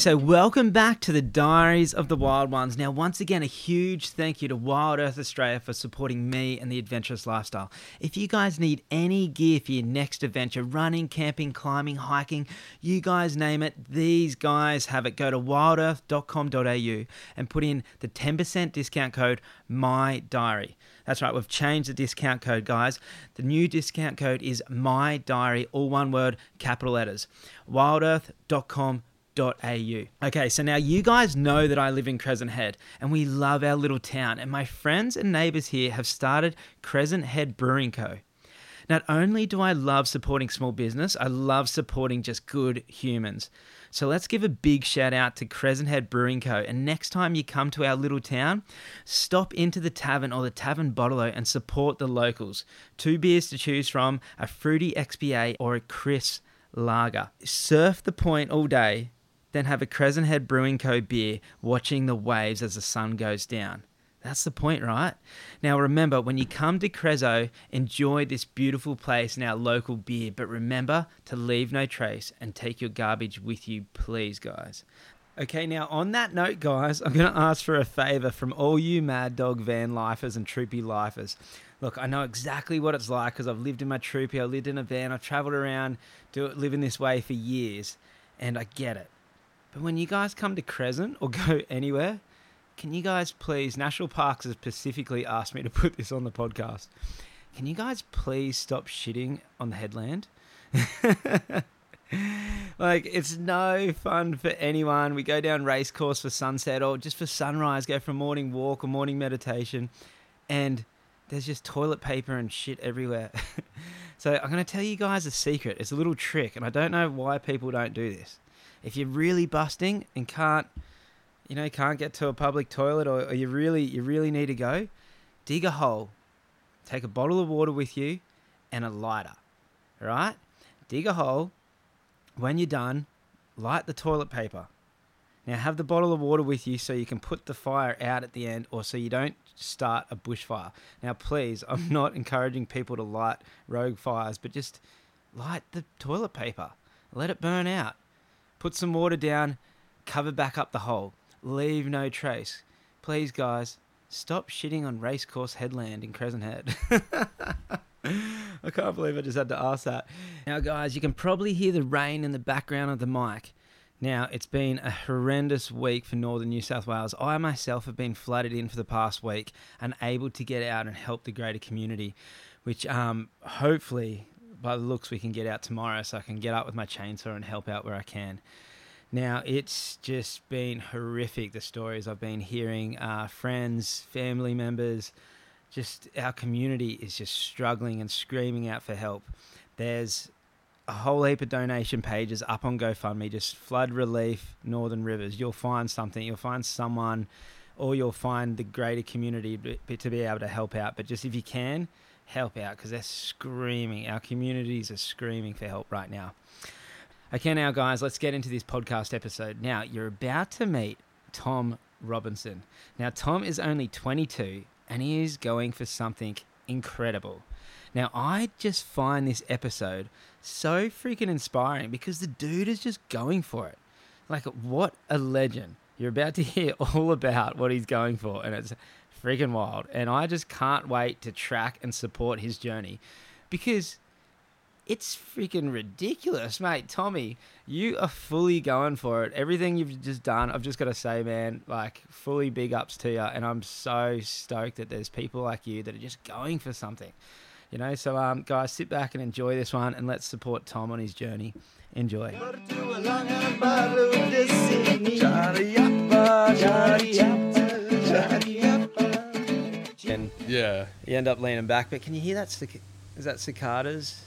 So, welcome back to the Diaries of the Wild Ones. Now, once again, a huge thank you to Wild Earth Australia for supporting me and the adventurous lifestyle. If you guys need any gear for your next adventure, running, camping, climbing, hiking, you guys name it, these guys have it. Go to wildearth.com.au and put in the 10% discount code MyDiary. That's right, we've changed the discount code, guys. The new discount code is MyDiary, all one word, capital letters. wildearth.com.au Okay, so now you guys know that I live in Crescent Head and we love our little town, and my friends and neighbours here have started Crescent Head Brewing Co. Not only do I love supporting small business, I love supporting just good humans. So let's give a big shout out to Crescent Head Brewing Co. And next time you come to our little town, stop into the tavern or the tavern bottle and support the locals. Two beers to choose from a fruity XPA or a crisp lager. Surf the point all day then have a Crescent Head Brewing Co. beer watching the waves as the sun goes down. That's the point, right? Now remember, when you come to Crezo, enjoy this beautiful place and our local beer, but remember to leave no trace and take your garbage with you, please, guys. Okay, now on that note, guys, I'm going to ask for a favor from all you Mad Dog van lifers and troopy lifers. Look, I know exactly what it's like because I've lived in my troopy, I lived in a van, I've traveled around, do living this way for years, and I get it. But when you guys come to Crescent or go anywhere, can you guys please, National Parks has specifically asked me to put this on the podcast. Can you guys please stop shitting on the headland? like, it's no fun for anyone. We go down race course for sunset or just for sunrise, go for a morning walk or morning meditation, and there's just toilet paper and shit everywhere. so, I'm going to tell you guys a secret. It's a little trick, and I don't know why people don't do this if you're really busting and can't, you know, can't get to a public toilet or, or you really you really need to go, dig a hole, take a bottle of water with you, and a lighter. Right? Dig a hole. When you're done, light the toilet paper. Now have the bottle of water with you so you can put the fire out at the end or so you don't start a bushfire. Now please, I'm not encouraging people to light rogue fires, but just light the toilet paper. Let it burn out. Put some water down, cover back up the hole. Leave no trace. Please, guys, stop shitting on Racecourse Headland in Crescent Head. I can't believe I just had to ask that. Now, guys, you can probably hear the rain in the background of the mic. Now, it's been a horrendous week for northern New South Wales. I myself have been flooded in for the past week, unable to get out and help the greater community, which um, hopefully by the looks, we can get out tomorrow, so I can get up with my chainsaw and help out where I can. Now, it's just been horrific, the stories I've been hearing. Uh, friends, family members, just our community is just struggling and screaming out for help. There's a whole heap of donation pages up on GoFundMe, just flood relief, Northern Rivers. You'll find something, you'll find someone, or you'll find the greater community to be able to help out. But just if you can, help out because they're screaming. Our communities are screaming for help right now. Okay, now, guys, let's get into this podcast episode. Now, you're about to meet Tom Robinson. Now, Tom is only 22 and he is going for something incredible. Now, I just find this episode so freaking inspiring because the dude is just going for it. Like, what a legend. You're about to hear all about what he's going for, and it's freaking wild. And I just can't wait to track and support his journey because it's freaking ridiculous, mate. Tommy, you are fully going for it. Everything you've just done, I've just got to say, man, like fully big ups to you. And I'm so stoked that there's people like you that are just going for something. You know, so um, guys, sit back and enjoy this one, and let's support Tom on his journey. Enjoy. Yeah. you end up leaning back, but can you hear that? Cic- is that cicadas?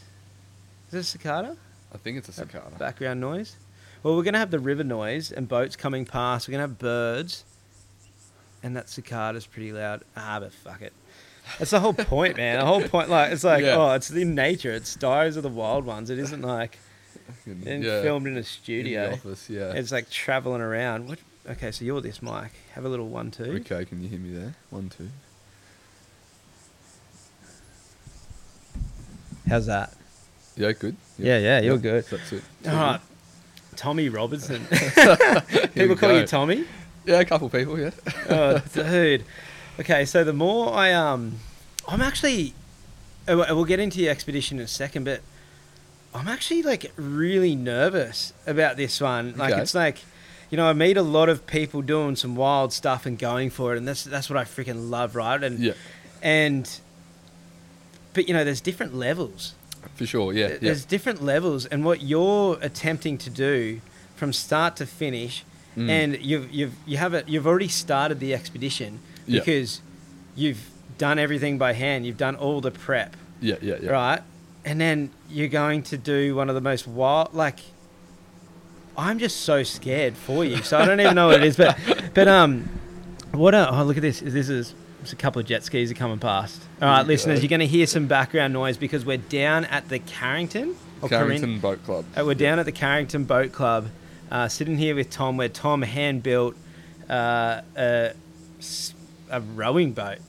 Is it a cicada? I think it's a That cicada. Background noise. Well, we're gonna have the river noise and boats coming past. We're gonna have birds, and that cicada's pretty loud. Ah, but fuck it. That's the whole point, man. The whole point, like, it's like, Yeah. oh, it's in nature. It's Diaries of the Wild Ones. It isn't like yeah. filmed in a In studio. the office, yeah. It's like traveling around. What? Okay, so you're this mic. Have a little one two. okay, can you hear me there? One, two. How's that? Yeah, good. Yeah, yeah, you're good. That's it. All right. Tommy Robinson. People we call you. Tommy. Yeah, a couple people. Yeah. oh, dude. Okay, so the more I um, I'm actually, uh, we'll we'll get into your expedition in a second, but I'm actually like really nervous about this one. Like Okay. it's like, you know, I meet a lot of people doing some wild stuff and going for it, and that's that's what I freaking love, right? And Yeah, and, but you know, there's different levels. for sure. Yeah, yeah. There's different levels, and what you're attempting to do from start to finish, Mm. and you've you've you have it. You've already started the expedition Yeah. because you've done everything by hand. You've done all the prep, yeah, yeah, yeah. right? And then you're going to do one of the most wild, like. I'm just so scared for you, so I don't even know what it is. But, but um, what? A, oh, look at this! This is just a couple of jet skis are coming past. All right, listeners, you're going to hear some background noise because we're down at the Carrington. or Carrington Boat Club. uh, we're down at the Carrington Boat Club, uh, sitting here with Tom, where Tom hand built uh, a, s- a rowing boat.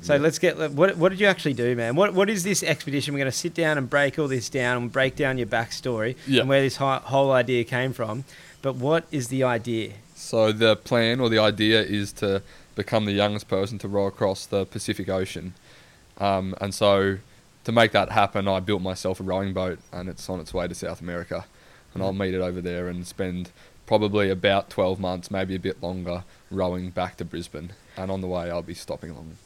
So let's get what what did you actually do, man? What what is this expedition? We're going to sit down and break all this down and break down your backstory Yeah. and where this hi- whole idea came from. But what is the idea? So the plan or the idea is to become the youngest person to row across the Pacific Ocean, um, and so to make that happen, I built myself a rowing boat, and it's on its way to South America, and I'll meet it over there and spend probably about twelve months, maybe a bit longer, rowing back to Brisbane, and on the way I'll be stopping along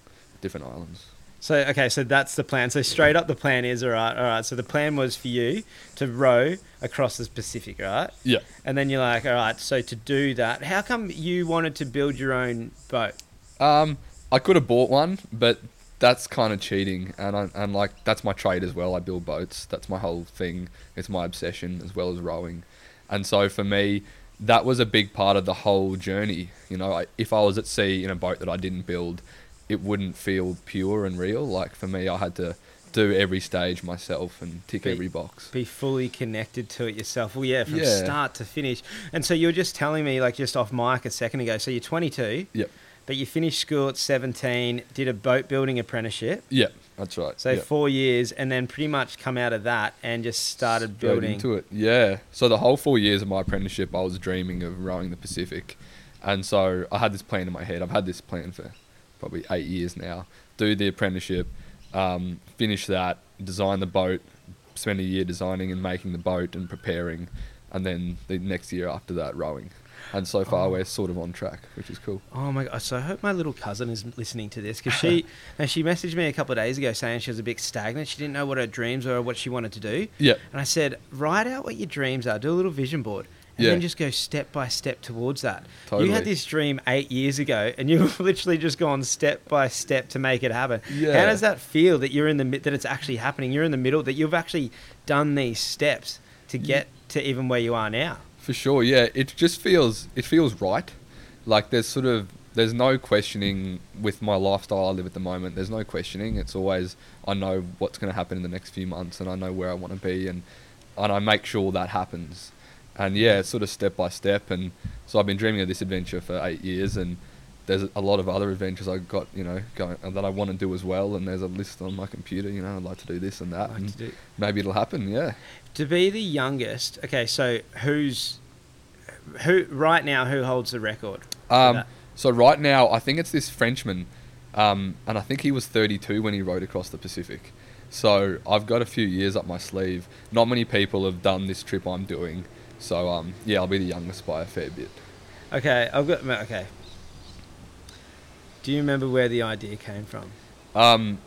different islands. So okay, so that's the plan. So straight up, the plan is all right. All right. So the plan was for you to row across the Pacific, right? Yeah. And then you're like, all right. So to do that, how come you wanted to build your own boat? Um, I could have bought one, but that's kind of cheating, and I, and like that's my trade as well. I build boats. That's my whole thing. It's my obsession as well as rowing, and so for me, that was a big part of the whole journey. You know, I, if I was at sea in a boat that I didn't build, it wouldn't feel pure and real. Like for me, I had to do every stage myself and tick Be- every box. Be fully connected to it yourself. Well, yeah, from Yeah. start to finish. And so you were just telling me, like just off mic a second ago. So you're 22. Yep. But you finished school at 17, did a boat building apprenticeship. Yep, that's right. So yeah. four years, and then pretty much come out of that and just started Straight building. into it. Yeah. So the whole four years of my apprenticeship, I was dreaming of rowing the Pacific, and so I had this plan in my head. I've had this plan for probably eight years now. Do the apprenticeship, um, finish that, design the boat, spend a year designing and making the boat and preparing, and then the next year after that rowing. And so far Oh. we're sort of on track, which is cool. Oh my god! So I hope my little cousin is listening to this because she and she messaged me a couple of days ago saying she was a bit stagnant. She didn't know what her dreams were or what she wanted to do. Yeah. And I said, write out what your dreams are. Do a little vision board. And Yeah. then just go step by step towards that. Totally. You had this dream eight years ago, and you've literally just gone step by step to make it happen. Yeah. How does that feel that you're in the that it's actually happening? You're in the middle. That you've actually done these steps to mm. get to even where you are now. For sure, yeah. It just feels it feels right. Like there's sort of there's no questioning with my lifestyle I live at the moment. There's no questioning. It's always I know what's going to happen in the next few months, and I know where I want to be, and and I make sure that happens. And yeah, it's sort of step by step. And so I've been dreaming of this adventure for eight years, and there's a lot of other adventures I've got, you know, going that I want to do as well. And there's a list on my computer, you know, I'd like to do this and that, Like and do- maybe it'll happen. Yeah. To be the youngest, okay, so who's who right now? Who holds the record? Um, so right now, I think it's this Frenchman, um, and I think he was 32 when he rowed across the Pacific. So I've got a few years up my sleeve. Not many people have done this trip I'm doing. So um, yeah, I'll be the youngest by a fair bit. Okay, I've got okay. Do you remember where the idea came from? Um,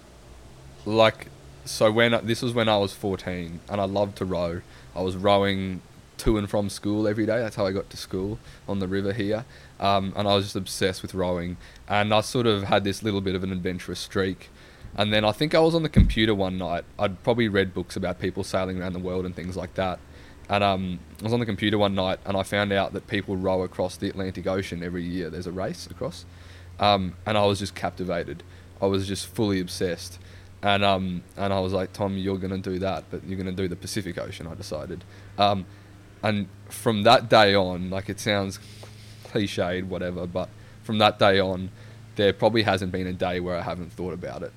like, so when this was when I was 14, and I loved to row. I was rowing to and from school every day. That's how I got to school on the river here. Um, and I was just obsessed with rowing. And I sort of had this little bit of an adventurous streak. And then I think I was on the computer one night. I'd probably read books about people sailing around the world and things like that. And um, I was on the computer one night, and I found out that people row across the Atlantic Ocean every year. There's a race across, um, and I was just captivated. I was just fully obsessed, and um, and I was like, Tom, you're gonna do that, but you're gonna do the Pacific Ocean. I decided, um, and from that day on, like it sounds cliched, whatever, but from that day on, there probably hasn't been a day where I haven't thought about it.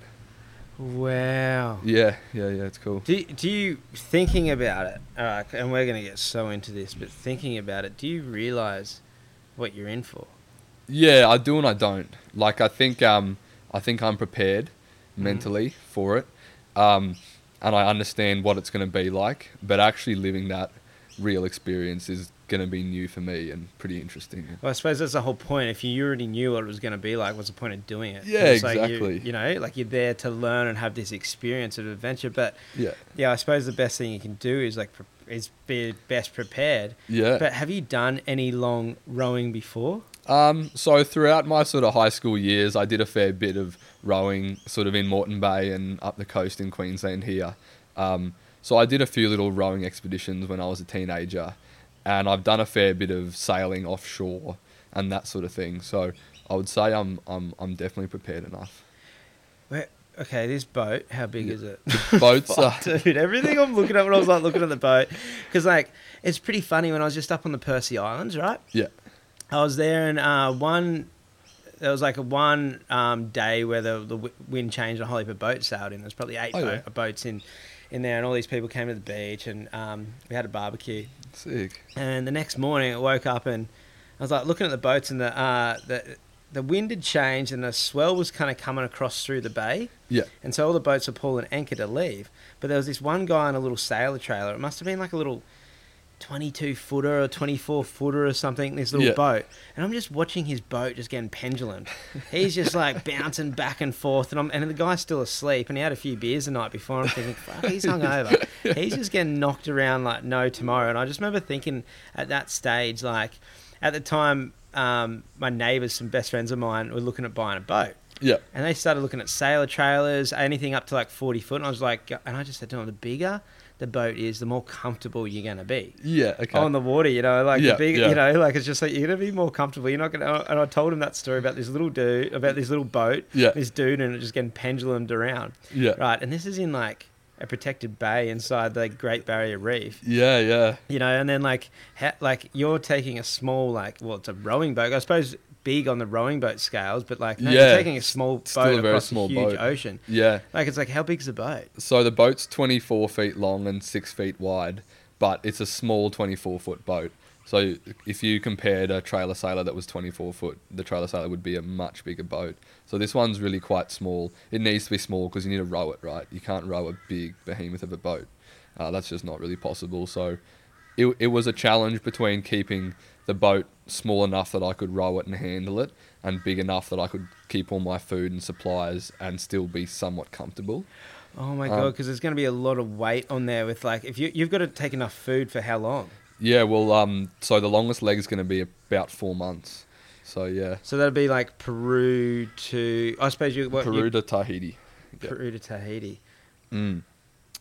Wow. Yeah, yeah, yeah. It's cool. Do, do you thinking about it? Uh, and we're gonna get so into this, but thinking about it, do you realize what you're in for? Yeah, I do and I don't. Like I think um I think I'm prepared Mhm. mentally for it. Um and I understand what it's going to be like, but actually living that real experience is going to be new for me and pretty interesting. Well, I suppose that's the whole point. If you already knew what it was going to be like, what's the point of doing it? Yeah, It's like you- exactly. you know, like you're there to learn and have this experience of adventure. But Yeah. yeah, I suppose the best thing you can do is like is be best prepared. Yeah. But have you done any long rowing before? Um, so throughout my sort of high school years, I did a fair bit of rowing, sort of in Moreton Bay and up the coast in Queensland here. Um, so I did a few little rowing expeditions when I was a teenager, and I've done a fair bit of sailing offshore and that sort of thing. So I would say I'm I'm I'm definitely prepared enough. Where, okay, this boat, how big is it? Boats are dude, everything I'm looking at when I was like looking at the boat, because like it's pretty funny when I was just up on the Percy Islands, right? yeah I was there and uh, one. There was like a one um, day where the, the wind changed and a whole heap of boats sailed in. There was probably eight Oh, boat, yeah. boats in, in there, and all these people came to the beach and um, we had a barbecue. Sick. And the next morning, I woke up and I was like looking at the boats, and the uh, the the wind had changed, and the swell was kind of coming across through the bay. Yeah And so all the boats were pulling anchor to leave. But there was this one guy on a little sailor trailer. It must have been like a little 22 footer or 24 footer or something, this little Yeah. boat. And I'm just watching his boat just getting pendulum. He's just like bouncing back and forth. And, I'm, and the guy's still asleep. And he had a few beers the night before. I'm thinking, fuck, he's hungover. He's just getting knocked around like no tomorrow. And I just remember thinking at that stage, like at the time, um, my neighbours, some best friends of mine, were looking at buying a boat. yeah And they started looking at sailor trailers, anything up to like 40 foot. And I was like, and I just said to them, the bigger the boat is, the more comfortable you're going to be. yeah okay On the water, you know, like Yeah, the big, yeah. you know, like it's just like you're gonna be more comfortable. You're not gonna. And I told him that story about this little dude, about this little boat, Yeah. this dude, and it just getting pendulumed around, yeah right? And this is in like a protected bay inside the Great Barrier Reef, yeah yeah you know. And then like, ha- like you're taking a small, like, well, it's a rowing boat. I suppose big on the rowing boat scales, but like, no, Yeah, you're taking a small boat still a very across small a huge boat. ocean. yeah Like, it's like, how big's the boat? So the boat's 24 feet long and 6 feet wide, but it's a small 24 foot boat. So if you compared a trailer sailor that was 24 foot, the trailer sailor would be a much bigger boat. So this one's really quite small. It needs to be small because you need to row it, right? You can't row a big behemoth of a boat. Uh, that's just not really possible. So it, it was a challenge between keeping the boat small enough that I could row it and handle it, and big enough that I could keep all my food and supplies and still be somewhat comfortable. Oh my Um, god, because there's going to be a lot of weight on there with like if you you've got to take enough food for how long? Yeah, well, um, so the longest leg is going to be about four months. So yeah, So that'd be like Peru to I suppose you what, Peru you, to Tahiti. Peru to Tahiti. Mm.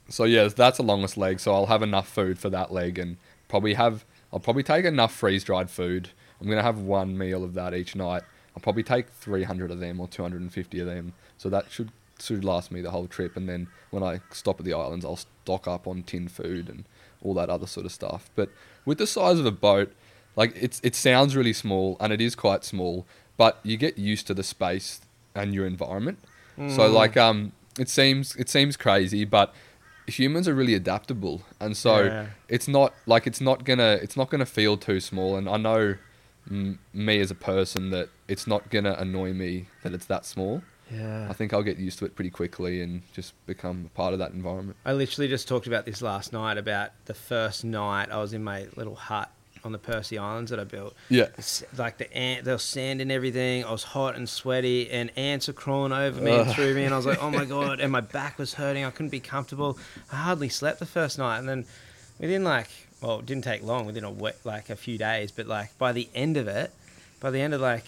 So yeah, that's the longest leg. So I'll have enough food for that leg, and probably have. I'll probably take enough freeze dried food. I'm gonna have one meal of that each night. I'll probably take 300 of them or 250 of them. So that should should last me the whole trip. And then when I stop at the islands, I'll stock up on tin food and all that other sort of stuff. But with the size of a boat, like it's it sounds really small, and it is quite small, but you get used to the space and your environment. So Mm. like um, it seems it seems crazy, but humans are really adaptable, and so Yeah. it's not like it's not gonna it's not gonna feel too small. And I know mm, me as a person that it's not gonna annoy me that it's that small. Yeah. I think I'll get used to it pretty quickly and just become a part of that environment. I literally just talked about this last night about the first night I was in my little hut on the Percy Islands that I built. Yeah, It's like the ant, there was sand and everything. I was hot and sweaty, and ants were crawling over me and through me, and I was like, "Oh my god!" And my back was hurting. I couldn't be comfortable. I hardly slept the first night, and then within like, well, it didn't take long. Within a week, like a few days, but like by the end of it, by the end of like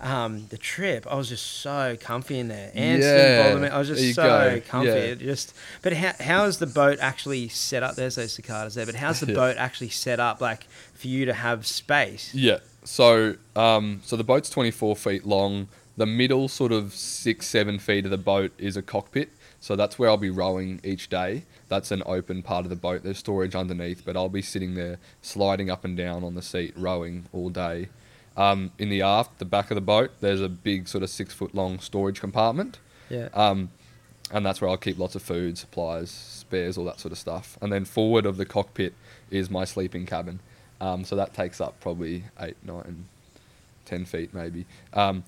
um, the trip, I was just so comfy in there. Yeah. I was just so go. comfy. Yeah. Just, but how how is the boat actually set up? There's those cicadas there, but how's the Yeah. boat actually set up, like for you to have space? yeah. So um, so the boat's 24 feet long. The middle sort of six seven feet of the boat is a cockpit. So that's where I'll be rowing each day. That's an open part of the boat. There's storage underneath, but I'll be sitting there sliding up and down on the seat, rowing all day. Um, in the aft, the back of the boat, there's a big sort of six foot long storage compartment. Yeah. Um, and that's where I'll keep lots of food, supplies, spares, all that sort of stuff. And then forward of the cockpit is my sleeping cabin. Um, so that takes up probably eight, nine, ten feet maybe. Um,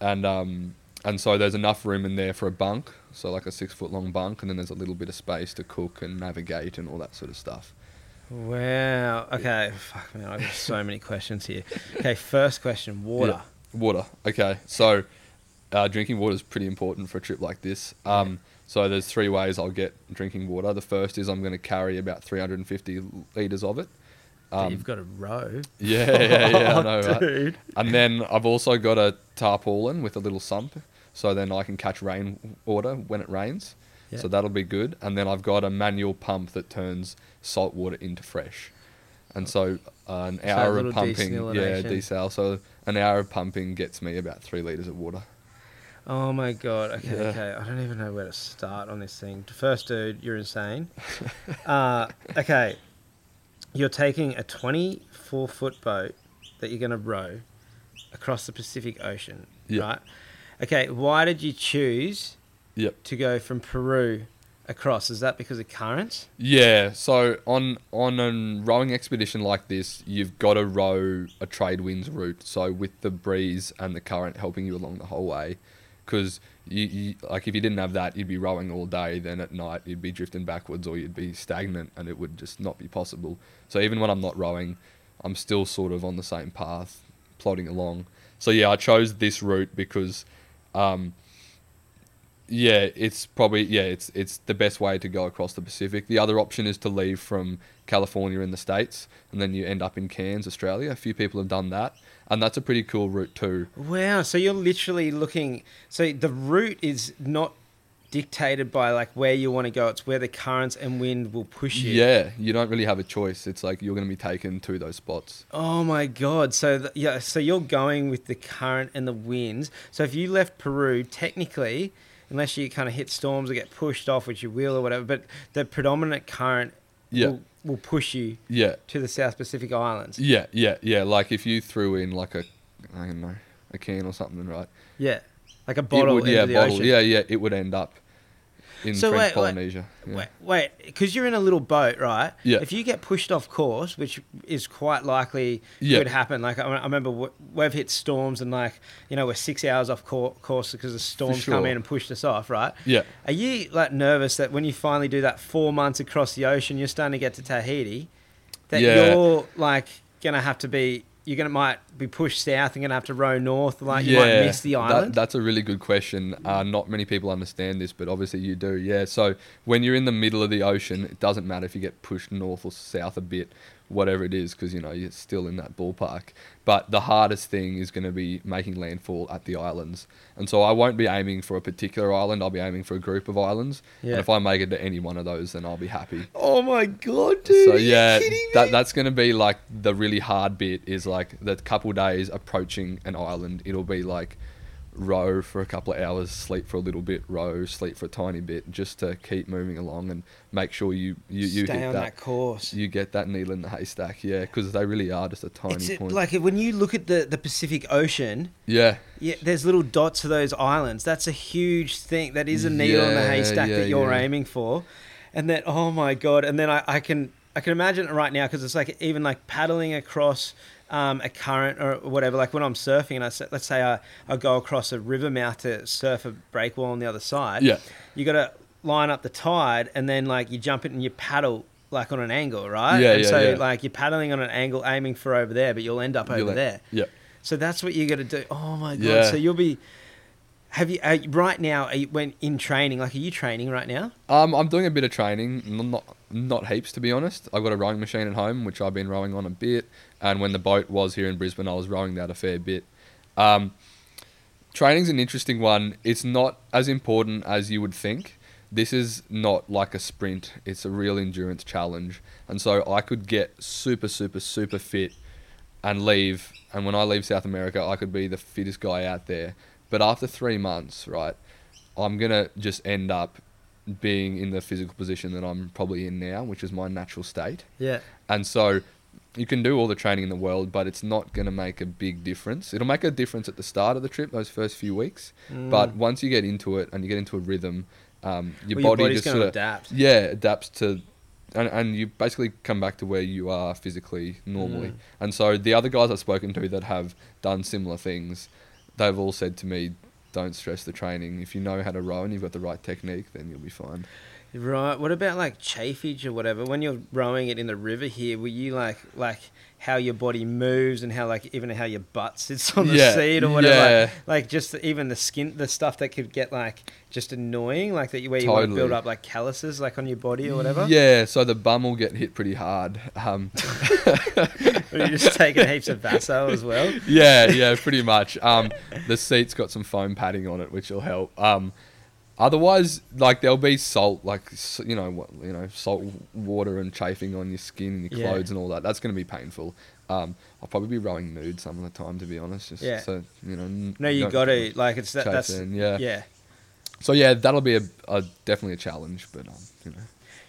and um, and so there's enough room in there for a bunk, so like a six foot long bunk, and then there's a little bit of space to cook and navigate and all that sort of stuff. Wow. Okay. Fuck man, I've got so many questions here. Okay, first question: water. Yeah, Water. Okay, so uh, drinking water is pretty important for a trip like this. Um, So there's three ways I'll get drinking water. The first is I'm going to carry about 350 liters of it. But you've got a row. Yeah, yeah, yeah, I know, right? Dude. And then I've also got a tarpaulin with a little sump, so then I can catch rain water when it rains. Yeah. So that'll be good. And then I've got a manual pump that turns salt water into fresh. And so uh, an hour of pumping, yeah, desal. So an hour of pumping gets me about three liters of water. Oh my god. Okay, Yeah. okay. I don't even know where to start on this thing. First, dude, you're insane. uh, okay, you're taking a 24 foot boat that you're going to row across the Pacific Ocean, Yeah. right? Okay, why did you choose Yep. to go from Peru across? Is that because of currents? Yeah, so on on a rowing expedition like this, you've got to row a trade winds route. So with the breeze and the current helping you along the whole way, because you, you like if you didn't have that, you'd be rowing all day. Then at night, you'd be drifting backwards or you'd be stagnant, and it would just not be possible. So even when I'm not rowing, I'm still sort of on the same path, plodding along. So yeah, I chose this route because. Um, yeah, it's probably yeah, it's it's the best way to go across the Pacific. The other option is to leave from California in the states, and then you end up in Cairns, Australia. A few people have done that, and that's a pretty cool route too. Wow, so you're literally looking. So the route is not dictated by like where you want to go. It's where the currents and wind will push you. Yeah, you don't really have a choice. It's like you're going to be taken to those spots. Oh my god! So th- yeah, so you're going with the current and the winds. So if you left Peru, technically, unless you kind of hit storms or get pushed off, which you will or whatever, but the predominant current Yeah. will, will push you Yeah, to the South Pacific Islands. yeah, yeah, yeah. Like if you threw in like a, I don't know, a can or something, right? Yeah, like a bottle would, yeah, the bottle. ocean. Yeah, yeah. It would end up in So French wait, wait, Polynesia. yeah. Wait, wait, because you're in a little boat, right? Yeah. If you get pushed off course, which is quite likely Yeah. could happen. Like I, I remember w- we've hit storms and like you know we're six hours off cour- course because the storms come in and pushed us off, right? Yeah. Are you like nervous that when you finally do that four months across the ocean, you're starting to get to Tahiti, that Yeah. you're like gonna have to be, you're gonna might be pushed south and gonna have to row north, like you might miss the that- island. that's a really good question. Uh, not many people understand this, but obviously you do. Yeah. So when you're in the middle of the ocean, it doesn't matter if you get pushed north or south a bit, whatever it is, because you know you're still in that ballpark. But the hardest thing is going to be making landfall at the islands, and so I won't be aiming for a particular island. I'll be aiming for a group of islands, Yeah. and if I make it to any one of those, then I'll be happy. oh my god, dude! So yeah, that that's gonna be like the really hard bit is like the couple days approaching an island. It'll be like row for a couple of hours, sleep for a little bit, row, sleep for a tiny bit, just to keep moving along and make sure you you, you Stay hit on that, that course. you get that needle in the haystack. Yeah, because they really are just a tiny It's point. like when you look at the, the Pacific Ocean, yeah, yeah, there's little dots of those islands. That's a huge thing. That is a needle in the haystack yeah, that you're yeah. aiming for, and that oh my god! And then I, I can I can imagine it right now because it's like even like paddling across um, a current or whatever. Like when I'm surfing, and I say, let's say I, I go across a river mouth to surf a break wall on the other side. yeah, you got to line up the tide, and then like you jump it and you paddle like on an angle, right? Yeah, and yeah, so yeah. like you're paddling on an angle, aiming for over there, but you'll end up over there. yeah. So that's what you got to do. Oh my god! Yeah. So you'll be. Have you are, right now? Are you, when in training, like, are you training right now? Um, I'm doing a bit of training, not not heaps to be honest. I've got a rowing machine at home, which I've been rowing on a bit, and when the boat was here in Brisbane, I was rowing that a fair bit. Um, training's an interesting one. It's not as important as you would think. This is not like a sprint; it's a real endurance challenge, and so I could get super, super, super fit and leave. And when I leave South America, I could be the fittest guy out there. But after three months, right, I'm gonna just end up being in the physical position that I'm probably in now, which is my natural state. Yeah. And so you can do all the training in the world, but it's not going to make a big difference. It'll make a difference at the start of the trip, those first few weeks. Mm. But once you get into it and you get into a rhythm um, your Well, body just sort of adapt. yeah adapts to and, and you basically come back to where you are physically normally Mm. and so the other guys i've spoken to that have done similar things they've all said to me don't stress the training. If you know how to row and you've got the right technique then you'll be fine Right. What about like chafage or whatever? When you're rowing it in the river here, were you like like how your body moves and how like even how your butt sits on the Yeah, seat or whatever? yeah. Like, like just the, even the skin, the stuff that could get like just annoying, like that you, where you want to build up like calluses like on your body or whatever. yeah so the bum will get hit pretty hard um, you're just taking heaps of Vaso as well. yeah, yeah, pretty much. Um, the seat's got some foam padding on it, which will help. Um, otherwise, like there'll be salt, like you know, what you know, salt water and chafing on your skin and your Yeah. clothes and all that. That's going to be painful. Um, I'll probably be rowing nude some of the time, to be honest. Just Yeah. so you know. n- No, you got to like it's that. That's in, yeah. yeah. So yeah, that'll be a, a definitely a challenge, but um, you know.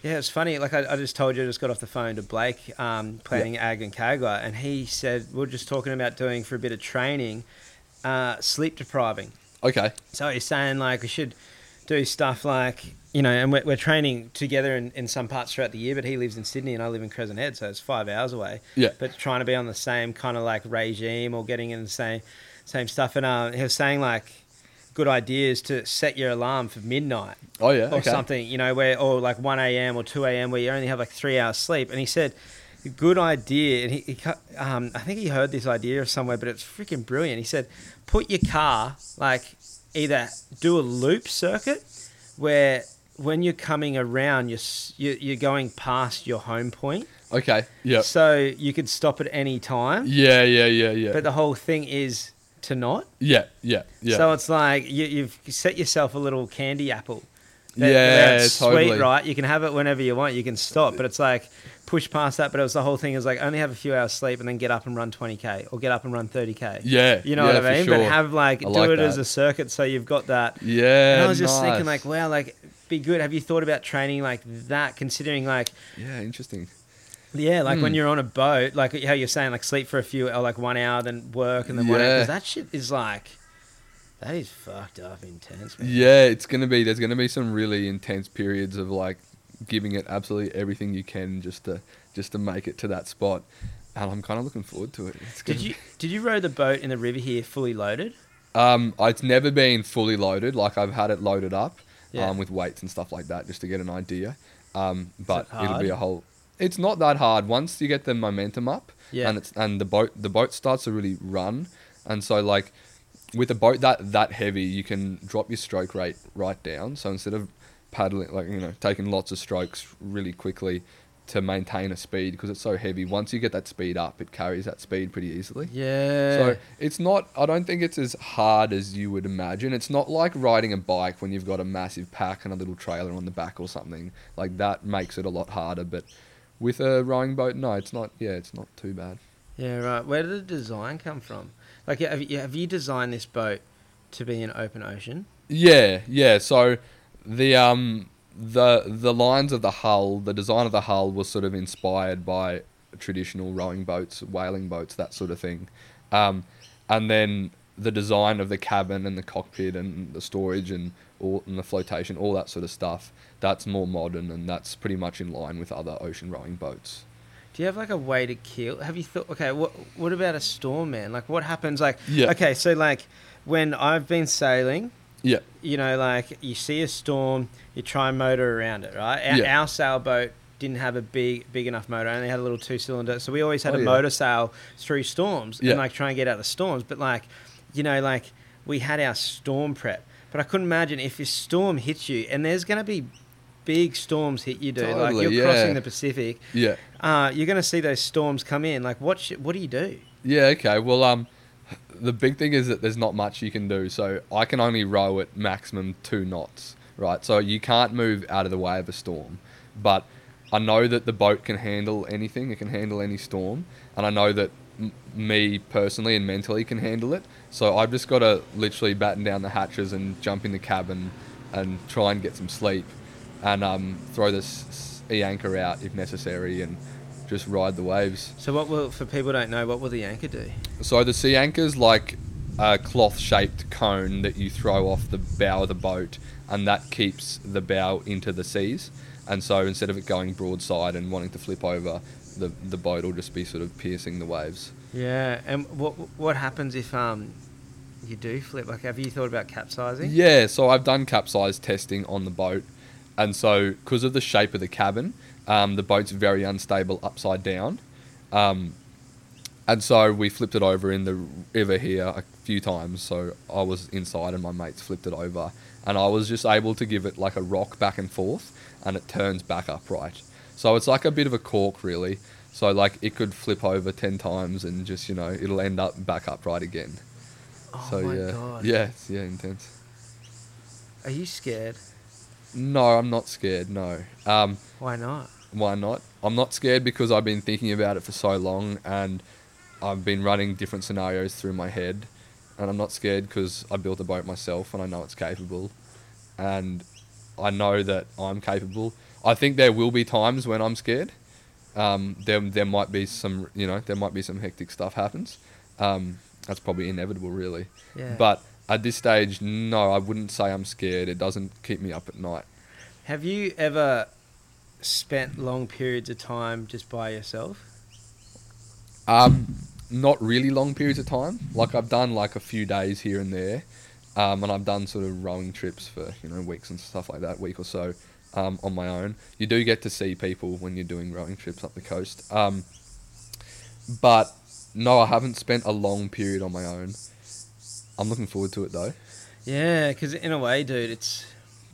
Yeah, it's funny. Like I, I just told you, I just got off the phone to Blake, um, playing Aconcagua, and he said we are just talking about doing for a bit of training, uh, sleep depriving. Okay. So he's saying like we should do stuff like you know, and we're, we're training together in, in some parts throughout the year. But he lives in Sydney and I live in Crescent Head, so it's five hours away. Yeah. But trying to be on the same kind of like regime or getting in the same same stuff. And uh, he was saying like good ideas to set your alarm for midnight Oh yeah. or okay. something, you know, where or like one a.m. or two a.m. where you only have like three hours sleep. And he said, good idea. And he, he um, I think he heard this idea somewhere, but it's freaking brilliant. He said, put your car like either do a loop circuit where when you're coming around, you're you- you're going past your home point, Okay. Yeah. so you could stop at any time. Yeah. Yeah. Yeah. Yeah. But the whole thing is to not. yeah. Yeah. Yeah. So it's like you, you've set yourself a little candy apple. That- Yeah, that's totally. Sweet, right? You can have it whenever you want. You can stop, but it's like push past that. But it was the whole thing is like only have a few hours sleep and then get up and run 20k or get up and run 30k. yeah. You know yeah, what I mean? Sure. But have like I do like it as a circuit so you've got that. Yeah. And I was just thinking like, wow, like be good. Have you thought about training like that? Considering like Yeah. Interesting. yeah, like when Hmm. you're on a boat, like how you're saying, like sleep for a few or like one hour, then work and then one hour. Yeah. Because that shit is like that is fucked up intense, man. Yeah, it's gonna be. There's gonna be some really intense periods of like giving it absolutely everything you can just to just to make it to that spot, and I'm kind of looking forward to it. It's Did you did you row the boat in the river here fully loaded? Um, it's never been fully loaded. Like I've had it loaded up, Yeah. um, with weights and stuff like that, just to get an idea. Um, but it it'll be a whole. It's not that hard once you get the momentum up, Yeah. and it's and the boat the boat starts to really run, and so like with a boat that that heavy, you can drop your stroke rate right down. So instead of paddling like you know taking lots of strokes really quickly to maintain a speed because it's so heavy, once you get that speed up, it carries that speed pretty easily. Yeah. So it's not. I don't think it's as hard as you would imagine. It's not like riding a bike when you've got a massive pack and a little trailer on the back or something. Like that makes it a lot harder. But with a rowing boat, no, it's not. Yeah, it's not too bad. yeah, right. Where did the design come from? Like, have you, have you designed this boat to be an open ocean? Yeah, yeah. So the um the the lines of the hull, the design of the hull was sort of inspired by traditional rowing boats, whaling boats, that sort of thing. Um, and then the design of the cabin and the cockpit and the storage and all and the flotation, all that sort of stuff. That's more modern and that's pretty much in line with other ocean rowing boats. Do you have like a way to kill? Have you thought? Okay, what what about a storm, man? Like, what happens? Like, Yeah. okay, so like when I've been sailing, Yeah, you know, like you see a storm, you try and motor around it, right? Our, Yeah. our sailboat didn't have a big big enough motor; only had a little two cylinder, so we always had Oh, a yeah. motor sail through storms Yeah. and like try and get out of the storms. But like, you know, like we had our storm prep, but I couldn't imagine if a storm hits you, and there's gonna be big storms hit you, dude. like you're crossing the Pacific, yeah. uh, you're gonna see those storms come in. Like, what sh- what do you do? Yeah, okay. Well, um, the big thing is that there's not much you can do. So I can only row at maximum two knots, right? So you can't move out of the way of a storm. But I know that the boat can handle anything. It can handle any storm, and I know that m- me personally and mentally can handle it. So I've just got to literally batten down the hatches and jump in the cabin and try and get some sleep, and um, throw this e anchor out if necessary, and just ride the waves. So, what will for people who don't know, what will the anchor do? So the sea anchors, like a cloth-shaped cone that you throw off the bow of the boat, and that keeps the bow into the seas. And so instead of it going broadside and wanting to flip over, the the boat will just be sort of piercing the waves. Yeah, and what what happens if um you do flip? Like, have you thought about capsizing? Yeah, so I've done capsize testing on the boat, and so because of the shape of the cabin, um, the boat's very unstable upside down, um, and so we flipped it over in the river here a few times. So I was inside, and my mates flipped it over, and I was just able to give it like a rock back and forth, and it turns back upright. So it's like a bit of a cork, really. So like it could flip over ten times, and just you know it'll end up back upright again. Oh so my yeah, god. yeah, it's, yeah, intense. Are you scared? No, I'm not scared. No. Um, Why not? why not? I'm not scared because I've been thinking about it for so long and I've been running different scenarios through my head. And I'm not scared because I built a boat myself and I know it's capable. And I know that I'm capable. I think there will be times when I'm scared. Um, there, there might be some, you know, there might be some hectic stuff happens. Um, that's probably inevitable, really. Yeah. But at this stage, no, I wouldn't say I'm scared. It doesn't keep me up at night. have you ever spent long periods of time just by yourself? Um, not really long periods of time. Like I've done like a few days here and there, um, and I've done sort of rowing trips for you know weeks and stuff like that, week or so, um, on my own. You do get to see people when you're doing rowing trips up the coast. Um, but no, I haven't spent a long period on my own. I'm looking forward to it though. Yeah, because in a way, dude, it's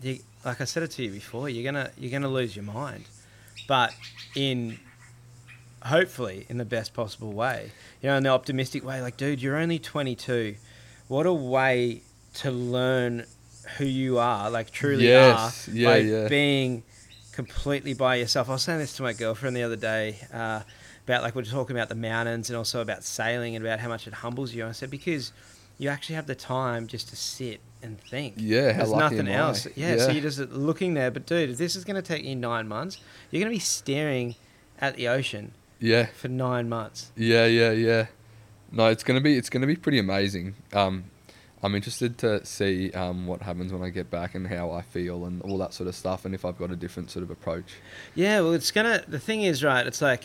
you, like I said it to you before. You're gonna you're gonna lose your mind, but in hopefully in the best possible way. You know, in the optimistic way. Like, dude, you're only 22. What a way to learn who you are, like truly Yes, are, yeah, by yeah. being completely by yourself. I was saying this to my girlfriend the other day. Uh, about like we we're talking about the mountains and also about sailing and about how much it humbles you. And I said because you actually have the time just to sit and think. Yeah, how There's nothing else. Yeah, so you're just looking there. But dude, if this is going to take you nine months, you're going to be staring at the ocean Yeah, for nine months. yeah, yeah, yeah. No, it's gonna be it's gonna be pretty amazing. Um, I'm interested to see um, what happens when I get back and how I feel and all that sort of stuff, and if I've got a different sort of approach. Yeah, well, it's gonna. The thing is, right? It's like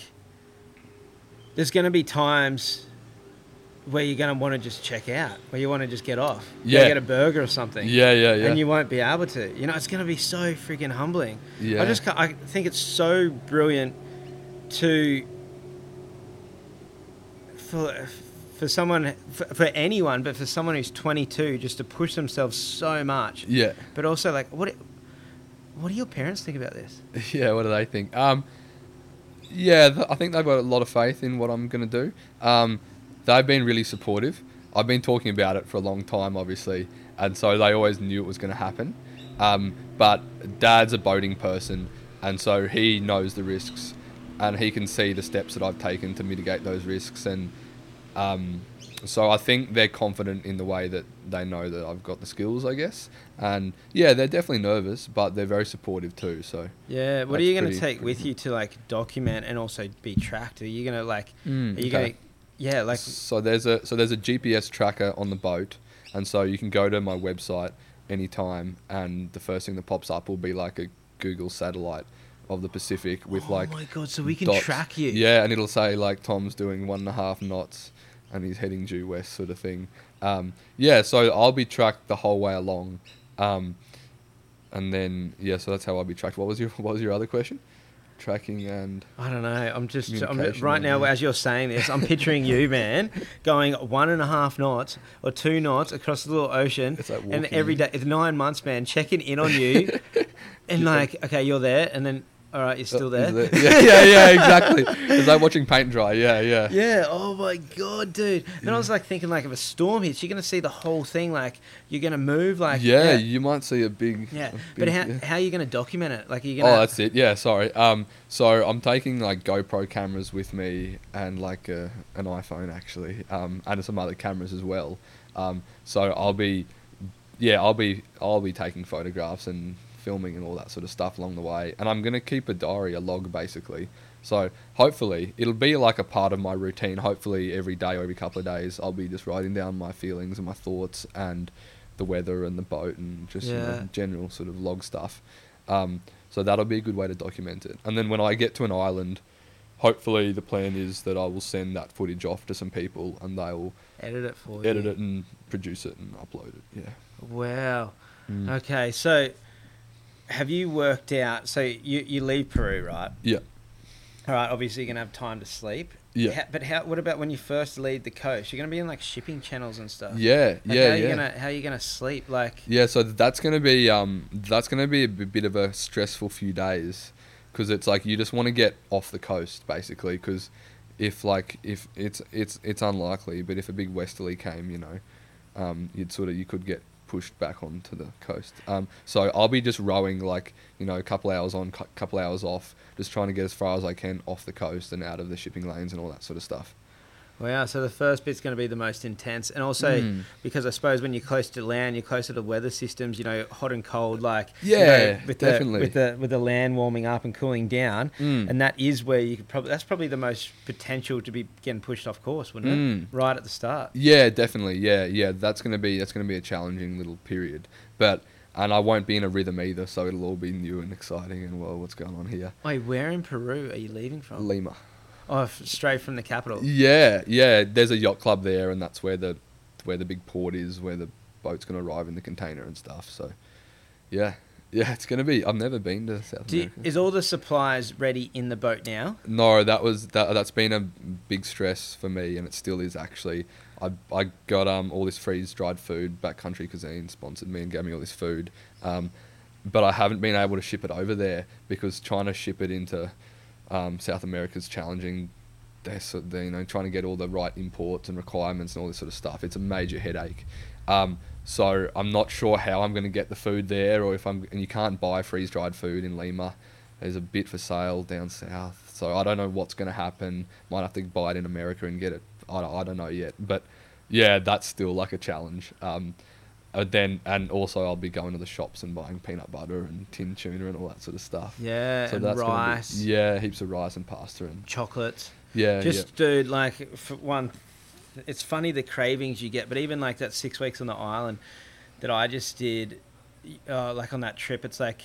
there's gonna be times where you're gonna want to just check out, where you want to just get off, Go Yeah. get a burger or something. Yeah, yeah, yeah. and you won't be able to. You know, it's going to be so freaking humbling. yeah. I just I think it's so brilliant to for for someone for, for anyone, but for someone who's 22, just to push themselves so much. yeah, But also, like, what what do your parents think about this? yeah. What do they think? Um, yeah, th- I think they've got a lot of faith in what I'm going to do. Um, they've been really supportive. I've been talking about it for a long time, obviously, and so they always knew it was going to happen. Um, but Dad's a boating person, and so he knows the risks, and he can see the steps that I've taken to mitigate those risks, and um, so I think they're confident in the way that they know that I've got the skills, I guess. And yeah, they're definitely nervous, but they're very supportive too. So Yeah, what are you going to take with you to like document and also be tracked? Are you going to like? Mm, are you okay. going? to Yeah, like so there's a so there's a GPS tracker on the boat, and so you can go to my website anytime, and the first thing that pops up will be like a Google satellite of the Pacific with oh like Oh my god, so we can dots. track you. Yeah, and it'll say like Tom's doing one and a half knots, and he's heading due west, sort of thing. Um, yeah, so I'll be tracked the whole way along, um, and then yeah, so that's how I'll be tracked. What was your What was your other question? Tracking and I don't know. I'm just I'm, right now as you're saying this, I'm picturing you, man, going one and a half knots or two knots across the little ocean, It's like and every day, it's nine months, man, checking in on you, and like, okay, you're there, and then, all right, you're still Uh, there. is Yeah, yeah, yeah, exactly. It's like watching paint dry. Yeah, yeah. Yeah. Oh my god, dude. Then I was like thinking, like, if a storm hits, you're gonna see the whole thing. Like, you're gonna move. Like, yeah, yeah. you might see a big. Yeah. a But how yeah. how are you gonna document it? Like, are you gonna? Oh, that's it. Yeah, sorry. Um, so I'm taking like GoPro cameras with me and like a, an iPhone actually, um, and some other cameras as well. Um, so I'll be, yeah, I'll be I'll be taking photographs and filming and all that sort of stuff along the way, and I'm gonna keep a diary, a log basically, So hopefully it'll be like a part of my routine. Hopefully every day or every couple of days I'll be just writing down my feelings and my thoughts and the weather and the boat and just you know, general sort of log stuff. Um, so that'll be a good way to document it. And then when I get to an island, hopefully the plan is that I will send that footage off to some people and they'll Edit it for you. edit it and produce it and upload it. Yeah. Wow. Mm. Okay, so have you worked out? So you you leave Peru, right? Yeah. All right. Obviously, you're gonna have time to sleep. Yeah. Ha- but how? What about when you first leave the coast? You're gonna be in like shipping channels and stuff. Yeah, Like, yeah, how you yeah. Gonna, how are you gonna sleep? Like, Yeah, so that's gonna be um that's gonna be a bit of a stressful few days, because it's like you just want to get off the coast basically, because if like if it's it's it's unlikely, but if a big westerly came, you know, um you'd sort of you could get pushed back onto the coast. Um, so I'll be just rowing like you know a couple hours on, cou- couple hours off, just trying to get as far as I can off the coast and out of the shipping lanes and all that sort of stuff. Wow. So the first bit's gonna be the most intense, and also Mm. because I suppose when you're close to land, you're closer to weather systems. You know, hot and cold. Like, you Yeah, know, with definitely. the with the with the land warming up and cooling down. Mm. And that is where you could probably that's probably the most potential to be getting pushed off course, wouldn't Mm. it? Right at the start. Yeah, definitely. Yeah, yeah. That's gonna be that's gonna be a challenging little period, but and I won't be in a rhythm either, so it'll all be new and exciting and well, what's going on here? Wait, where in Peru are you leaving from? Lima. Oh, straight from the capital. Yeah, yeah. There's a yacht club there, and that's where the where the big port is, where the boat's gonna arrive in the container and stuff. So, yeah, yeah. It's gonna be. I've never been to South Do America. is all the supplies ready in the boat now? No, that was that. That's been a big stress for me, and it still is actually. I I got um all this freeze dried food. Backcountry Cuisine sponsored me and gave me all this food, um, but I haven't been able to ship it over there because trying to ship it into um, South America is challenging. They're, you know trying to get all the right imports and requirements and all this sort of stuff. It's a major headache. Um, so I'm not sure how I'm going to get the food there, or if I'm and you can't buy freeze dried food in Lima. There's a bit for sale down south, so I don't know what's going to happen. Might have to buy it in America and get it. I don't, I don't know yet, but yeah, that's still like a challenge. Um, then and also I'll be going to the shops and buying peanut butter and tin tuna and all that sort of stuff. Yeah, and gonna be- rice, yeah, heaps of rice and pasta and chocolates. yeah, Just dude, like for one, it's funny the cravings you get, but even like that six weeks on the island that I just did, uh, like on that trip, it's like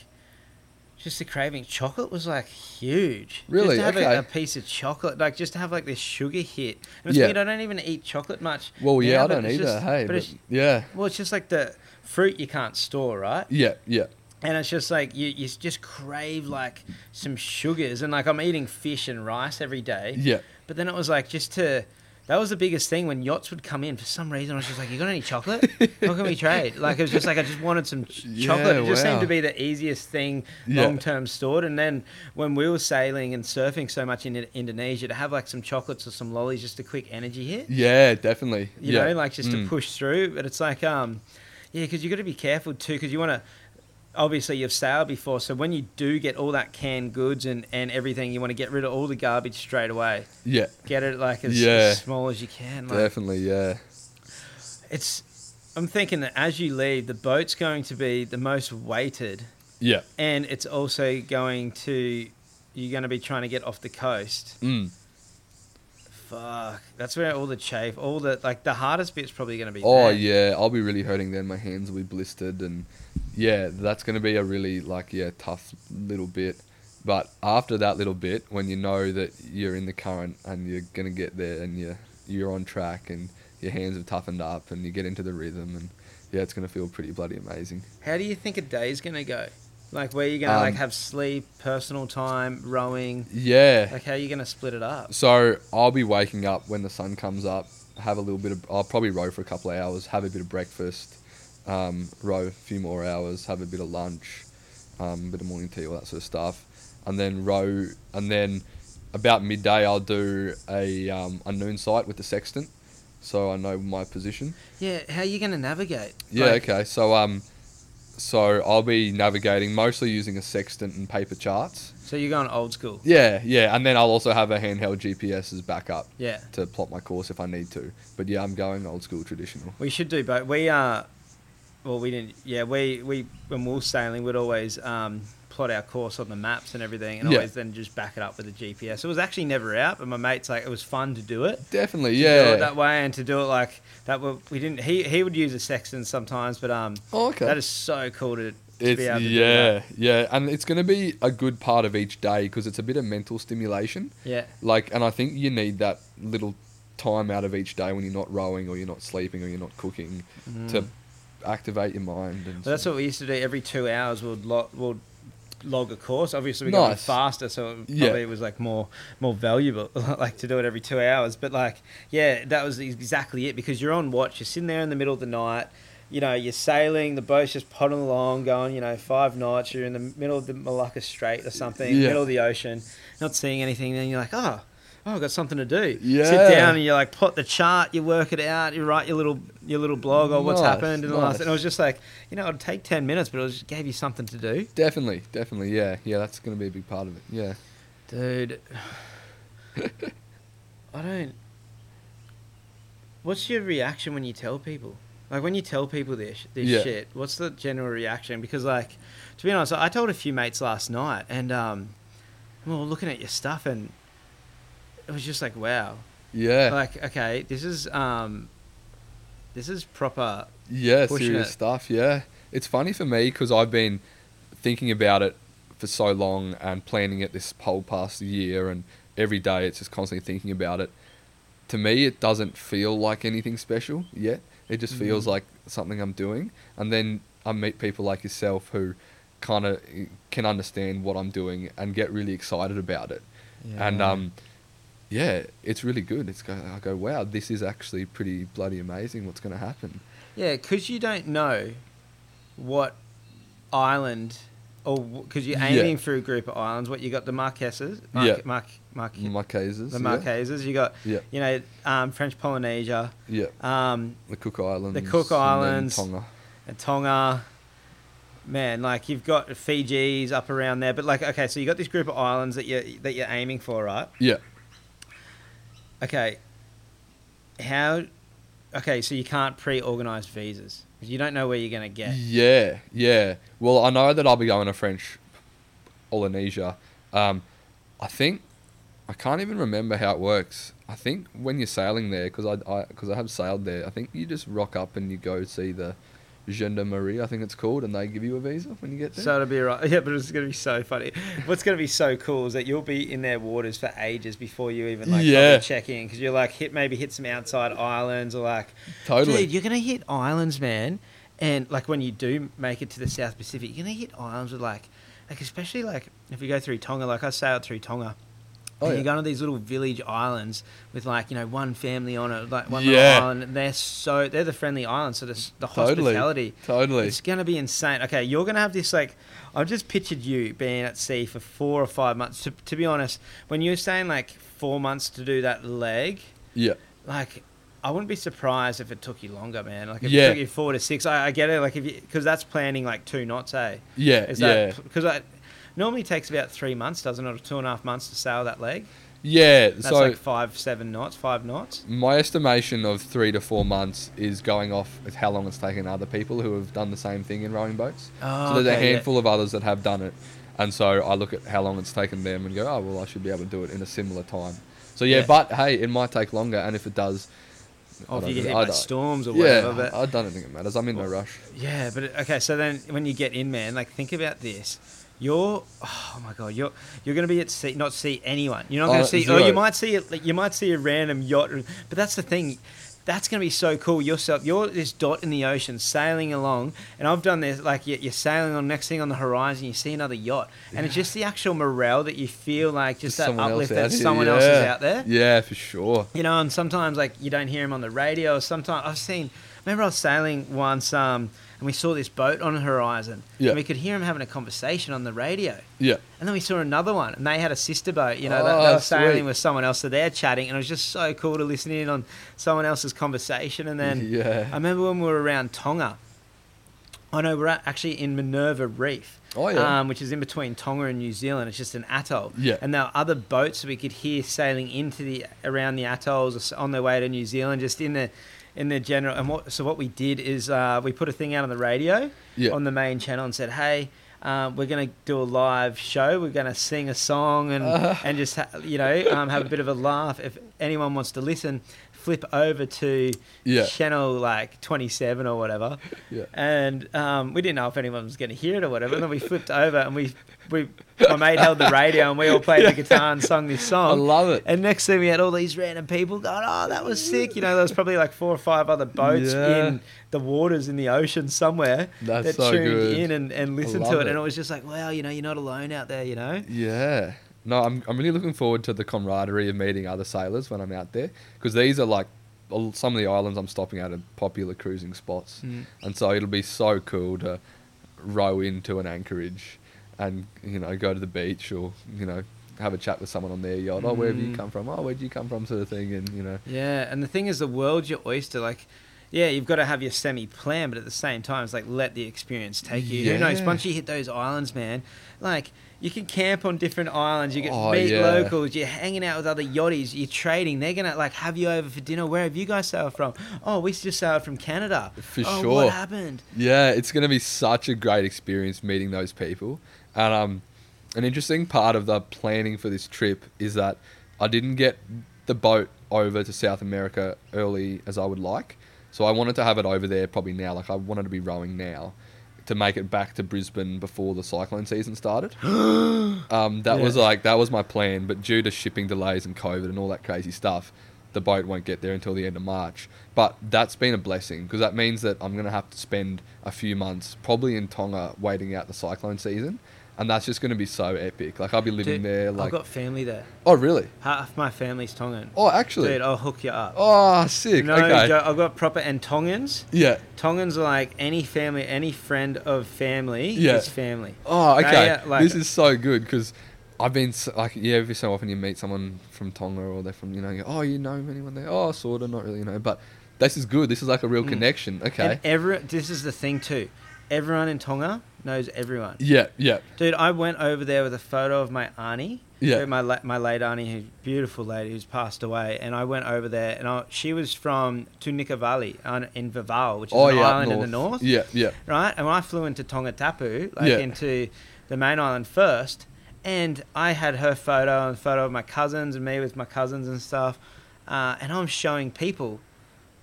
just the craving. Chocolate was like huge. Really? Just to have Okay. a, a piece of chocolate, like just to have like this sugar hit. And it's Yeah. weird. I don't even eat chocolate much. Well, yeah, now, I don't either. just- hey, but but it's, yeah, well, it's just like the fruit you can't store, right? yeah, yeah, And it's just like you, you just crave like some sugars, and like I'm eating fish and rice every day. yeah. But then it was like just to. That was the biggest thing when yachts would come in. For some reason, I was just like, "You got any chocolate? How can we trade?" Like it was just like I just wanted some ch- Yeah, chocolate. It just wow. seemed to be the easiest thing Yeah. long term stored. And then when we were sailing and surfing so much in Indonesia, to have like some chocolates or some lollies, just a quick energy hit. Yeah, definitely. You yeah. know, like just to Mm. push through. But it's like, um, yeah, because you got to be careful too, because you want to. Obviously, you've sailed before, so when you do get all that canned goods and, and everything, you want to get rid of all the garbage straight away. Yeah, Get it like as, Yeah. as small as you can. Like, definitely. Yeah, it's. I'm thinking that as you leave, the boat's going to be the most weighted, yeah. and it's also going to. You're going to be trying to get off the coast. Mm. Fuck, that's where all the chafe, all the like the hardest bit's probably going to be. Oh yeah, I'll be really hurting then. My hands will be blistered, and yeah, that's gonna be a really like yeah tough little bit. But after that little bit, when you know that you're in the current and you're gonna get there and you you're on track and your hands have toughened up and you get into the rhythm and yeah, it's gonna feel pretty bloody amazing. How do you think a day's going to go? Like where you're going to like Um, have sleep, personal time, rowing. Yeah. Like how are you going to split it up? So I'll be waking up when the sun comes up, have a little bit of. I'll probably row for a couple of hours, have a bit of breakfast, um, row a few more hours, have a bit of lunch, um, a bit of morning tea, all that sort of stuff, and then row. And then about midday, I'll do a um, a noon sight with the sextant, so I know my position. Yeah, how are you going to navigate? Yeah. Like, okay. So um, so I'll be navigating mostly using a sextant and paper charts. So you're going old school. Yeah, yeah, and then I'll also have a handheld GPS as backup Yeah. to plot my course if I need to. But yeah, I'm going old school traditional. We should do both. We uh well we didn't yeah, we we when we were sailing we'd always um plot our course on the maps and everything, and Yeah. always then just back it up with the GPS. It was actually never out, but my mates like it was fun to do it. Definitely, yeah. it that way and to do it like that. We didn't. He he would use a sextant sometimes, but um, oh, okay. that is so cool to, be able to yeah, yeah, and it's going to be a good part of each day because it's a bit of mental stimulation. Yeah, Like, and I think you need that little time out of each day when you're not rowing or you're not sleeping or you're not cooking to activate your mind. And Well, that's what we used to do. Every two hours, we'd log, we'd log a course. Obviously, we got faster, so it Yeah. probably was like more more valuable, like to do it every two hours. But like, yeah, that was exactly it because you're on watch. You're sitting there in the middle of the night. You know, you're sailing. The boat's just plodding along, going. You know, five knots. You're in the middle of the Malacca Strait or something, Yeah. middle of the ocean, not seeing anything. Then you're like, oh. Oh, I've got something to do. Yeah. Sit down and you like plot the chart, you work it out, you write your little your little blog on what's happened and all that. nice. And it was just like, you know, it'd take ten minutes, but it was, just gave you something to do. definitely, definitely, yeah, yeah. That's going to be a big part of it. Yeah. Dude, I don't. What's your reaction when you tell people? Like when you tell people this this Yeah. shit, what's the general reaction? Because like, to be honest, I told a few mates last night, and um, we were looking at your stuff, and it was just like, wow, Yeah. like okay, this is um, this is proper. Yeah, serious it. stuff. Yeah, it's funny for me because I've been thinking about it for so long and planning it this whole past year, and every day it's just constantly thinking about it. To me, it doesn't feel like anything special yet. It just feels Mhm. like something I'm doing, and then I meet people like yourself who kind of can understand what I'm doing and get really excited about it. Yeah. And um, yeah, it's really good. It's go, I go, wow, this is actually pretty bloody amazing. What's going to happen? Yeah, because you don't know what island, or because you're Yeah. aiming for a group of islands. What you got the Marquesas, Mar- Yeah. Mark, Mark, Marquesas. the yeah. Marquesas. You got Yeah. you know um, French Polynesia, Yeah, um, the Cook Islands. The Cook and Islands. Tonga. and Tonga. Man, like you've got Fiji's up around there, but like okay, so you got this group of islands that you that you're aiming for, right? Yeah, Okay, how? Okay, so you can't pre-organize visas. You don't know where you're gonna get. yeah, yeah. Well, I know that I'll be going to French Polynesia. Um, I think I can't even remember how it works. I think when you're sailing there, because I because I, have sailed there, I think you just rock up and you go see the gendarmerie, I think it's called, and they give you a visa when you get there. So it'll be right. Yeah, but it's going to be so funny. What's going to be so cool is that you'll be in their waters for ages before you even like Yeah. check in because you're like hit maybe hit some outside islands or like totally. dude, you're going to hit islands, man. And like when you do make it to the South Pacific, you're going to hit islands with like like especially like if you go through Tonga, like I sailed through Tonga. Oh, and yeah. you go to these little village islands with like you know one family on it, like one Yeah. little island. And they're so they're the friendly islands, so the, the Totally. hospitality Totally. it's gonna be insane. Okay, you're gonna have this like I've just pictured you being at sea for four or five months. To, to be honest, when you're saying like four months to do that leg, yeah. like I wouldn't be surprised if it took you longer, man. Like if Yeah. it took you four to six, I, I get it. Like if you because that's planning like two knots, eh? Yeah. Is yeah. because I normally takes about three months, doesn't it, or two and a half months to sail that leg? yeah. That's so like five, seven knots, five knots. My estimation of three to four months is going off with how long it's taken other people who have done the same thing in rowing boats. Oh, so ah, there's a okay, yeah. handful of others that have done it, and so I look at how long it's taken them and go, oh well, I should be able to do it in a similar time. So yeah, Yeah. but hey, it might take longer, and if it does, Or if you get hit by storms or yeah, whatever. But I don't think it matters. I'm in no rush. Yeah, but okay. So then, when you get in, man, like think about this. You're, oh my god, you're you're gonna be at sea, not see anyone. You're not gonna Uh, see, zero. or you might see it. Like, you might see a random yacht, but that's the thing. That's gonna be so cool. Yourself, you're this dot in the ocean sailing along, and I've done this. Like you're, you're sailing on next thing on the horizon, you see another yacht, and it's just the actual morale that you feel like just, that uplift that here, someone else is out there. Yeah, for sure. You know, and sometimes like you don't hear him on the radio. Sometimes I've seen. Remember, I was sailing once, um, and we saw this boat on the horizon. Yeah. And we could hear him having a conversation on the radio. Yeah, And then we saw another one, and they had a sister boat. You know, they, they Oh, were sailing with someone else, so they're chatting, and it was just so cool to listen in on someone else's conversation. And then yeah. I remember when we were around Tonga. I know we're actually in Minerva Reef. Oh, yeah. Um, which is in between Tonga and New Zealand. It's just an atoll. Yeah. And there were other boats we could hear sailing into the around the atolls on their way to New Zealand, just in the in the general. And what so what we did is uh, we put a thing out on the radio Yeah. on the main channel and said, hey. Um, we're going to do a live show. We're going to sing a song and Uh. and just ha- you know um, have a bit of a laugh. If anyone wants to listen, flip over to Yeah. channel like 27 or whatever. Yeah. And um, we didn't know if anyone was going to hear it or whatever. And then we flipped over and we we my mate held the radio and we all played the guitar and sung this song. I love it. And next thing we had all these random people going, "Oh, that was sick!" You know, there was probably like four or five other boats Yeah. in the waters in the ocean somewhere That's that so tuned good. in and, and listened to love it. and it. it was just like, wow, you know, you're not alone out there. You know, Yeah. No, I'm, I'm really looking forward to the camaraderie of meeting other sailors when I'm out there because these are like some of the islands I'm stopping at are popular cruising spots. Mm. And so it'll be so cool to row into an anchorage and, you know, go to the beach or, you know, have a chat with someone on their yacht. Oh, where have you Mm. come from? Oh, where'd you come from? Sort of thing. And, you know, Yeah, and the thing is, the world's your oyster. Like, yeah, you've got to have your semi plan, but at the same time, it's like let the experience take you. Who knows? Yeah. Once you hit those islands, man, like you can camp on different islands. You get Oh, meet yeah. locals. You're hanging out with other yachties. You're trading. They're gonna like have you over for dinner. Where have you guys sailed from? Oh, we just sailed from Canada. For oh, sure. What happened? Yeah, it's going to be such a great experience meeting those people. And um, an interesting part of the planning for this trip is that I didn't get the boat over to South America early as I would like. So I wanted to have it over there probably now. Like I wanted to be rowing now to make it back to Brisbane before the cyclone season started. um, that was like that was my plan, but due to shipping delays and COVID and all that crazy stuff, the boat won't get there until the end of March. But that's been a blessing because that means that I'm going to have to spend a few months probably in Tonga waiting out the cyclone season. And that's just going to be so epic. Like I'll be living Dude, there Like I've got family there. Oh, really? Half my family's Tongan. Oh, actually. Dude, I'll hook you up. Oh, sick. no, okay. joke, I've got proper and Tongans. Yeah. Tongans are like any family, any friend of family Yeah. is family. Oh, okay. like- this is so good because I've been s like yeah. Every so often you meet someone from Tonga or they're from you know. You go, oh, you know anyone there? Oh, sorta, not really, you know. But this is good. This is like a real Mm. connection. Okay. And every this is the thing too. Everyone in Tonga knows everyone. yeah, yeah, Dude, I went over there with a photo of my auntie. Yeah. My la- my late auntie, who's a beautiful lady who's passed away, and I went over there, and I, she was from Tunikavali uh, in Vava'u, which is oh an yeah, island in the north. Yeah, yeah, right? And when I flew into Tongatapu, like Yeah. into the main island first, and I had her photo and photo of my cousins and me with my cousins and stuff, uh, and I'm showing people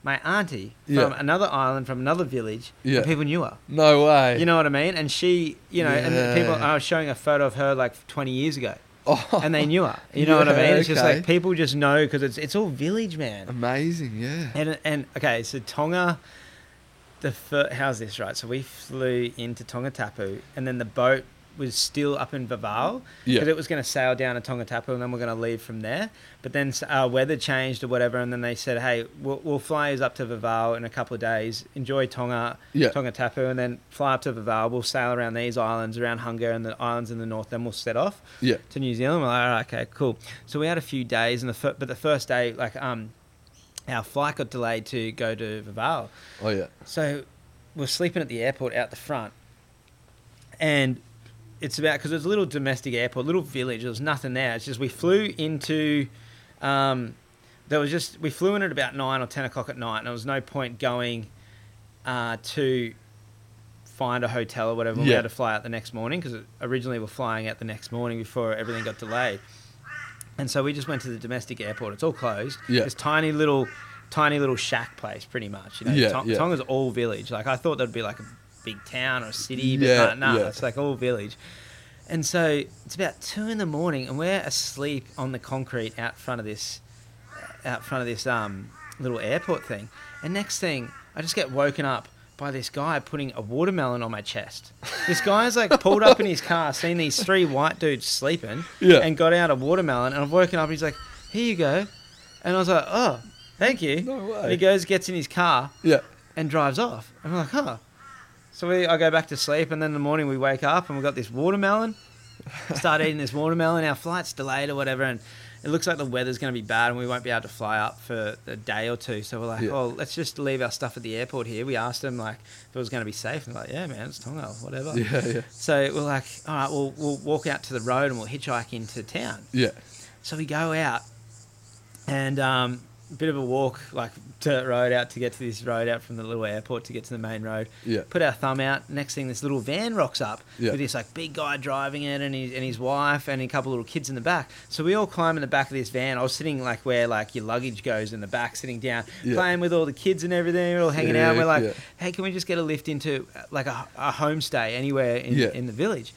my auntie from Yeah. another island from another village, Yeah. and people knew her. No way. You know what I mean? And she, you know, and the people. Yeah. I was showing a photo of her like 20 years ago, oh, and they knew her. You know what I Yeah, mean? It's just okay. like people just know because it's it's all village, man. amazing. Yeah. And and okay, so Tonga, the fir- how's this right? So we flew into Tongatapu, and then the boat was still up in Vava'u Yeah. because it was going to sail down to Tongatapu, and then we're going to leave from there. But then our weather changed or whatever, and then they said, "Hey, we'll, we'll fly us up to Vava'u in a couple of days. Enjoy Tonga, Yeah. Tongatapu, and then fly up to Vava'u. We'll sail around these islands, around Hunga and the islands in the north. Then we'll set off." Yeah. to New Zealand. We're like, all right, okay, cool. So we had a few days, and the fir- but the first day, like, um, our flight got delayed to go to Vava'u. Oh yeah. So we're sleeping at the airport out the front, and it's about because it's a little domestic airport, little village. There was nothing there. It's just we flew into. Um, there was just we flew in at about nine or ten o'clock at night, and there was no point going uh, to find a hotel or whatever. We had to fly out the next morning because originally we're flying out the next morning before everything got delayed. And so we just went to the domestic airport. It's all closed. Yeah. This tiny little, tiny little shack place, pretty much. You know, Yeah, Tong- yeah. Tonga's all village. Like I thought there'd be like a big town or city, but Yeah, no, no, yeah. it's like all village. And so it's about two in the morning, and we're asleep on the concrete out front of this, out front of this um, little airport thing. And next thing, I just get woken up by this guy putting a watermelon on my chest. This guy's like pulled up in his car, seen these three white dudes sleeping, Yeah. and got out a watermelon. And I've woken up, and he's like, "Here you go," and I was like, "Oh, thank you." No way. And he goes, gets in his car, Yeah. and drives off. And I'm like, huh. So we, I go back to sleep, and then in the morning we wake up and we've got this watermelon. Start eating this watermelon. Our flight's delayed or whatever, and it looks like the weather's going to be bad, and we won't be able to fly up for a day or two. So we're like, Yeah. oh, let's just leave our stuff at the airport here. We asked them like if it was going to be safe, and they're like, yeah, man, it's Tonga, whatever. Yeah. Yeah. So we're like, all right, we'll we'll walk out to the road and we'll hitchhike into town. Yeah. So we go out, and um, bit of a walk, like dirt road out to get to this road out from the little airport to get to the main road. Yeah. Put our thumb out. Next thing, this little van rocks up Yeah. with this like big guy driving it, and his and his wife and a couple little kids in the back. So we all climb in the back of this van. I was sitting like where like your luggage goes in the back, sitting down, Yeah. playing with all the kids and everything. We're all hanging out. We're like, yeah. hey, can we just get a lift into like a, a homestay anywhere in, Yeah. in the village?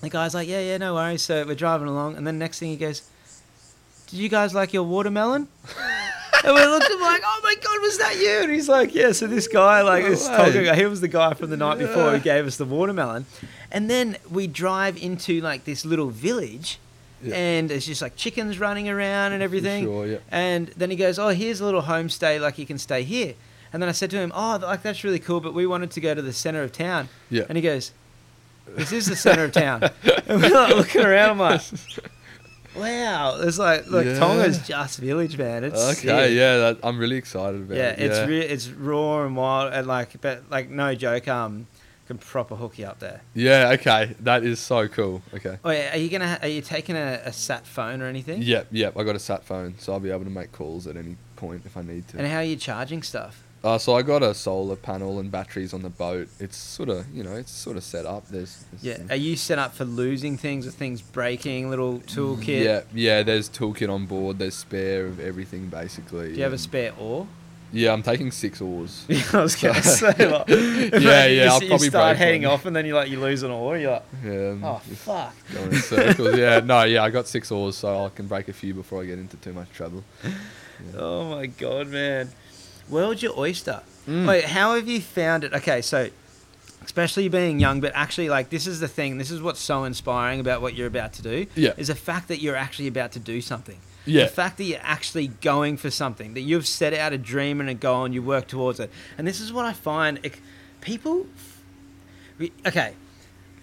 The guy's like, yeah, yeah, no worries. So we're driving along, and then next thing he goes, did you guys like your watermelon? and we looked at him like, oh my god, was that you? And he's like, yeah. So this guy, like this No guy, he was the guy from the night before who gave us the watermelon. And then we drive into like this little village, Yeah. and there's just like chickens running around and everything. sure, yeah. And then he goes, oh, here's a little homestay, like you can stay here. And then I said to him, oh, like that's really cool, but we wanted to go to the center of town. Yeah. And he goes, this is the center of town. and we're like looking around, I'm like, wow. It's like, like Yeah. Tonga's just village, man. It's okay, sick. yeah, that, I'm really excited about Yeah, it. it's yeah. re- it's raw and wild and like, but like no joke, um, can proper hook you up there. yeah, okay, that is so cool. Okay. Oh, yeah, are you gonna? Are you taking a, a sat phone or anything? Yep, yep. I got a sat phone, so I'll be able to make calls at any point if I need to. And how are you charging stuff? Uh, so I got a solar panel and batteries on the boat. It's sort of, you know, it's sort of set up. There's, there's Yeah, are you set up for losing things or things breaking? Little toolkit. Yeah, yeah. There's toolkit on board. There's spare of everything basically. Do you have a spare oar? Yeah, I'm taking six oars. I was gonna say, like, Yeah, you, yeah, I'll you probably start break heading one. off and then you like you lose an oar. You're like, Yeah. oh fuck. Going in circles. yeah, no, yeah. I got six oars, so I can break a few before I get into too much trouble. Oh my god, man. World's your oyster. Mm. Wait, how have you found it? Okay, so especially being young, but actually, like this is the thing. This is what's so inspiring about what you're about to do. Yeah. Is the fact that you're actually about to do something. Yeah. The fact that you're actually going for something, that you've set out a dream and a goal and you work towards it. And this is what I find it, people. Okay,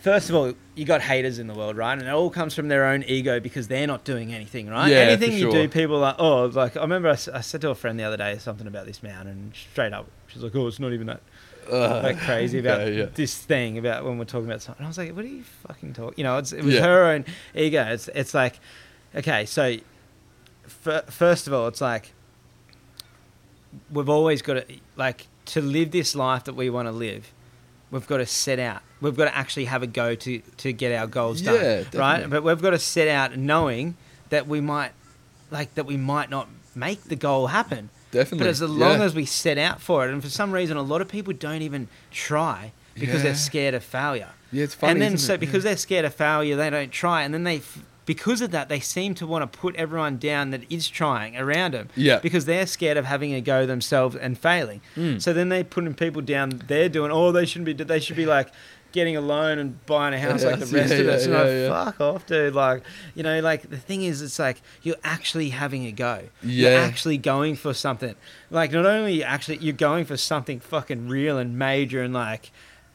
first of all, you got haters in the world, right? And it all comes from their own ego because they're not doing anything, right? Yeah, anything for you do, people are like, oh, like I remember I said to a friend the other day something about this mountain, and straight up, she's like, oh, it's not even that Uh, like crazy about okay, yeah. this thing about when we're talking about something. And I was like, what are you fucking talking? You know, it's, it was Yeah. her own ego. It's it's like, okay, so f- first of all, it's like we've always got to like to live this life that we want to live. We've got to set out. We've got to actually have a go to to get our goals Yeah, done, right? But we've got to set out knowing that we might, like, that we might not make the goal happen. Definitely. But as long yeah. as we set out for it, and for some reason, a lot of people don't even try because Yeah. they're scared of failure. yeah, it's funny. and then, so because Yeah. they're scared of failure, they don't try, and then they, f- because of that, they seem to want to put everyone down that is trying around them. Yeah. Because they're scared of having a go themselves and failing. Mm. So then they putting people down. They're doing. Oh, they shouldn't be. They should be like. Getting a loan and buying a house like the rest yeah, of us, yeah, and yeah, yeah. fuck off, dude. Like, you know, like the thing is, it's like you're actually having a go. Yeah. You're actually going for something. Like, not only actually you're going for something fucking real and major, and like,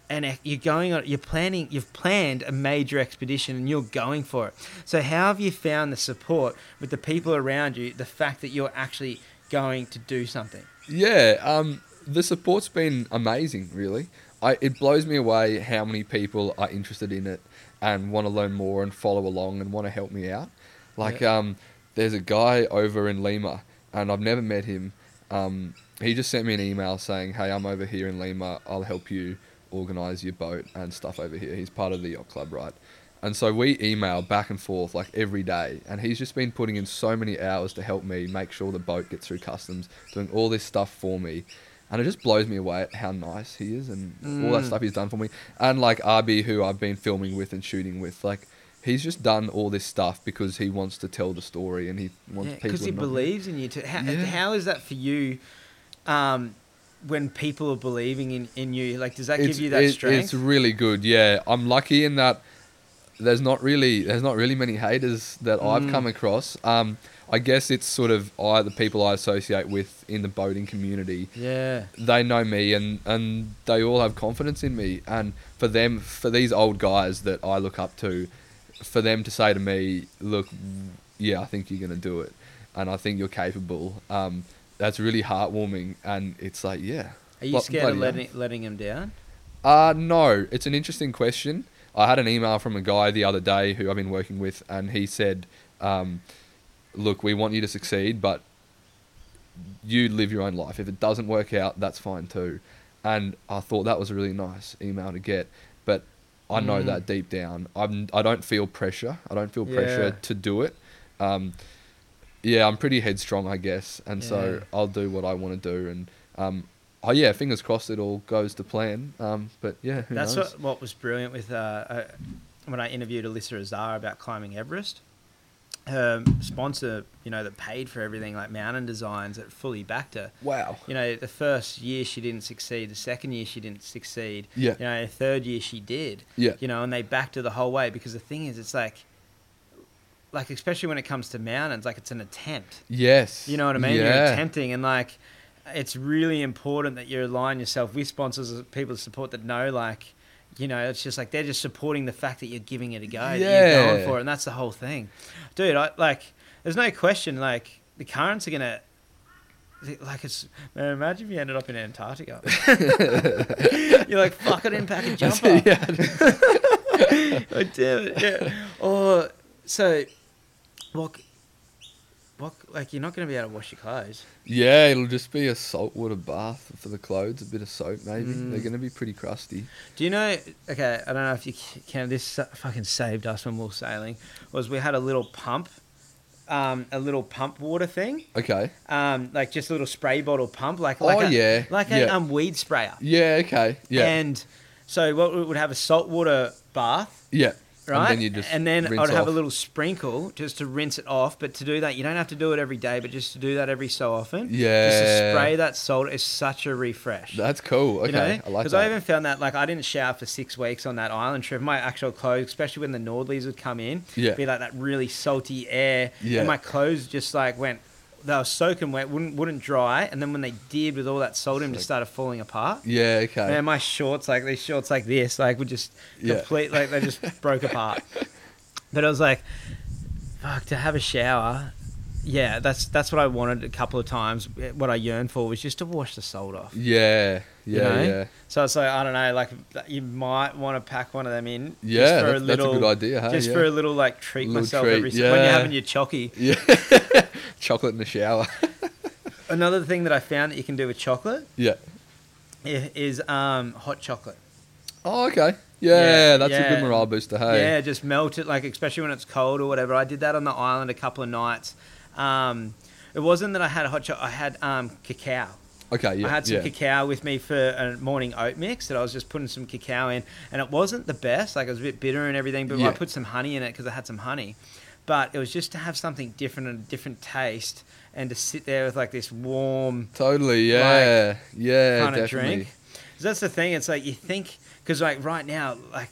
and you're going on. You're planning. You've planned a major expedition, and you're going for it. So, how have you found the support with the people around you? The fact that you're actually going to do something. Yeah, um, the support's been amazing, really. I, it blows me away how many people are interested in it and want to learn more and follow along and want to help me out. Like, um, there's a guy over in Lima, and I've never met him. Um, he just sent me an email saying, "Hey, I'm over here in Lima. I'll help you organize your boat and stuff over here." He's part of the yacht club, right? And so we email back and forth like every day, and he's just been putting in so many hours to help me make sure the boat gets through customs, doing all this stuff for me. And it just blows me away at how nice he is and all that Mm. stuff he's done for me. And like RB, who I've been filming with and shooting with, like he's just done all this stuff because he wants to tell the story and he wants people Because he believes in you. To, how, Yeah. how is that for you? Um, when people are believing in, in you, like, does that give you that it- strength? It's really good. Yeah, I'm lucky in that there's not really there's not really many haters that I've Mm. come across. Um, I guess it's sort of I the people I associate with in the boating community. yeah. They know me and and they all have confidence in me. And for them, for these old guys that I look up to, for them to say to me, "Look, yeah, I think you're gonna do it, and I think you're capable." Um, that's really heartwarming, and it's like, yeah. Are you Blo- scared of letting letting him down? uh, no, it's an interesting question. I had an email from a guy the other day who I've been working with, and he said, um, "Look, we want you to succeed, but you live your own life. If it doesn't work out, that's fine too. And I thought that was a really nice email to get. But I know Mm. that deep down, I'm I don't feel pressure. I don't feel pressure Yeah. to do it. Um, yeah, I'm pretty headstrong, I guess, and so I'll do what I want to do. And um, oh yeah, fingers crossed it all goes to plan. Um, but yeah, who That's knows? what, what was brilliant with uh, uh, when I interviewed Alyssa Azar about climbing Everest. Her sponsor, you know, that paid for everything, like Mountain Designs, that fully backed her. wow. You know, the first year she didn't succeed. The second year she didn't succeed. Yeah. You know, the third year she did. Yeah. You know, and they backed her the whole way because the thing is, it's like, like especially when it comes to mountains, like it's an attempt. Yes. You know what I mean? You're attempting, and like, it's really important that you align yourself with sponsors, or people to support that know, like, you know, it's just like they're just supporting the fact that you're giving it a go, that you're going for it, and that's the whole thing, dude. I like, there's no question, like, the currents are gonna. Like it's man, imagine if you ended up in Antarctica. You're like, fuck, I didn't pack a jumper. yeah. oh, damn it. Yeah. Or so, What? Like you're not gonna be able to wash your clothes. Yeah, it'll just be a saltwater bath for the clothes, a bit of soap maybe. Mm. They're going to be pretty crusty. Do you know? Okay, I don't know if you can. This fucking saved us when we were sailing. Was we had a little pump, um, a little pump water thing, Okay. um, like just a little spray bottle pump, like Oh, like a, yeah, like a yeah. um, weed sprayer. Yeah, okay. Yeah. And so what we would have a saltwater bath, yeah. Right? And then just and then I'd have a little sprinkle just to rinse it off. But to do that, you don't have to do it every day, but just to do that every so often. Yeah. Just to spray that salt is such a refresh. That's cool. Okay. You know, I like that. because. I even found that like I didn't shower for six weeks on that island trip. My actual clothes, especially when the northerlies would come in, Yeah. be like that really salty air, Yeah. and my clothes just like went. They were soaking wet, wouldn't wouldn't dry, and then when they did with all that in, It's just started falling apart. yeah, okay. Man, my shorts like these shorts like this, like would just Yeah. complete like they just broke apart. But I was like, fuck, to have a shower. Yeah, that's that's what I wanted a couple of times. What I yearned for was just to wash the salt off. yeah. You Yeah, know? yeah. So it's like I don't know, like you might want to pack one of them in. Yeah, just for that's, that's a good idea, hey? Just yeah. for a little like treat Little myself treat, every s- when you're having your chocky. Yeah. Chocolate in the shower. Another thing that I found that you can do with chocolate yeah. is um, hot chocolate. Oh, okay. Yeah, Yeah, that's a good morale booster, hey. Yeah, just melt it, like especially when it's cold or whatever. I did that on the island a couple of nights. Um, it wasn't that I had a hot chocolate. I had um, cacao. Okay, yeah. I had some yeah. cacao with me for a morning oat mix that I was just putting some cacao in, and it wasn't the best. Like it was a bit bitter and everything, but Yeah. I put some honey in it because I had some honey. But it was just to have something different and a different taste, and to sit there with like this warm Totally, yeah. yeah, kind of drink. that's the thing. It's like you think because like right now, like,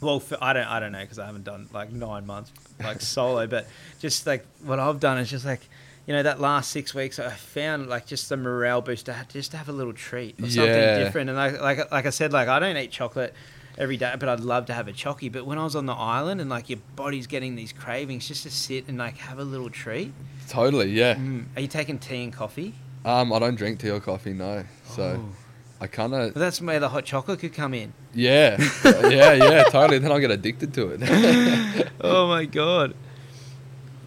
well, for, I don't, I don't know because I haven't done like nine months like solo, but just like what I've done is just like. You know that last six weeks, I found like just the morale boost to have, just to have a little treat or something Yeah. different. And like, like like I said, like I don't eat chocolate every day, but I'd love to have a chocky. But when I was on the island and like your body's getting these cravings, just to sit and like have a little treat. Totally, yeah. Mm. Are you taking tea and coffee? Um, I don't drink tea or coffee, no. So Oh. I kind of, that's where the hot chocolate could come in. yeah, yeah, yeah, totally. Then I'll get addicted to it. oh my god.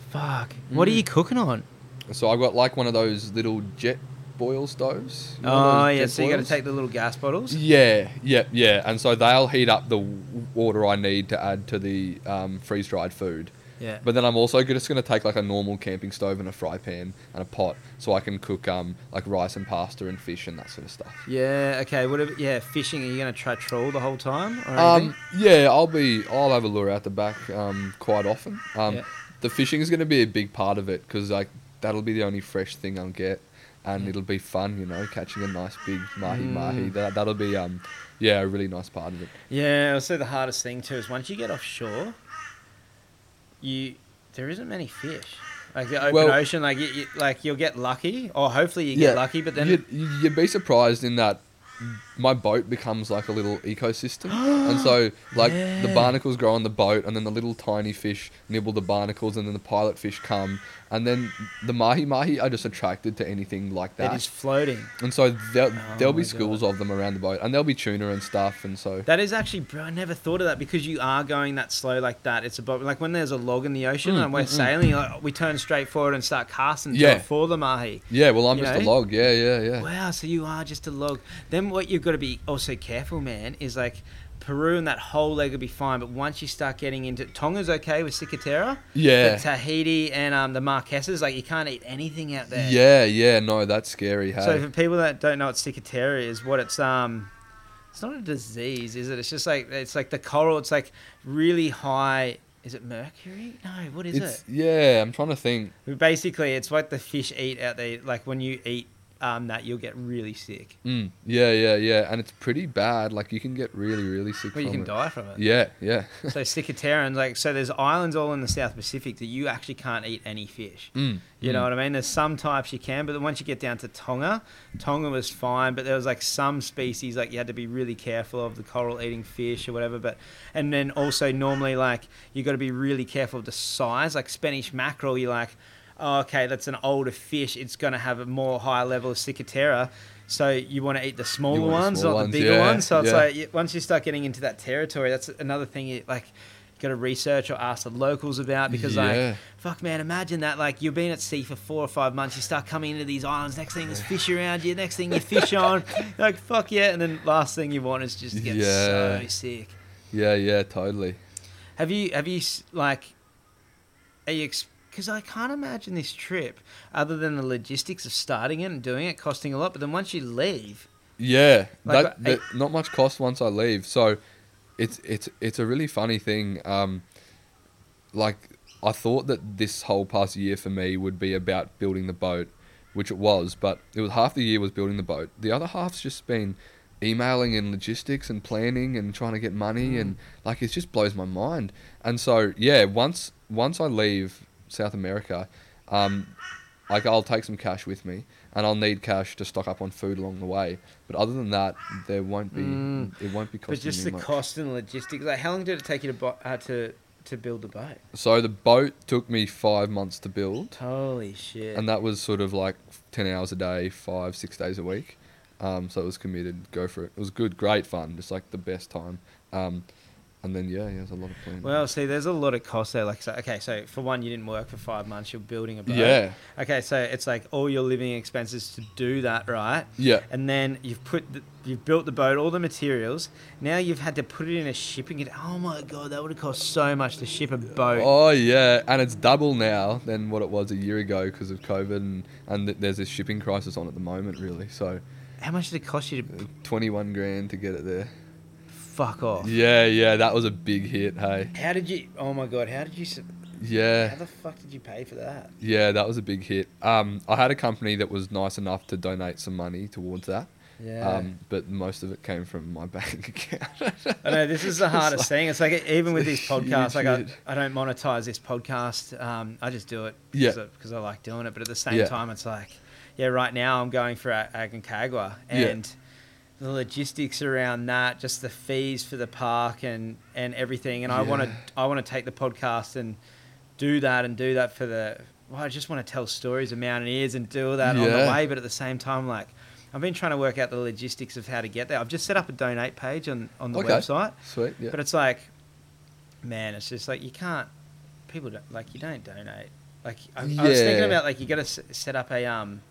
Fuck. What are Mm. you cooking on? so I've got like one of those little jet boil stoves. You know Oh yeah, so you got to take the little gas bottles. Yeah, yeah, yeah. And so they'll heat up the water I need to add to the um, freeze dried food. Yeah. But then I'm also just going to take like a normal camping stove and a fry pan and a pot so I can cook um, like rice and pasta and fish and that sort of stuff. Yeah. Okay. Whatever. Yeah. Fishing. Are you gonna try trawl the whole time? Or Um, yeah, I'll be. I'll have a lure out the back um, quite often. Um, Yeah. The fishing is going to be a big part of it because like that'll be the only fresh thing I'll get, and Yeah. it'll be fun. You know, catching a nice big mahi mahi. Mm. That that'll be um, yeah, a really nice part of it. Yeah. I'll say the hardest thing too is once you get offshore, you there isn't many fish. Like the open Well- ocean, like you, you, like you'll get lucky, or hopefully you get lucky. But then you'd, you'd be surprised in that my boat becomes like a little ecosystem, and so like the barnacles grow on the boat, and then the little tiny fish nibble the barnacles, and then the pilot fish come, and then the mahi mahi are just attracted to anything like that, just floating. and so there'll, Oh there'll be schools of them around the boat, and there'll be tuna and stuff, and so That is actually, bro. I never thought of that because you are going that slow like that. It's about like when there's a log in the ocean Mm, and we're mm, mm. sailing, like, we turn straight forward and start casting Yeah. yeah. for the mahi. yeah. Well, I'm You just a log. Yeah, yeah, yeah. Wow, so you are just a log. Then what you've got to be also careful, man, is like Peru and that whole leg will be fine, but once you start getting into Tonga's okay with Ciguatera, Yeah. Tahiti and um, the Marquesas, like you can't eat anything out there. Yeah, yeah, no, that's scary. Hey. So for people that don't know what Ciguatera is, what it's um, it's not a disease, is it? It's just like it's like the coral. It's like really high. Is it mercury? No, what is it's it? yeah, I'm trying to think. Basically, it's what the fish eat out there. Like when you eat um, that, you'll get really sick. Mm, yeah, yeah, yeah, and it's pretty bad. Like you can get really, really sick Well, you can it. die from it. Yeah, yeah. So Cicaterans, like so, there's islands all in the South Pacific that you actually can't eat any fish. Mm, You mm. know what I mean? There's some types you can, but then once you get down to Tonga, Tonga was fine, but there was like some species like you had to be really careful of the coral eating fish or whatever. But and then also normally like you got to be really careful of the size. Like Spanish mackerel, you're like, oh, okay, that's an older fish. It's going to have a more high level of ciguatera. So you want to eat the smaller ones, small not ones, the bigger yeah, ones. So it's yeah. like once you start getting into that territory, that's another thing. You like got to research or ask the locals about because like Fuck, man, imagine that. Like, you've been at sea for four or five months, you start coming into these islands, next thing there's fish around you, next thing you fish on. Like, fuck yeah. And then last thing you want is just to get Yeah. so sick. Yeah, yeah, totally. Have you, have you, like, are you, because I can't imagine this trip, other than the logistics of starting it and doing it, costing a lot. But then once you leave, Yeah, Like, that, I- not much cost once I leave. So it's it's it's a really funny thing. Um, like I thought that this whole past year for me would be about building the boat, which it was, but it was half the year was building the boat. The other half's just been emailing and logistics and planning and trying to get money and like it just blows my mind. And so yeah, once once I leave South America, um, like I'll take some cash with me and I'll need cash to stock up on food along the way. But other than that, there won't be Mm. it won't be costing but just the much. cost and logistics. Like, how long did it take you to, uh, to, to build the boat? So the boat took me five months to build, Holy shit. and that was sort of like ten hours a day, five six days a week. Um, so it was committed. Go for it. It was good, great fun, just like the best time. Um, and then yeah, yeah, there's a lot of planning. Well, see, there's a lot of cost there. Like, so, okay, so for one, you didn't work for five months. You're building a boat. yeah, Okay, so it's like all your living expenses to do that, right? yeah, And then you've put, the, you've built the boat, all the materials. Now you've had to put it in a shipping. It. Oh my god, that would have cost so much to ship a boat. Oh yeah, and it's double now than what it was a year ago because of COVID, and and there's this shipping crisis on at the moment, really. So How much did it cost you to twenty one grand to get it there. Fuck off? Yeah, yeah, that was a big hit. Hey, How did you? Oh my god, how did you? s- yeah. How the fuck did you pay for that? Yeah, that was a big hit. Um, I had a company that was nice enough to donate some money towards that, Yeah. um, but most of it came from my bank account. I know this is the hardest thing. It's like even with these it's a podcasts, like I, hit. I don't monetize this podcast. Um, I just do it Yeah. because I, like doing it. But at the same Yeah. time, it's like, yeah, right now I'm going for Aconcagua Yeah. and the logistics around that, just the fees for the park and and everything. And I want to I want to take the podcast and do that and do that for the. Well, I just want to tell stories of mountaineers and do that on the way. But at the same time, like. I've been trying to work out the logistics of how to get there. I've just set up a donate page on, on the Okay. website. Sweet, yeah. But it's like, man, it's just like you can't. People don't like you don't donate. Like I, I was thinking about like you got to set up a um,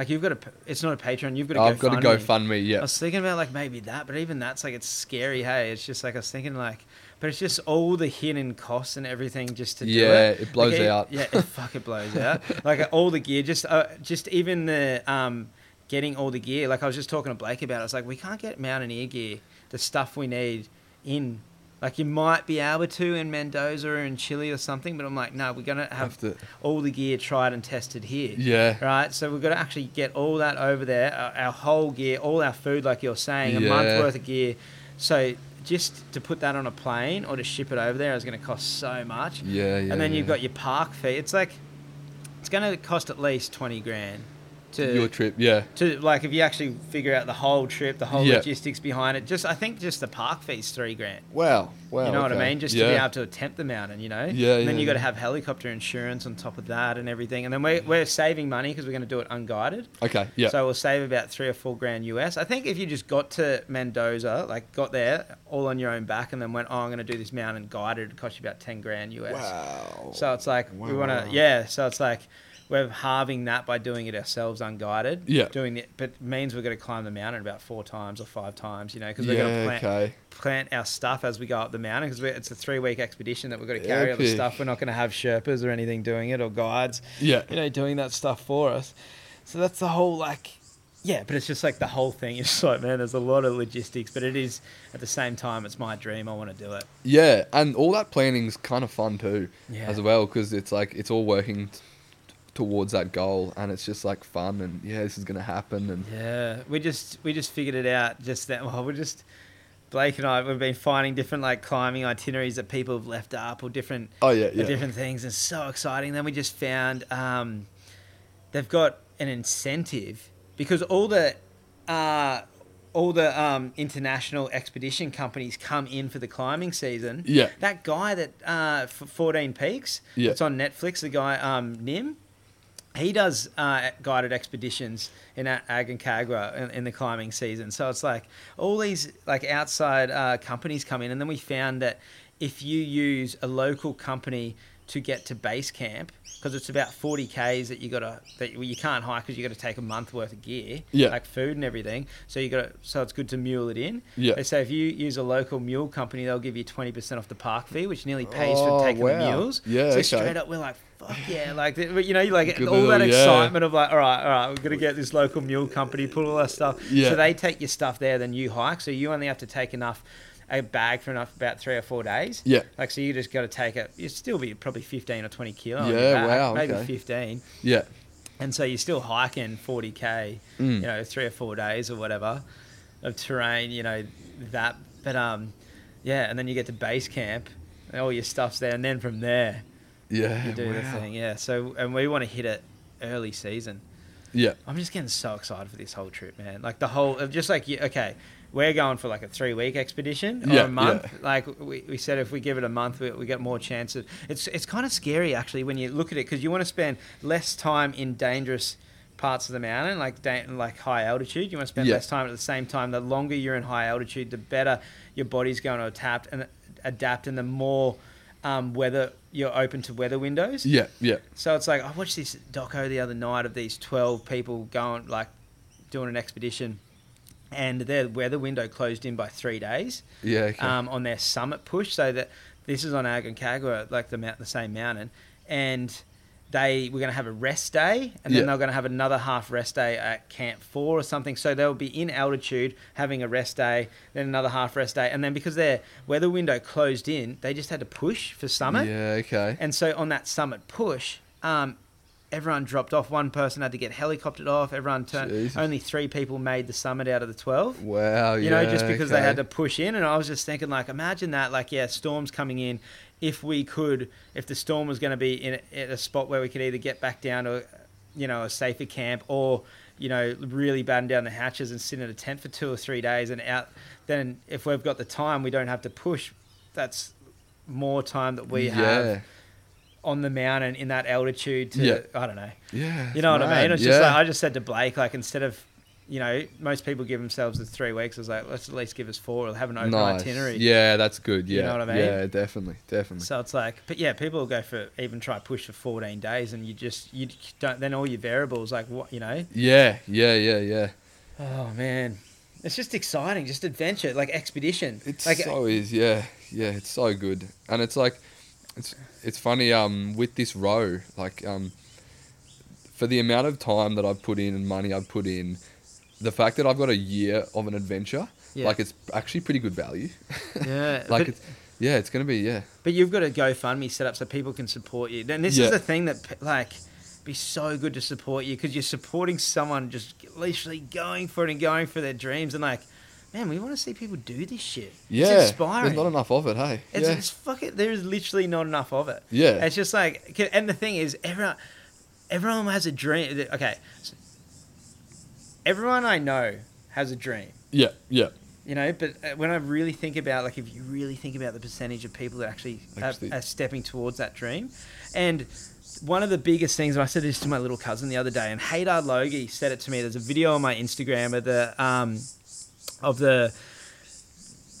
like you've got to. It's not a Patreon. You've got to I've got to go GoFundMe. fund me. Yeah. I was thinking about like maybe that, but even that's like it's scary. Hey, it's just like I was thinking like, but it's just all the hidden costs and everything just to do Yeah, it. it blows Like, out. Yeah, it, fuck, it blows out. Like all the gear, just uh, just even the um, getting all the gear. Like I was just talking to Blake about. it. I was like, we can't get mountaineer gear, the stuff we need in. Like you might be able to in Mendoza or in Chile or something, but I'm like, no, we're gonna have have to. all the gear tried and tested here. Yeah, Right, so we've got to actually get all that over there, our, our whole gear, all our food, like you're saying, a month worth of gear. So just to put that on a plane or to ship it over there is going to cost so much. yeah, yeah. and then you've got your park fee. It's like it's going to cost at least twenty grand to Your trip, yeah. to like if you actually figure out the whole trip, the whole Yeah. logistics behind it. Just I think just the park fee's three grand. Wow. Wow. you know what I mean? Just yeah. to be able to attempt the mountain, you know. Yeah, And then yeah, you got to have helicopter insurance on top of that and everything. And then we're we're saving money because we're going to do it unguided. Okay. Yeah. So we'll save about three or four grand US. I think if you just got to Mendoza, like got there all on your own back, and then went, oh, I'm going to do this mountain guided, it'd cost you about ten grand US. wow. So it's like we want to, yeah. So it's like we're halving that by doing it ourselves unguided. Yeah. Doing it, but it means we're going to climb the mountain about four times or five times, you know, because we're yeah. going to plant, okay. plant our stuff as we go up the mountain because it's a three week expedition that we've got to carry all the stuff. We're not going to have Sherpas or anything doing it or guides, Yeah. you know, doing that stuff for us. So that's the whole like. Yeah, but it's just like the whole thing is just like, man, there's a lot of logistics, but it is at the same time, it's my dream. I want to do it. Yeah, and all that planning's kind of fun too, Yeah. as well, because it's like it's all working t- towards that goal, and it's just like fun, and yeah, this is gonna happen, and Yeah, we just we just figured it out just that. Well, we're just Blake and I we've been finding different like climbing itineraries that people have left up or different oh yeah, yeah, different things. and so exciting. Then we just found um, they've got an incentive because all the uh, all the um, international expedition companies come in for the climbing season. yeah, That guy that uh, for 14 Peaks, Yeah. it's on Netflix. The guy um, Nim, he does uh, guided expeditions in Aconcagua in, in the climbing season. So it's like all these like outside uh, companies come in, and then we found that if you use a local company to get to base camp, because it's about 40 k's that you got to that you can't hike because you got to take a month worth of gear, Yeah. like food and everything. So you got so it's good to mule it in. Yeah. They say if you use a local mule company, they'll give you 20% off the park fee, which nearly pays Oh, for taking the mules. Yeah, So okay. straight up, we're like, fuck yeah. Like, you know, like Good all little- that yeah. excitement of like, all right, all right, we're going to get this local mule company, put all that stuff. Yeah. So they take your stuff there, then you hike. So you only have to take enough, a bag for enough, about three or four days. yeah, Like, so you just got to take it. You still be probably 15 or 20 kilo. Yeah, back, wow, Maybe okay. 15. yeah, And so you're still hiking 40k, Mm. you know, three or four days or whatever of terrain, you know, that. But um, yeah, and then you get to base camp, and all your stuff's there, and then from there yeah, you do the wow. thing. Yeah. So and we want to hit it early season. yeah, I'm just getting so excited for this whole trip, man. Like the whole, just like okay, we're going for like a three week expedition or Yeah, a month. yeah. Like we, we said, if we give it a month, we, we get more chances. It's it's kind of scary actually when you look at it because you want to spend less time in dangerous parts of the mountain, like da- like high altitude. You want to spend Yeah. less time at the same time. The longer you're in high altitude, the better your body's going to adapt and adapt, and the more um, weather you're open to weather windows. yeah, yeah, So it's like I watched this doco the other night of these twelve people going like doing an expedition, and their weather window closed in by three days yeah, okay. um, on their summit push. So that this is on Aconcagua, like the mount, the same mountain, and they were going to have a rest day, and then Yeah. they're going to have another half rest day at Camp Four or something. So they'll be in altitude having a rest day, then another half rest day, and then because their weather window closed in, they just had to push for summit. yeah, okay, And so on that summit push, um, everyone dropped off. One person had to get helicoptered off. Everyone turned. Jesus. Only three people made the summit out of the twelve. wow, You yeah, know, just because they had to push in. And I was just thinking, like, imagine that. Like, yeah, storms coming in. If we could, if the storm was going to be in a, at a spot where we could either get back down to, you know, a safer camp or, you know, really batten down the hatches and sit in a tent for two or three days and out. Then, if we've got the time, we don't have to push. That's more time that we yeah, have on the mountain in that altitude to Yeah. I don't know. yeah, You know what I mean? It's yeah. just like I just said to Blake, like instead of you know, most people give themselves the three weeks. I was like, let's at least give us four We'll have an open nice. itinerary. Yeah, that's good. Yeah, You know what I mean? Yeah, definitely, definitely. So it's like, but yeah, people will go for even try push for 14 days, and you just you don't. Then all your variables, like what you know. yeah, yeah, yeah, yeah. Oh man, it's just exciting, just adventure, like expedition. It's like so is, yeah, yeah. It's so good, and it's like, it's it's funny. Um, with this row, like um, for the amount of time that I've put in and money I've put in, the fact that I've got a year of an adventure, Yeah. like it's actually pretty good value. yeah, like but, it's, yeah, it's gonna be yeah, but you've got a GoFundMe set up so people can support you. And this Yeah. is the thing that like be so good to support you because you're supporting someone just literally going for it and going for their dreams and like. Man, we want to see people do this shit. yeah. it's inspiring. There's not enough of it, hey. It's, yeah, it's fucking. There is literally not enough of it. yeah, It's just like, and the thing is, everyone, everyone has a dream. Okay, so everyone I know has a dream. Yeah, yeah. You know, but uh, when I really think about, like, if you really think about the percentage of people that actually, Actually- Are, are stepping towards that dream, and one of the biggest things, and I said this to my little cousin the other day, and Heidar Logi said it to me. There's a video on my Instagram of the um, of the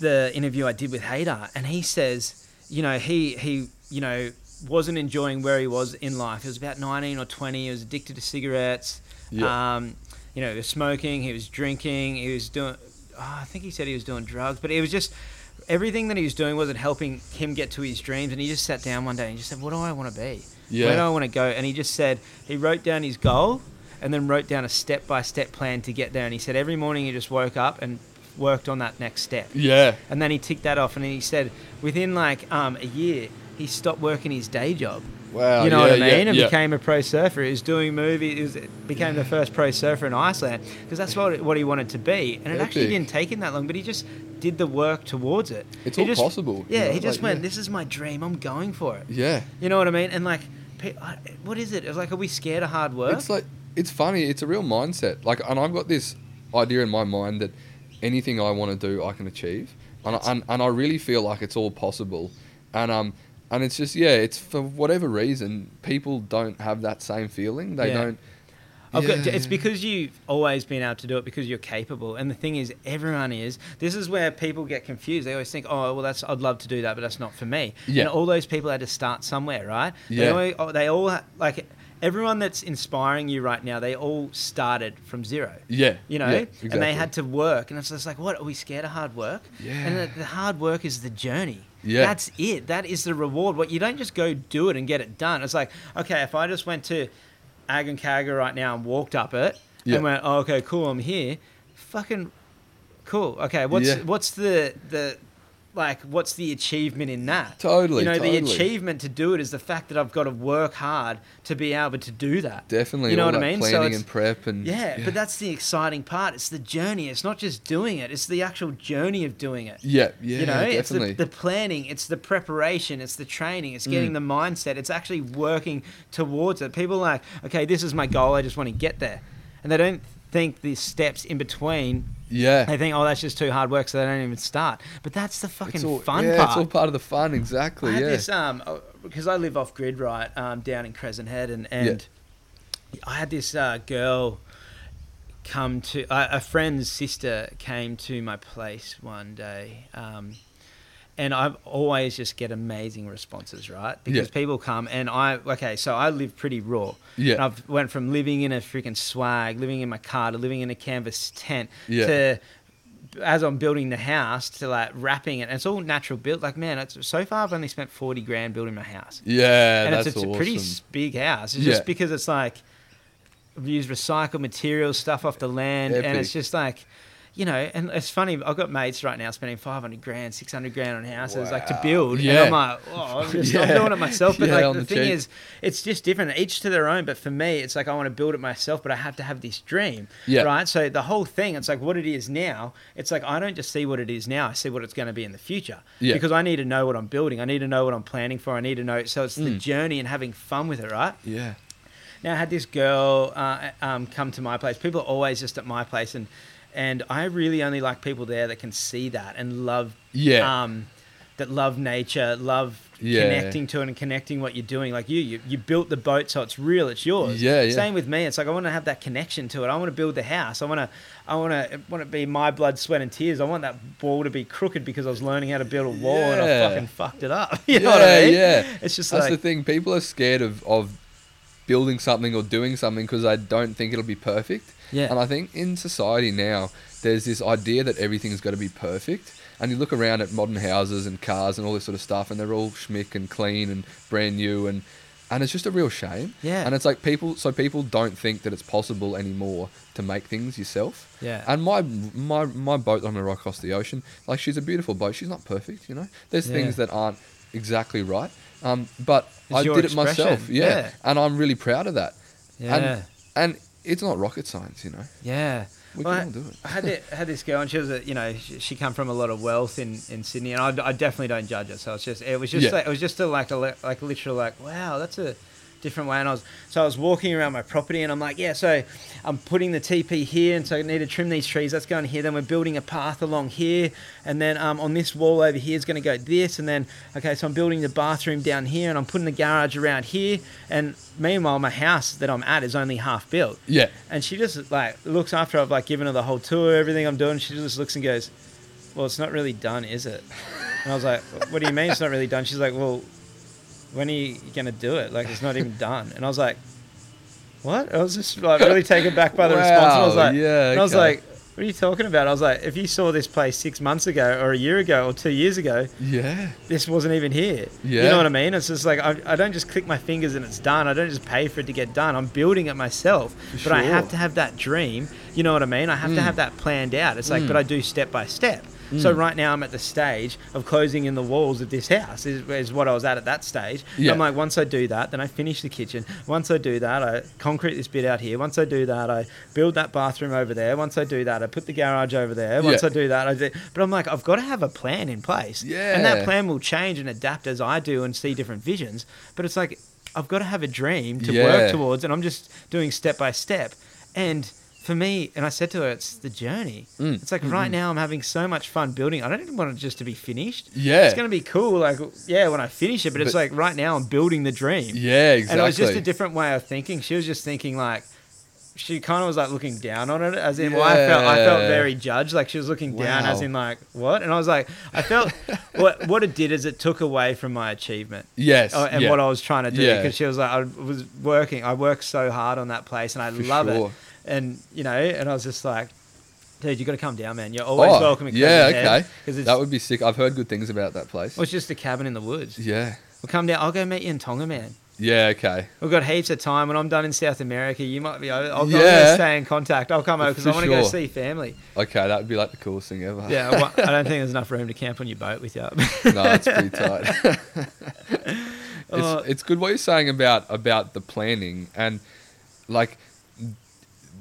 the interview I did with Heidar, and he says, you know, he he you know wasn't enjoying where he was in life. He was about 19 or 20. He was addicted to cigarettes. Yeah. Um, you know, he was smoking. He was drinking. He was doing. Oh, I think he said he was doing drugs, but it was just everything that he was doing wasn't helping him get to his dreams. And he just sat down one day and just said, "What do I want to be? Yeah. Where do I want to go?" And he just said he wrote down his goal and then wrote down a step by step plan to get there. And he said every morning he just woke up and worked on that next step. Yeah. And then he ticked that off, and he said within like um, a year he stopped working his day job. Wow. you know yeah, what I mean? yeah, and yeah. became a pro surfer. He was doing movies. He became the first pro surfer in Iceland because that's what what he wanted to be. And it actually didn't take him that long, but he just did the work towards it. It's He all just- possible. you Yeah, know, he just like, went. This is my dream. I'm going for it. Yeah. You know what I mean? And like, what is it? It's like, are we scared of hard work? It's like it's funny. It's a real mindset. Like, and I've got this idea in my mind that anything I want to do, I can achieve, and I, and, and I really feel like it's all possible, and um and it's just yeah, it's for whatever reason people don't have that same feeling. They Yeah. don't. I've got, it's yeah. because you've always been able to do it because you're capable. And the thing is, everyone is. This is where people get confused. They always think, "Oh, well, that's I'd love to do that, but that's not for me." Yeah. And all those people had to start somewhere, right? They Yeah. all, oh, they all like everyone that's inspiring you right now. They all started from zero. Yeah. You know, yeah, and they had to work, and it's just like, what are we scared of hard work? Yeah. And the, the hard work is the journey. Yeah. That's it. That is the reward. What you don't just go do it and get it done. It's like, okay, if I just went to Aconcagua right now and walked up it Yeah. and went, oh, okay, cool, I'm here. Fucking cool. Okay, what's Yeah. what's the the like what's the achievement in that? Totally, You know, the achievement to do it is the fact that I've got to work hard to be able to do that. Definitely. You know what I mean? So Planning it's- and prep and Yeah, but that's the exciting part. It's the journey. It's not just doing it. It's the actual journey of doing it. yeah, yeah, you know, it's definitely. the, the planning, it's the preparation, it's the training, it's getting Mm. the mindset, it's actually working towards it. People are like, okay, this is my goal. I just want to get there, and they don't think the steps in between. Yeah. They think, oh, that's just too hard work, so they don't even start. But that's the fucking all, fun yeah, part. it's all part of the fun. Exactly. I yeah. this um because I live off grid right um down in Crescent Head and and I had this uh, girl come to uh, a friend's sister came to my place one day um and I always just get amazing responses, right? Because Yeah. people come and I okay, so I live pretty raw. Yeah. And I've went from living in a freaking swag, living in my car, to living in a canvas tent, Yeah. to as I'm building the house to like wrapping it. And it's all natural built. Like man, it's, so far I've only spent forty grand building my house, yeah, and that's it's, a awesome. pretty big house. It's Yeah. just because it's like I've used recycled materials, stuff off the land, and it's just like. You know, and it's funny. I've got mates right now spending five hundred grand, six hundred grand on houses, like to Wow. build. And Yeah. I'm like, oh, I'm, just, I'm doing it myself. But Yeah, like the the thing is, it's just different. Each to their own. But for me, it's like I want to build it myself, but I have to have this dream. Yeah. Right. So the whole thing, it's like what it is now. It's like I don't just see what it is now. I see what it's going to be in the future. Yeah. Because I need to know what I'm building. I need to know what I'm planning for. I need to know. So it's the Mm. journey and having fun with it. Right. Yeah. Now I had this girl uh, um, come to my place. People are always just at my place, and and I really only like people there that can see that and love. Yeah. Um, that love nature, love Yeah. connecting to it and connecting what you're doing. Like you, you, you built the boat, so it's real, it's yours. Yeah, yeah. Same with me. It's like I want to have that connection to it. I want to build the house. I want to, I want to, want to be my blood, sweat, and tears. I want that wall to be crooked because I was learning how to build a wall and I fucking fucked it up. You know what I Yeah, mean? yeah. It's just That's like the thing. People are scared of, of building something or doing something because they don't think it'll be perfect. Yeah. And I think in society now, there's this idea that everything's got to be perfect. And you look around at modern houses and cars and all this sort of stuff, and they're all schmick and clean and brand new, and and it's just a real shame. Yeah. And it's like people, so people don't think that it's possible anymore to make things yourself. Yeah. And my my my boat that I'm gonna rock across the ocean, like she's a beautiful boat. She's not perfect, you know. There's Yeah. things that aren't exactly right. Um, but It's I did it myself. Yeah. yeah. And I'm really proud of that. yeah. And and it's not rocket science, you know. Yeah. We Well, can all do it. I had it, had this girl, and she was, a, you know, she, she come from a lot of wealth in, in Sydney, and I, I definitely don't judge her. So it's just, it was just, Yeah. like, it was just a, like a, like literal, like, wow, that's a, different way. And I was so I was walking around my property, and I'm like, yeah, so I'm putting the TP here, and so I need to trim these trees. That's going here. Then we're building a path along here, and then um, on this wall over here is going to go this, and then okay, so I'm building the bathroom down here, and I'm putting the garage around here, and meanwhile my house that I'm at is only half built. Yeah. And she just like looks after I've like given her the whole tour, everything I'm doing. She just looks and goes, "Well, it's not really done, is it?" And I was like, "What do you mean it's not really done?" She's like, "Well, when are you gonna do it? Like it's not even done." And I was like, "What?" I was just like really taken back by the response. And I was like, yeah, and I was like, "What are you talking about?" I was like, "If you saw this place six months ago, or a year ago, or two years ago, Yeah. this wasn't even here. Yeah, You know what I mean? It's just like I, I don't just click my fingers and it's done. I don't just pay for it to get done. I'm building it myself. For but I have to have that dream. You know what I mean? I have to Mm. have that planned out. It's like, Mm. but I do step by step. So Mm. right now I'm at the stage of closing in the walls of this house. Is, is what I was at at that stage. Yeah. I'm like, once I do that, then I finish the kitchen. Once I do that, I concrete this bit out here. Once I do that, I build that bathroom over there. Once I do that, I put the garage over there. Once Yeah. I do that, I do. But I'm like, I've got to have a plan in place. And that plan will change and adapt as I do and see different visions. But it's like I've got to have a dream to Yeah. work towards, and I'm just doing step by step. And for me, and I said to her, it's the journey. Mm. It's like right now I'm having so much fun building. I don't even want it just to be finished. Yeah. It's gonna be cool, like yeah, when I finish it. But, it's like right now I'm building the dream. Yeah, exactly. And it was just a different way of thinking. She was just thinking like. She kind of was like looking down on it, as in, well, I felt I felt very judged. Like she was looking down, as in, like what? And I was like, I felt what what it did is it took away from my achievement. yes. Oh, and yeah. what I was trying to do Yeah. because she was like, I was working, I worked so hard on that place and I For love sure. it. And, you know, and I was just like, dude, you got to come down, man. You're always Oh, welcome. yeah, okay. Head, okay. 'cause it's, That would be sick. I've heard good things about that place. well, it's just a cabin in the woods. Yeah. We'll come down. I'll go meet you in Tonga, man. Yeah, okay. We've got heaps of time. When I'm done in South America, you might be. I'll, I'll, Yeah. stay in contact. I'll come over because I want to go see family. Okay, that would be like the coolest thing ever. Yeah, well, I don't think there's enough room to camp on your boat with you. no, it's pretty tight. it's, Oh. it's good what you're saying about about the planning and like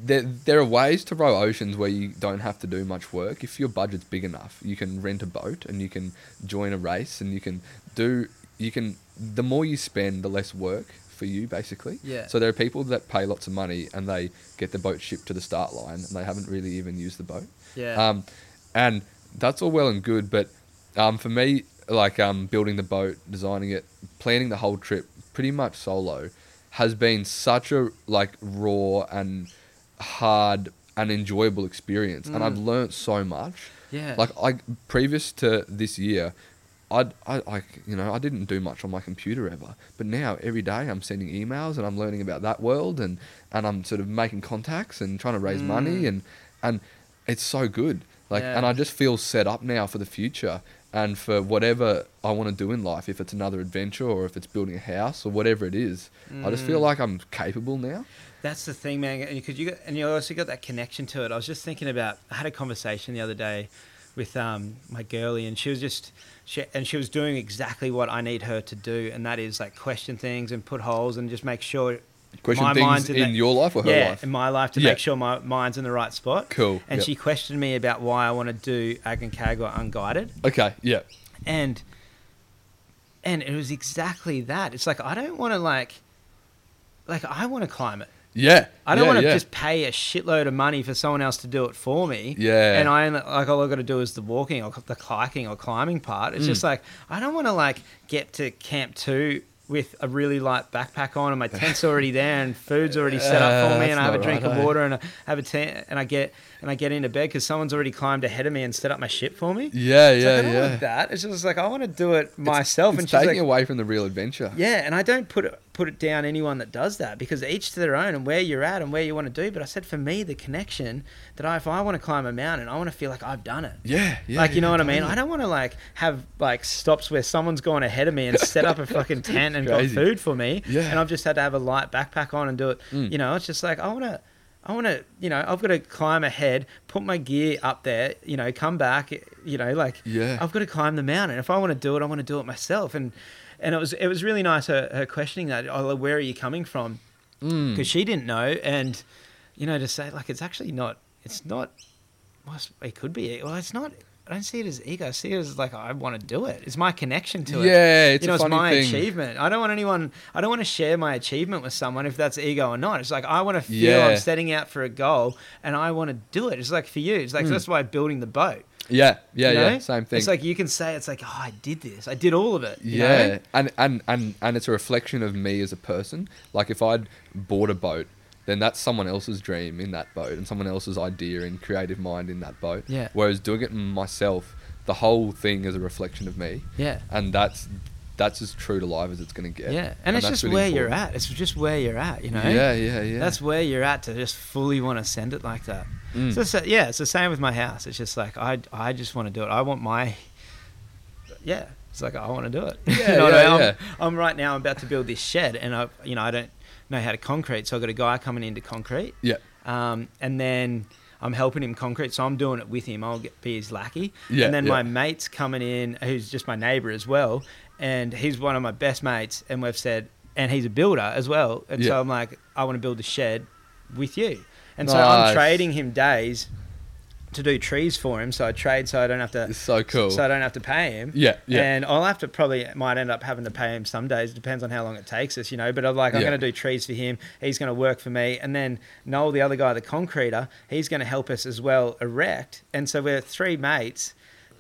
there, there are ways to row oceans where you don't have to do much work. If your budget's big enough, you can rent a boat and you can join a race and you can do you can the more you spend, the less work for you basically. Yeah. So there are people that pay lots of money and they get the boat shipped to the start line and they haven't really even used the boat. yeah. Um, and that's all well and good, but um, for me, like um, building the boat, designing it, planning the whole trip, pretty much solo, has been such a like raw and hard and enjoyable experience, and I've Mm. learnt so much. yeah. Like I previous to this year, I'd, I like you know I didn't do much on my computer ever, but now every day I'm sending emails and I'm learning about that world and and I'm sort of making contacts and trying to raise money Mm. and and it's so good. Like Yeah. and I just feel set up now for the future and for whatever I want to do in life. If it's another adventure or if it's building a house or whatever it is, I just feel Mm. like I'm capable now. That's the thing, man. Because you got, and you also got that connection to it. I was just thinking about. I had a conversation the other day with um, my girlie, and she was just, she, and she was doing exactly what I need her to do, and that is like question things and put holes and just make sure. Question my things in, in that- your life or her yeah, life. in my life to Yeah. make sure my mind's in the right spot. Cool. And Yep. she questioned me about why I want to do Aconcagua unguided, Okay. Yeah. and and it was exactly that. It's like I don't want to like, like I want to climb it. Yeah. I don't yeah, want to yeah. just pay a shitload of money for someone else to do it for me. Yeah. And I only, like all I got to do is the walking or the hiking or climbing part. It's Mm. just like I don't want to like get to camp two with a really light backpack on and my tent's already there and food's already set up Uh, for me and I have a drink right, of water and I have a tent and I get and I get into bed because someone's already climbed ahead of me and set up my shit for me. Yeah. It's Yeah. like, I don't yeah. want that. It's just like I want to do it myself. It's and she's taking like, away from the real adventure. yeah, and I don't put it put it down anyone that does that because each to their own and where you're at and where you want to do. But I said for me, the connection that I, if I want to climb a mountain, I want to feel like I've done it. Yeah, yeah. like you know what I mean? I don't want to like have like stops where someone's gone ahead of me and set up a fucking tent and got food for me, Yeah. and I've just had to have a light backpack on and do it. Mm. You know, it's just like I want to. I want to, you know, I've got to climb ahead, put my gear up there, you know, come back, you know, like Yeah. I've got to climb the mountain. If I want to do it, I want to do it myself. And and it was it was really nice her, her questioning that. Oh, where are you coming from? Mm. Because she didn't know, and you know, to say like it's actually not. It's not. Well, it could be. Well, it's not I don't see it as ego. I see it as like I want to do it. It's my connection to it. Yeah, it's you know, it's my thing. achievement. I don't want anyone. I don't want to share my achievement with someone if that's ego or not. It's like I want to feel Yeah. I'm setting out for a goal and I want to do it. It's like for you. It's like Mm. that's why building the boat. Yeah, yeah, you yeah. Same thing. It's like you can say it's like oh I did this. I did all of it. you yeah, know? and, and and and it's a reflection of me as a person. Like if I'd bought a boat, then that's someone else's dream in that boat and someone else's idea and creative mind in that boat. Yeah. Whereas doing it myself, the whole thing is a reflection of me, Yeah. and that's that's as true to life as it's gonna get. Yeah. And, it's just really where you're at. It's just where you're at. You know. Yeah, yeah, yeah. That's where you're at to just fully want to send it like that. Mm. So, so yeah, it's the same with my house. It's just like I, I just want to do it. I want my, yeah. It's like I want to do it. You Yeah, know what yeah, I mean? yeah. I'm, I'm right now. I'm about to build this shed, and I, you know, I don't know how to concrete, so I've got a guy coming into concrete. Yeah. Um, and then I'm helping him concrete, so I'm doing it with him. I'll get, be his lackey. Yeah, And then yeah. my mate's coming in, who's just my neighbour as well, and he's one of my best mates. And we've said, and he's a builder as well. And Yeah. so I'm like, I want to build a shed with you. And so I'm trading him days to do trees for him. So I trade so I don't have to. It's so cool. So I don't have to pay him. Yeah, yeah. And I'll have to probably might end up having to pay him some days. Depends on how long it takes us, you know. But I'm like, I'm Yeah. going to do trees for him. He's going to work for me, and then Noel, the other guy, the concreter, he's going to help us as well erect. And so we're three mates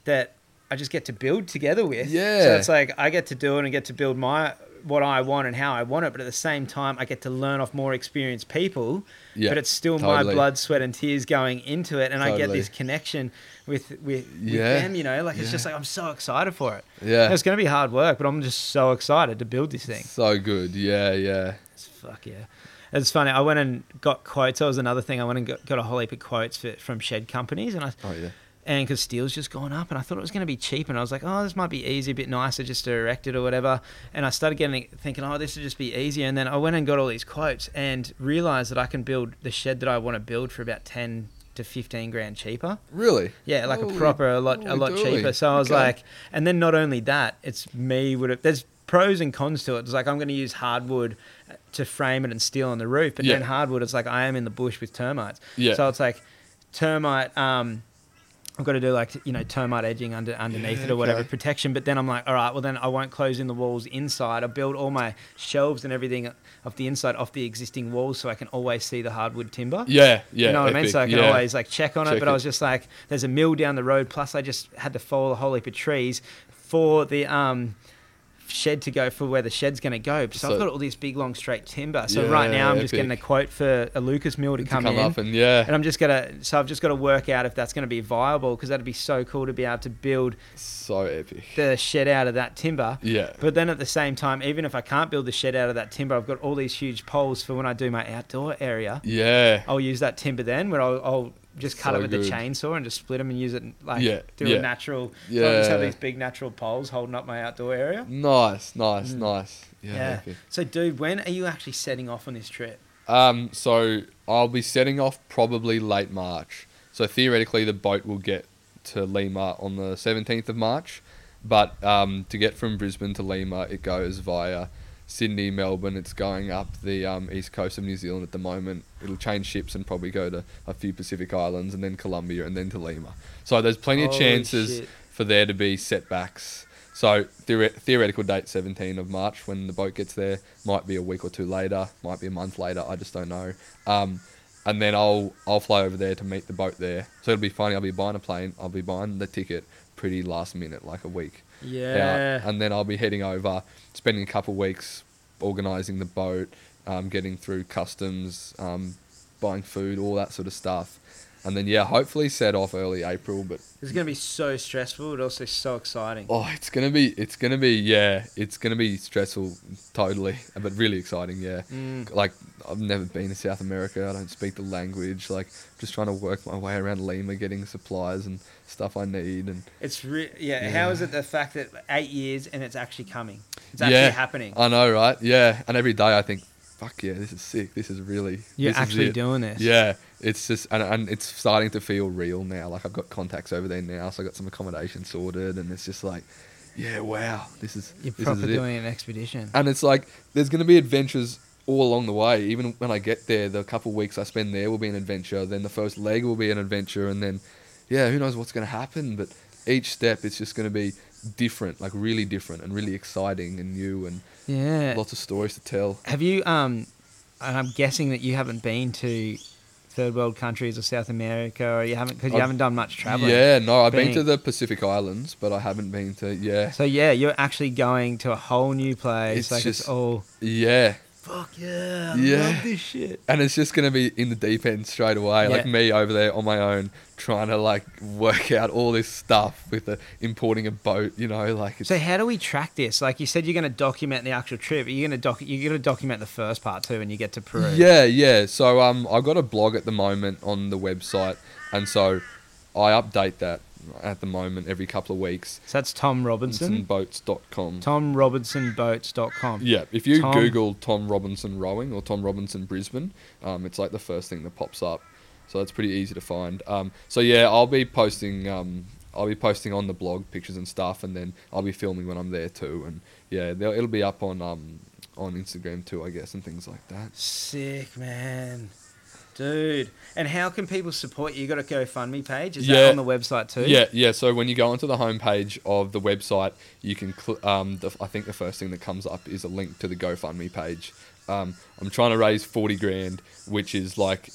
that I just get to build together with. Yeah. So it's like I get to do it and get to build my what I want and how I want it, but at the same time, I get to learn off more experienced people. Yeah, but it's still my blood, sweat, and tears going into it, and I get this connection with with, with them. You know, like it's Yeah. just like I'm so excited for it. yeah. It's going to be hard work, but I'm just so excited to build this thing. So good. Yeah, yeah. It's fuck yeah. It's funny. I went and got quotes. That was another thing. I went and got, got a whole heap of quotes for, from shed companies, and I Oh yeah. And because steel's just gone up, and I thought it was going to be cheap, and I was like, oh, this might be easy, a bit nicer just to erect it or whatever. And I started getting thinking, oh, this would just be easier. And then I went and got all these quotes and realized that I can build the shed that I want to build for about ten to fifteen grand cheaper. Really? Yeah, like Holy- a proper, a lot, a lot cheaper. So I was Okay. like, and then not only that, it's me would have. There's pros and cons to it. It's like I'm going to use hardwood to frame it and steel on the roof, but Yeah. then hardwood, it's like I am in the bush with termites. Yeah. So it's like termite. Um, I've got to do like you know termite edging under underneath Yeah, it or whatever okay. protection. But then I'm like, all right, well then I won't close in the walls inside. I build all my shelves and everything off the inside off the existing walls, so I can always see the hardwood timber. Yeah, yeah. You know what I mean? So I can yeah. always like check on it. Check But I was just like, there's a mill down the road. Plus, I just had to fall a whole heap of trees for the um, shed to go for where the shed's going to go. So, So- I've got all this big long straight timber. So right now I'm just getting a quote for a Lucas mill to to come, come in. up and yeah, and I'm just gonna, so I've just got to work out if that's going to be viable because that'd be so cool to be able to build so epic. the shed out of that timber. Yeah. But then at the same time, even if I can't build the shed out of that timber, I've got all these huge poles for when I do my outdoor area. Yeah. I'll use that timber then, where I'll, I'll just cut So it with good. the chainsaw and just split them and use it like Yeah, do yeah. a natural. Yeah. I'll just have these big natural poles holding up my outdoor area. Nice, nice, Mm. nice. Yeah. Yeah. So, dude, when are you actually setting off on this trip? Um, so I'll be setting off probably late March. So theoretically, the boat will get to Lima on the 17th of March. But um, to get from Brisbane to Lima, it goes via Sydney, Melbourne. It's going up the um, east coast of New Zealand at the moment. It'll change ships and probably go to a few Pacific islands and then Colombia and then to Lima. So there's plenty of chances shit. for there to be setbacks. So theore- theoretical date 17 of March when the boat gets there might be a week or two later, might be a month later. I just don't know. Um, and then I'll I'll fly over there to meet the boat there. So it'll be funny. I'll be buying a plane. I'll be buying the ticket pretty last minute, like a week Yeah. out, and then I'll be heading over, spending a couple weeks organising the boat, um, getting through customs, um, buying food, all that sort of stuff, and then yeah, hopefully set off early April. But It's going to be so stressful, but also so exciting. oh, it's gonna be it's gonna be yeah, it's gonna be stressful, totally, but really exciting. Yeah, Mm. like I've never been to South America. I don't speak the language. Like just trying to work my way around Lima, getting supplies and stuff I need, and It's re- yeah, Yeah. How is it the fact that eight years and it's actually coming? It's actually Yeah. happening. I know, right? Yeah, and every day I think, fuck yeah, this is sick. This is really You're this is actually it." doing this. Yeah, it's just and, and it's starting to feel real now. Like I've got contacts over there now, so I got some accommodation sorted, and it's just like, yeah, wow, this is You're this proper is it. doing an expedition. And it's like there's gonna be adventures all along the way. Even when I get there, the couple weeks I spend there will be an adventure. Then the first leg will be an adventure, and then yeah, who knows what's gonna happen? But each step it's just going to be different, like really different and really exciting and new and Yeah. lots of stories to tell. Have you um and I'm guessing that you haven't been to third world countries or South America or you haven't because you I've- haven't done much traveling. Yeah, no, I've been to the Pacific Islands, but I haven't been to yeah, So yeah, you're actually going to a whole new place. It's like it's just- all yeah. Fuck yeah, I Yeah. love this shit. And it's just gonna be in the deep end straight away, like me over there on my own, trying to like work out all this stuff with the importing a boat. You know, like So how do we track this? Like you said, you're going to document the actual trip. You're to doc. You're to document the first part too, when you get to Peru. yeah, yeah. So um, I've got a blog at the moment on the website, and so I update that at the moment every couple of weeks. So that's Tom Robinson. RobinsonBoats.com. TomRobinsonBoats.com. Yeah, if you Tom- Google Tom Robinson rowing or Tom Robinson Brisbane, um, it's like the first thing that pops up. So it's pretty easy to find. Um, so yeah, I'll be posting. Um, I'll be posting on the blog pictures and stuff, and then I'll be filming when I'm there too. And yeah, it'll be up on um, on Instagram too, I guess, and things like that. Sick man, dude. And how can people support you? You got a GoFundMe page? Is Yeah. that on the website too? Yeah, yeah. So when you go onto the homepage of the website, you can. Cl- um, the, I think the first thing that comes up is a link to the GoFundMe page. Um, I'm trying to raise forty grand, which is like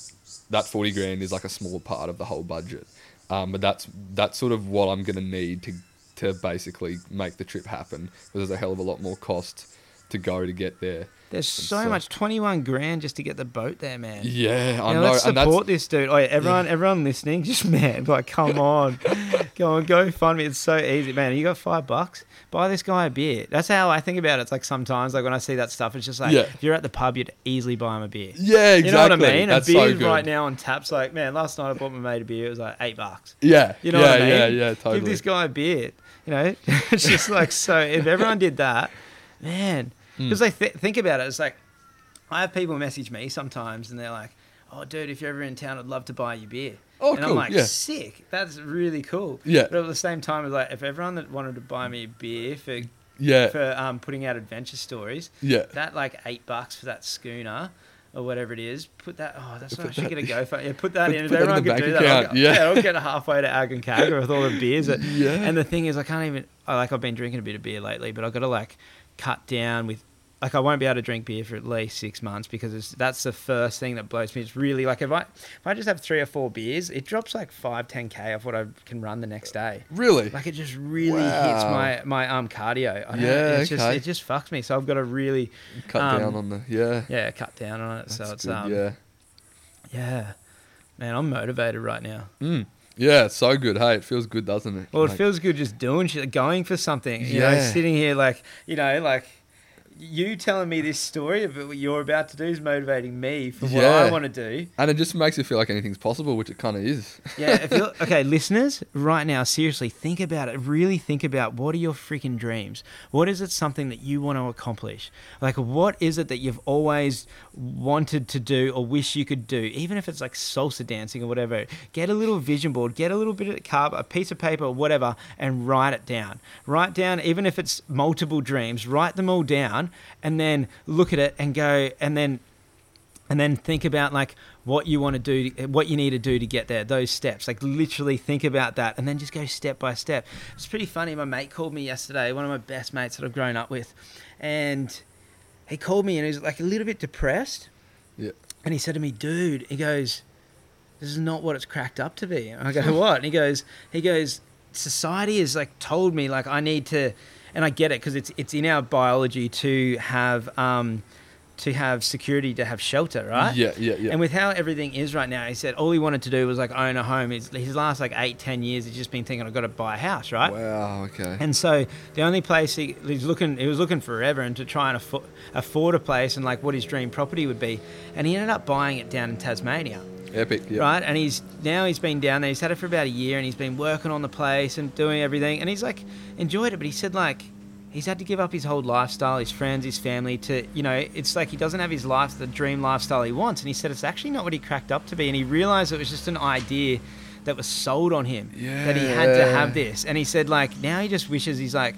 that forty grand is like a small part of the whole budget. Um, but that's that's sort of what I'm gonna need to to basically make the trip happen. Because there's a hell of a lot more cost to go to get there. There's so, so- much. Twenty-one grand just to get the boat there, man. Yeah, I Now, know, let's support this dude. Oh, yeah, everyone, everyone listening, just man, like, come on, go on, go fund me. It's so easy, man. You got five bucks, buy this guy a beer. That's how I think about it. It's like sometimes, like when I see that stuff, it's just like Yeah. if you're at the pub, you'd easily buy him a beer. yeah, exactly. You know what I mean? That's a so beer good. right now on taps, like man, last night I bought my mate a beer. It was like eight bucks. Yeah, You know yeah, what I mean? yeah, yeah, totally. Give this guy a beer. You know, it's just like so. If everyone did that, man, Hmm. because they th- think about it, it's like I have people message me sometimes, and they're like, "Oh, dude, if you're ever in town, I'd love to buy you beer." Oh, and cool, I'm like, yeah. sick. That's really cool. Yeah. But at the same time, it's like if everyone that wanted to buy me a beer for yeah, for um, putting out adventure stories, yeah. that like eight bucks for that schooner or whatever it is, put that. Oh, that's what I should get a go for. Yeah, put that Put- in. Put everyone could do that, I'll, go- yeah. I'll get halfway to Aconcagua with all the beers. That, Yeah. And the thing is, I can't even. I like I've been drinking a bit of beer lately, but I've got to like cut down with. Like I won't be able to drink beer for at least six months because it's, that's the first thing that blows me. It's really like if I if I just have three or four beers, it drops like five ten k off what I can run the next day. Really? Like it just really hits my my um cardio. I don't know, Yeah, it's just okay. it just fucks me. So I've got to really Cut um, down on the yeah. yeah cut down on it. so it's good, um yeah. yeah, man, I'm motivated right now. Mm. Yeah, it's so good. Hey, it feels good, doesn't it? Well, it Like, feels good just doing shit, going for something. You know, Yeah. sitting here like you know, like you telling me this story of what you're about to do is motivating me for what I want to do. and it just makes you feel like anything's possible, which it kind of is. Yeah. If you're, okay, listeners, right now, seriously, think about it. Really think about what are your freaking dreams? What is it something that you want to accomplish? Like, what is it that you've always wanted to do or wish you could do? Even if it's like salsa dancing or whatever. Get a little vision board, get a little bit of carb, a piece of paper, whatever, and write it down. Write down, even if it's multiple dreams, write them all down and then look at it and go, and then and then think about like what you want to do what you need to do to get there those steps. Like literally think about that and then just go step by step. It's pretty funny my mate called me yesterday one of my best mates that i've grown up with and he called me and he was like a little bit depressed. Yeah. and he said to me dude he goes this is not what it's cracked up to be. And i go what? And he goes he goes society has like told me like i need to and i get it because it's it's in our biology to have um to have security to have shelter right Yeah, yeah, yeah. and with how everything is right now, he said all he wanted to do was like own a home. His, his last like eight, ten years, he's just been thinking, I've got to buy a house, right? wow. Okay. And so the only place he, he's looking, he was looking forever and to try and afford, afford a place and like what his dream property would be. And he ended up buying it down in Tasmania, Epic. Yeah. right? And he's now he's been down there. He's had it for about a year and he's been working on the place and doing everything. And he's like enjoyed it, but he said like he's had to give up his whole lifestyle, his friends, his family to, you know, it's like he doesn't have his life, the dream lifestyle he wants. And he said it's actually not what he cracked up to be. And he realized it was just an idea that was sold on him that he had to have this. And he said, like, now he just wishes he's like,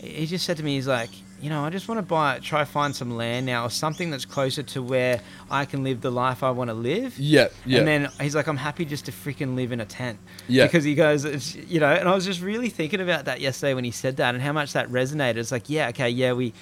he just said to me, he's like, you know, I just want to buy, try find some land now or something that's closer to where I can live the life I want to live. Yeah, yeah. And then he's like, I'm happy just to freaking live in a tent. Yeah. Because he goes, it's, you know, and I was just really thinking about that yesterday when he said that and how much that resonated. It's like, yeah, okay, yeah, we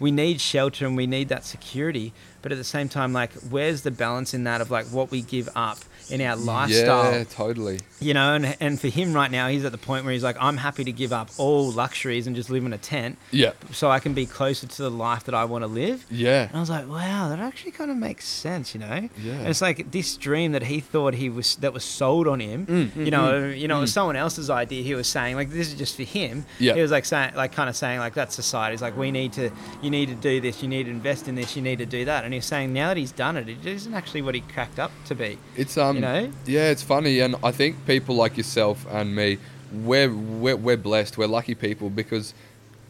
we need shelter and we need that security, but at the same time, like, where's the balance in that of like what we give up in our lifestyle? Yeah, totally. You know, and and for him right now, he's at the point where he's like, I'm happy to give up all luxuries and just live in a tent Yeah, so I can be closer to the life that I want to live. yeah, And I was like, wow, that actually kind of makes sense, you know. Yeah. And it's like this dream that he thought he was that was sold on him. Mm, mm, you know, mm, you know, it was mm. someone else's idea. He was saying like this is just for him. Yeah. He was like saying like kind of saying like that's society's like we need to you need to do this, you need to invest in this, you need to do that. And he's saying now that he's done it, it isn't actually what he cracked up to be. It's um, know? yeah, it's funny, and I think people like yourself and me, we're we're, we're blessed, we're lucky people because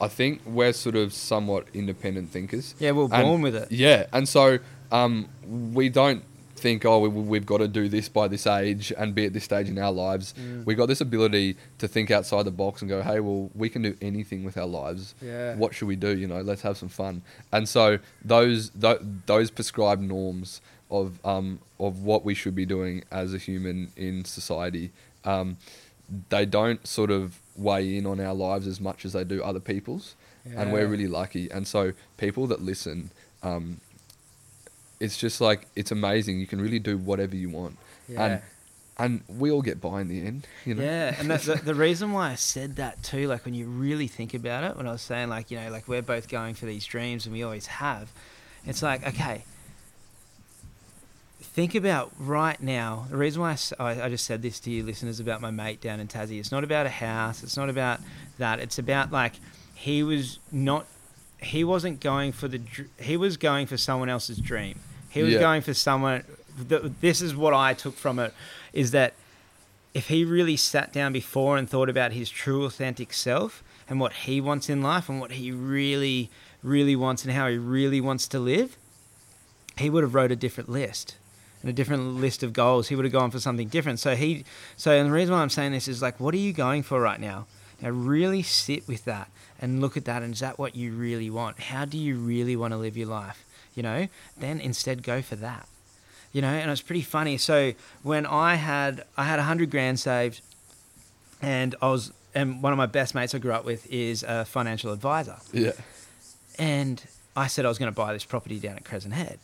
I think we're sort of somewhat independent thinkers. Yeah, we we're And- born with it. Yeah, and so um, we don't think, oh, we, we've got to do this by this age and be at this stage in our lives. Mm. We got this ability to think outside the box and go, hey, well, we can do anything with our lives. Yeah. What should we do? You know, let's have some fun. And so those th- those prescribed norms of um, of what we should be doing as a human in society, um, they don't sort of weigh in on our lives as much as they do other people's and we're really lucky. And so people that listen, um, it's just like it's amazing. You can really do whatever you want, Yeah. and and we all get by in the end. You know. Yeah, and that's the, the reason why I said that too. Like when you really think about it, when I was saying like you know like we're both going for these dreams and we always have, it's like okay. Think about right now. The reason why I just said this to you listeners about my mate down in Tassie. It's not about a house. It's not about that. It's about like he was not. He wasn't going for the. He was going for someone else's dream. He was Yeah. going for someone. th this is what I took from it, is that if he really sat down before and thought about his true authentic self and what he wants in life and what he really really wants and how he really wants to live he would have wrote a different list and a different list of goals he would have gone for something different. So he so and the reason why i'm saying this is like what are you going for right now? Now really sit with that and look at that and is that what you really want? How do you really want to live your life? You know then instead go for that. You know and it's pretty funny. So when i had i had a 100 grand saved and i was and one of my best mates i grew up with is a financial advisor. Yeah. and i said i was going to buy this property down at crescent head.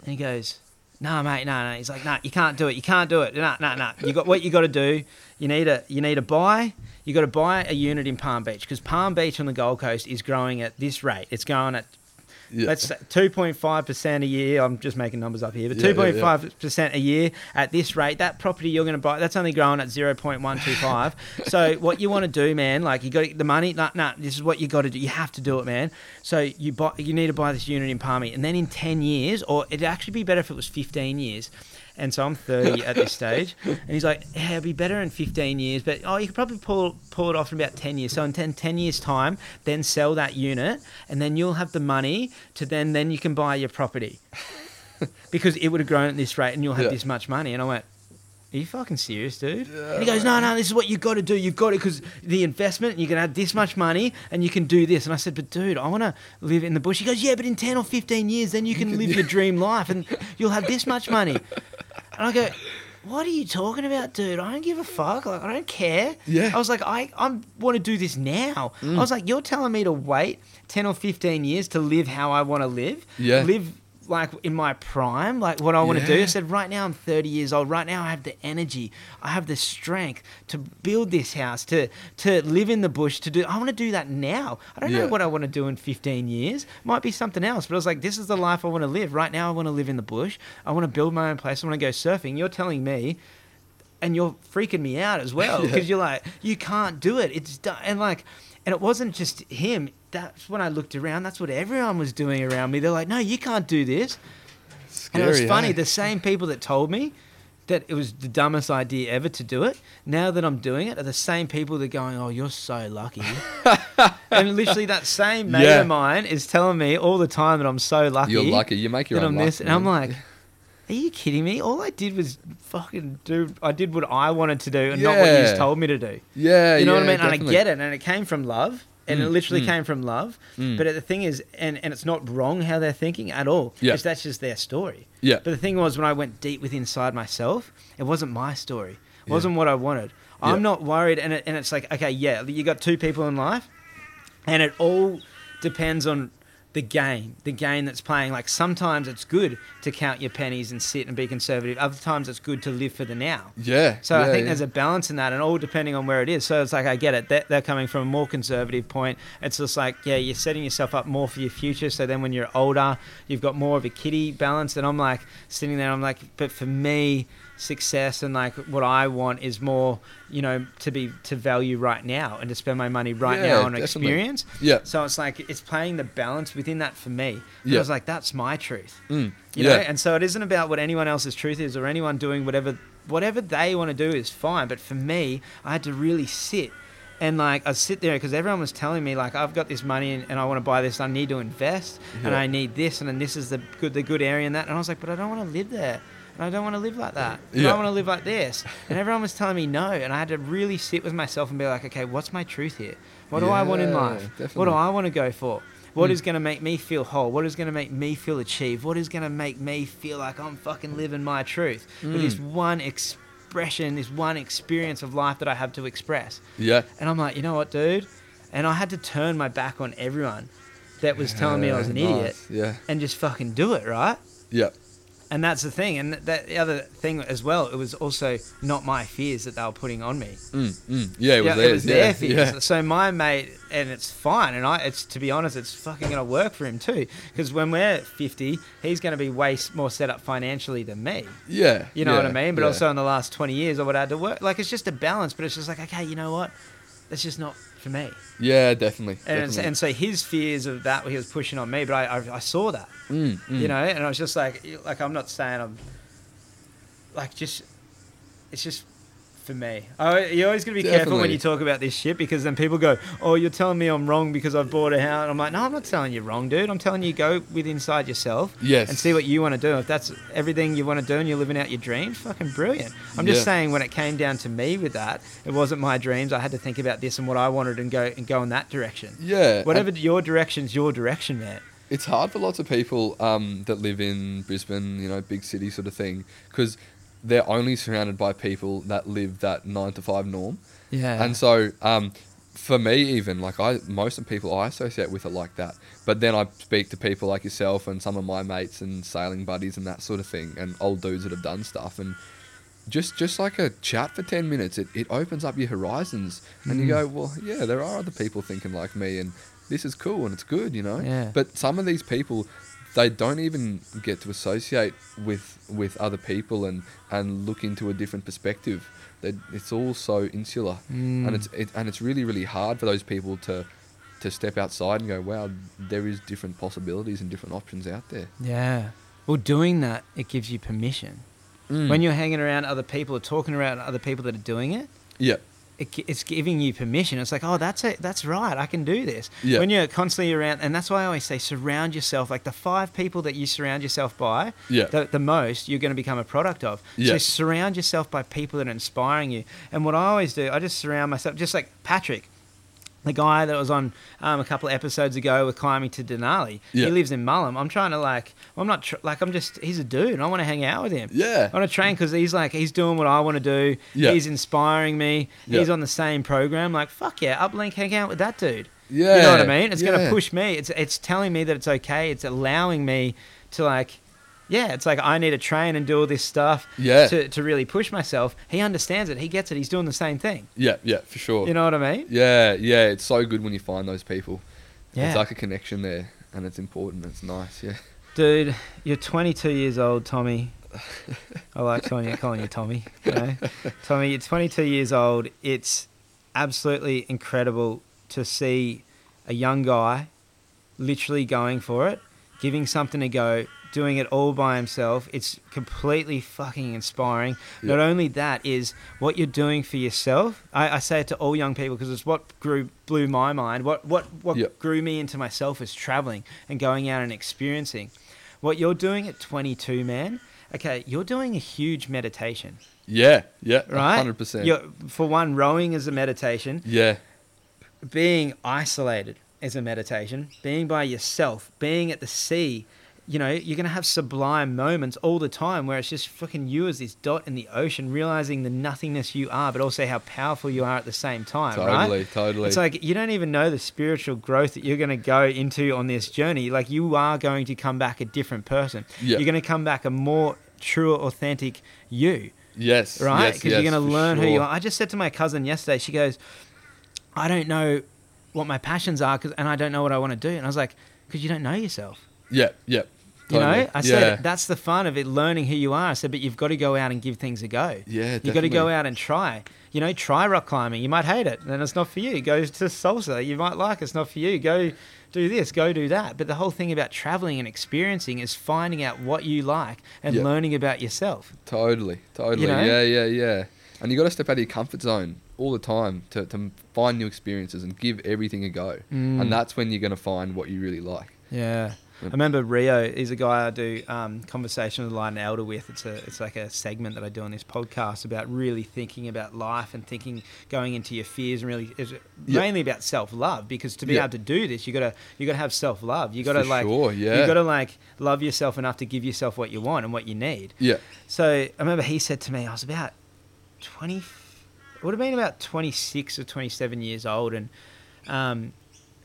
And he goes no mate no no he's like no you can't do it. You can't do it. No no no you got what you got to do you need to you need to buy. You got to buy a unit in palm beach because palm beach on the gold coast is growing at this rate. It's growing at Yeah. Let's 2.5% a year. I'm just making numbers up here, but Yeah, yeah, yeah. 2.5% a year at this rate, that property you're going to buy, that's only growing at 0.125. so what you want to do, man, like you got the money. No, no, this is what you got to do. You have to do it, man. So you buy, you need to buy this unit in Palmy, and then in 10 years, or it'd actually be better if it was 15 years. And so I'm 30 at this stage, and he's like, "Yeah, it'd be better in 15 years, but oh, you could probably pull pull it off in about 10 years. So in 10, 10 years time, then sell that unit, and then you'll have the money to then then you can buy your property because it would have grown at this rate, and you'll have Yeah. this much money." And I went, "Are you fucking serious, dude?" and he goes, "No, no, this is what you got to do. You've got it because the investment, you can have this much money, and you can do this." And I said, "But dude, I want to live in the bush." He goes, "Yeah, but in 10 or 15 years, then you can live your dream life, and you'll have this much money." And I go, "What are you talking about, dude? I don't give a fuck. Like, I don't care." Yeah. I was like, "I I want to do this now." I was like, "You're telling me to wait 10 or 15 years to live how I want to live? Yeah. Live like in my prime, like what I want to do." I Yeah. said, "Right now I'm 30 years old. Right now I have the energy. I have the strength to build this house, to to live in the bush, to do I want to do that now. I don't know what I want to do in 15 years. Might be something else, but I was like, this is the life I want to live. Right now I want to live in the bush. I want to build my own place. I want to go surfing. You're telling me and you're freaking me out as well Yeah. because you're like you can't do it it's done and like and it wasn't just him that's when i looked around that's what everyone was doing around me they're like no you can't do this Scary, and it was funny eh? the same people that told me that it was the dumbest idea ever to do it now that i'm doing it are the same people that are going oh you're so lucky and literally that same mate Yeah. of mine is telling me all the time that i'm so lucky You're lucky. You make your own I'm luck, this, and I'm like, are you kidding me? All I did was fucking do. I did what I wanted to do, and not what Yeah. you told me to do. yeah, You know what I yeah, mean? And I get it, and it came from love. And it Mm, literally mm. came from love. Mm. But the thing is, and, and it's not wrong how they're thinking at all. Yeah. That's just their story. Yeah. But the thing was, when I went deep within inside myself, it wasn't my story. It Yeah. wasn't what I wanted. Yeah. I'm not worried, and it, and it's like, okay, yeah, you got two people in life, and it all depends on the game, the game that's playing. Like sometimes it's good to count your pennies and sit and be conservative. Other times it's good to live for the now. Yeah. So I think yeah. there's a balance in that, and all depending on where it is. So it's like I get it. They're, they're coming from a more conservative point. It's just like yeah, you're setting yourself up more for your future. So then when you're older, you've got more of a kiddie balance. And I'm like sitting there. I'm like, but for me, success and like what I want is more, you know, to be to value right now and to spend my money right Yeah, now on definitely. experience. Yeah. So it's like it's playing the balance within that for me. And Yeah. I was like, that's my truth. Mm. You yeah. know, and so it isn't about what anyone else's truth is or anyone doing whatever whatever they want to do is fine. But for me, I had to really sit and like I sit there because everyone was telling me like I've got this money and, and I want to buy this. I need to invest and I need this and then this is the good the good area and that. And I was like, but I don't want to live there. And I don't want to live like that. Yeah. I want to live like this. And everyone was telling me no. And I had to really sit with myself and be like, okay, what's my truth here? What do I want in Yeah, life? What do. I want to go for? What Mm. is going to make me feel whole? What is going to make me feel achieved? What is going to make me feel like I'm fucking living my truth with this Mm. one expression, this one experience of life that I have to express? Yeah. And I'm like, you know what, dude? And I had to turn my back on everyone that was telling me I was an Yeah, idiot. Yeah. and just fucking do it, right? Yeah. And that's the thing. And that the other thing as well, it was also not my fears that they were putting on me. Mm, mm. Yeah, it was yeah, theirs. it was yeah. their fears. Yeah. So my mate, and it's fine. And I, it's to be honest, it's fucking gonna work for him too. Because when we're fifty, he's gonna be way more set up financially than me. Yeah. You know what I mean? But also in the last twenty years, I would have had to work. Like it's just a balance. But it's just like, okay, you know what? That's just not for me. Yeah, definitely. And, definitely. and so his fears of that he was pushing on me, but I, I, I saw that, Mm, mm. you know, and I was just like, like I'm not saying I'm, like just, it's just for me. I, you're always gonna be careful when you talk about this shit because then people go, oh, you're telling me I'm wrong because I've bought a house. And I'm like, no, I'm not telling you wrong, dude. I'm telling you go with inside yourself Yes. and see what you want to do. If that's everything you want to do and you're living out your dreams, fucking brilliant. I'm just Yeah. saying when it came down to me with that, it wasn't my dreams. I had to think about this and what I wanted and go and go in that direction. Yeah. and Whatever your direction's your direction, man. It's hard for lots of people um, that live in Brisbane, you know, big city sort of thing, because they're only surrounded by people that live that nine to five norm. Yeah. And so, um, for me, even like I, most of the people I associate with are like that. But then I speak to people like yourself and some of my mates and sailing buddies and that sort of thing, and old dudes that have done stuff, and just just like a chat for ten minutes, it, it opens up your horizons, and you Mm. go, well, yeah, there are other people thinking like me, and this is cool and it's good, you know. Yeah. But some of these people, they don't even get to associate with with other people and and look into a different perspective. They, it's all so insular, Mm. and it's it, and it's really really hard for those people to to step outside and go, wow, there is different possibilities and different options out there. yeah. Well, doing that, it gives you permission. Mm. When you're hanging around other people or talking around other people that are doing it, yeah, it's giving you permission. It's like, oh, that's it. That's right. I can do this. Yeah. When you're constantly around, and that's why I always say, surround yourself. Like the five people that you surround yourself by, yeah, the, the most you're going to become a product of. Yeah. So surround yourself by people that are inspiring you. And what I always do, I just surround myself, just like Patrick, the guy that was on um, a couple of episodes ago with climbing to Denali. Yeah. He lives in Mullum. I'm trying to like, I'm not tr- like, I'm just, he's a dude. I want to hang out with him. yeah, I want to train because he's like he's doing what I want to do. Yeah. He's inspiring me. Yeah. He's on the same program. Like fuck yeah, uplink, hang out with that dude. yeah. You know what I mean? It's yeah. gonna push me. It's it's telling me that it's okay. It's allowing me to like, yeah. It's like I need to train and do all this stuff Yeah, to to really push myself. He understands it. He gets it. He's doing the same thing. yeah, yeah, for sure. You know what I mean? Yeah, yeah, it's so good when you find those people. Yeah. It's like a connection there, and it's important. It's nice. Yeah. Dude, you're 22 years old, Tommy. I like calling you, calling you Tommy. You know? Tommy, you're 22 years old. It's absolutely incredible to see a young guy literally going for it, giving something a go, doing it all by himself. It's completely fucking inspiring. Not only that is what you're doing for yourself. I, I say it to all young people because it's what grew blew my mind. What what what Yeah. grew me into myself is traveling and going out and experiencing. What you're doing at 22, man. Okay, you're doing a huge meditation, Yeah, yeah, right? hundred percent. You're, for one, rowing is a meditation. Yeah, being isolated is a meditation. Being by yourself, being at the sea, you know, you're gonna have sublime moments all the time where it's just fucking you as this dot in the ocean, realizing the nothingness you are, but also how powerful you are at the same time. right? Totally, totally. It's like you don't even know the spiritual growth that you're going to go into on this journey. Like you are going to come back a different person. Yeah. You're going to come back a more true, authentic you, yes, right? Because yes, you're going to learn who you are. I just said to my cousin yesterday. She goes, "I don't know what my passions are, 'cause- and I don't know what I want to do." And I was like, "Because you don't know yourself." Yeah, yeah. You know, I yeah. said that's the fun of it, learning who you are. I said, but you've got to go out and give things a go. Yeah, you've got to go out and try. You know, try rock climbing. You might hate it, then it's not for you. Go to salsa. You might like it. It's not for you. Go do this. Go do that. But the whole thing about traveling and experiencing is finding out what you like and Yeah. learning about yourself. Totally, totally. know? Yeah, yeah, yeah. And you got to step out of your comfort zone all the time to, to find new experiences and give everything a go. Mm. And that's when you're going to find what you really like. Yeah. I remember Rio is a guy I do um, conversation with and Elder with. It's a it's like a segment that I do on this podcast about really thinking about life and thinking going into your fears and really it's mainly about self love because to be Yeah. able to do this you gotta you gotta have self love. You gotta For like sure, yeah. you gotta like love yourself enough to give yourself what you want and what you need. Yeah. So I remember he said to me, I was about 20, it would have been about 26 or 27 years old and um,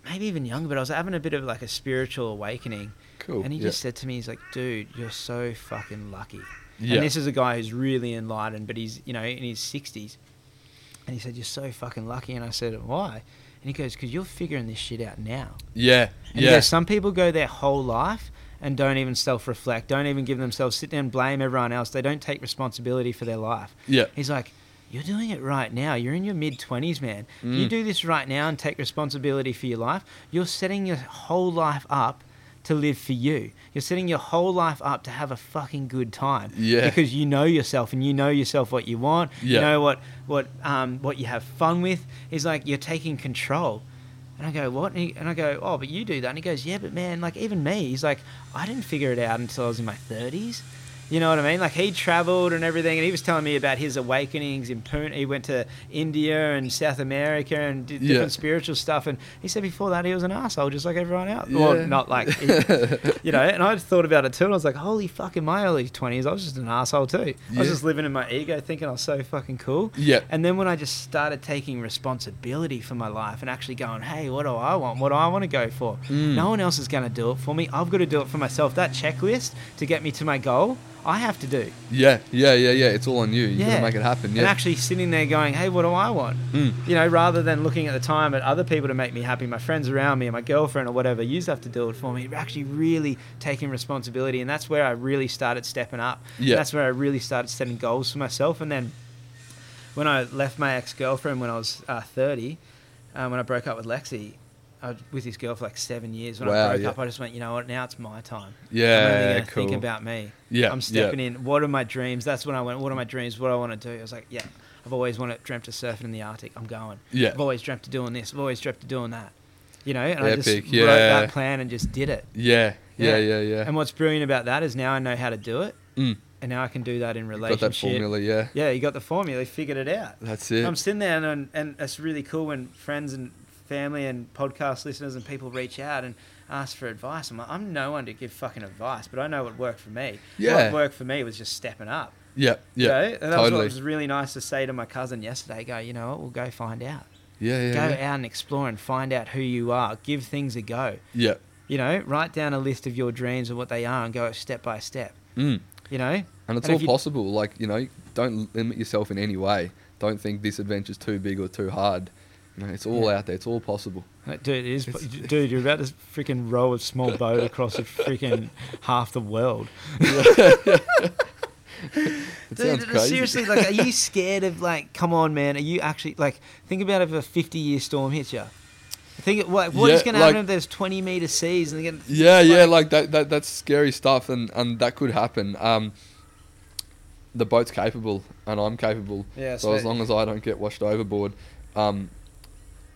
maybe even younger, but I was having a bit of like a spiritual awakening. Cool. And he yeah. just said to me, he's like, dude, you're so fucking lucky. Yeah. And this is a guy who's really enlightened, but he's, you know, in his 60s. And he said, you're so fucking lucky. And I said, why? And he goes, because you're figuring this shit out now. yeah. And Yeah. goes, some people go their whole life and don't even self-reflect, don't even give themselves, sit there and blame everyone else. They don't take responsibility for their life. Yeah. He's like, you're doing it right now. You're in your mid 20s, man. If you Mm. do this right now and take responsibility for your life, you're setting your whole life up to live for you. You're setting your whole life up to have a fucking good time. Yeah. Because you know yourself and you know yourself what you want. Yeah. You know what what um what you have fun with. Is like you're taking control. And I go, what? And, he, and I go, oh, but you do that. And he goes, yeah, but man, like even me, he's like, I didn't figure it out until I was in my 30s. You know what I mean? Like he traveled and everything, and he was telling me about his awakenings in Pune. He went to India and South America and did Yeah. different spiritual stuff. And he said before that he was an asshole, just like everyone else. Well, not like, he- you know. And I thought about it too. And I was like, holy fuck! In my early 20s, I was just an asshole too. I was just living in my ego, thinking I was so fucking cool. Yeah. And then when I just started taking responsibility for my life and actually going, hey, what do I want? What do I want to go for? Mm. No one else is going to do it for me. I've got to do it for myself. That checklist to get me to my goal, I have to do. Yeah. Yeah. Yeah. Yeah. It's all on you. You Yeah. gotta make it happen. And Yeah. actually sitting there going, hey, what do I want? Mm. You know, rather than looking at the time at other people to make me happy, my friends around me, and my girlfriend or whatever, you have to do it for me. Actually, really taking responsibility, and that's where I really started stepping up. Yeah. That's where I really started setting goals for myself. And then when I left my ex girlfriend when I was uh, 30, um, when I broke up with Lexi, I was with this girl for like seven years. When Wow, I broke yeah. up, I just went, you know what? Now it's my time. I'm Yeah. to Cool. think about me. Yeah. I'm stepping in. What are my dreams? That's when I went. What are my dreams? What do I want to do? I was like, yeah, I've always wanted dreamt of surfing in the Arctic. I'm going. Yeah. I've always dreamt of doing this. I've always dreamt of doing that. You know, and I just Epic, wrote yeah. that plan and just did it. Yeah. Yeah. Yeah. Yeah. Yeah. And what's brilliant about that is now I know how to do it, Mm. and now I can do that in relationship. Got that formula. Yeah. Yeah, you got the formula. You figured it out. That's it. I'm sitting there, and, and it's really cool when friends and family and podcast listeners and people reach out and ask for advice. I'm like, I'm no one to give fucking advice, but I know what worked for me. Yeah. What worked for me was just stepping up. Yeah. You Yeah. know? And that was what was really nice to say to my cousin yesterday. Go, you know what? We'll go find out. Yeah. Yeah. go yeah. out and explore and find out who you are. Give things a go. Yeah. You know, write down a list of your dreams and what they are and go step by step. Mm. You know? And it's And all you- possible. Like you know, don't limit yourself in any way. Don't think this adventure's too big or too hard. You it's all Yeah. out there. It's all possible. Dude, it is, It's- dude, you're about to freaking row a small boat across a freaking half the world. It sounds Dude, crazy. seriously, like, are you scared of like? Come on, man. Are you actually like? Think about if a 50 year storm hits you. Think what what is Yeah, going to like- happen if there's 20 meter seas and they get Yeah, yeah, Like- like that, that. That's scary stuff, and and that could happen. Um, the boat's capable, and I'm capable. Yeah, So as long as I don't get washed overboard, um,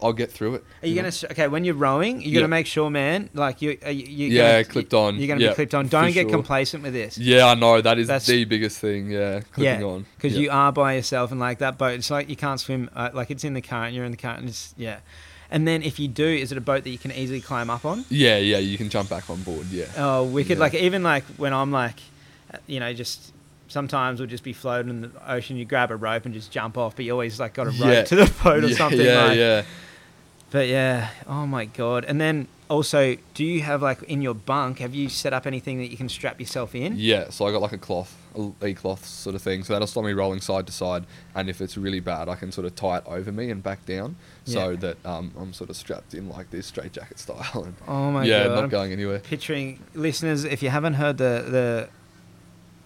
I'll get through it. Are you know? gonna s- okay when you're rowing? You're Yeah. gonna make sure, man. Like you, are you you're Yeah, gonna, clipped on. You're gonna Yeah, be clipped on. Don't get sure. complacent with this. Yeah, I know that is That's- the biggest thing. Yeah, clipping Yeah, on because you are by yourself and like that boat. It's like you can't swim. Uh, like it's in the current. You're in the current. And it's yeah. And then if you do, is it a boat that you can easily climb up on? Yeah, yeah, you can jump back on board. Yeah. Oh, wicked! Like even like when I'm like, uh, you know, just sometimes we'll just be floating in the ocean. You grab a rope and just jump off, but you always like got a rope Yeah. to the boat or yeah, something. Yeah, like. yeah. But yeah, oh my god! And then also, do you have like in your bunk? Have you set up anything that you can strap yourself in? Yeah, so I got like a cloth, a e cloth sort of thing. So that'll stop me rolling side to side. And if it's really bad, I can sort of tie it over me and back down, so Yeah. that um, I'm sort of strapped in like this, straight jacket style. And Oh my yeah, god! not I'm going anywhere. picturing listeners. If you haven't heard the the,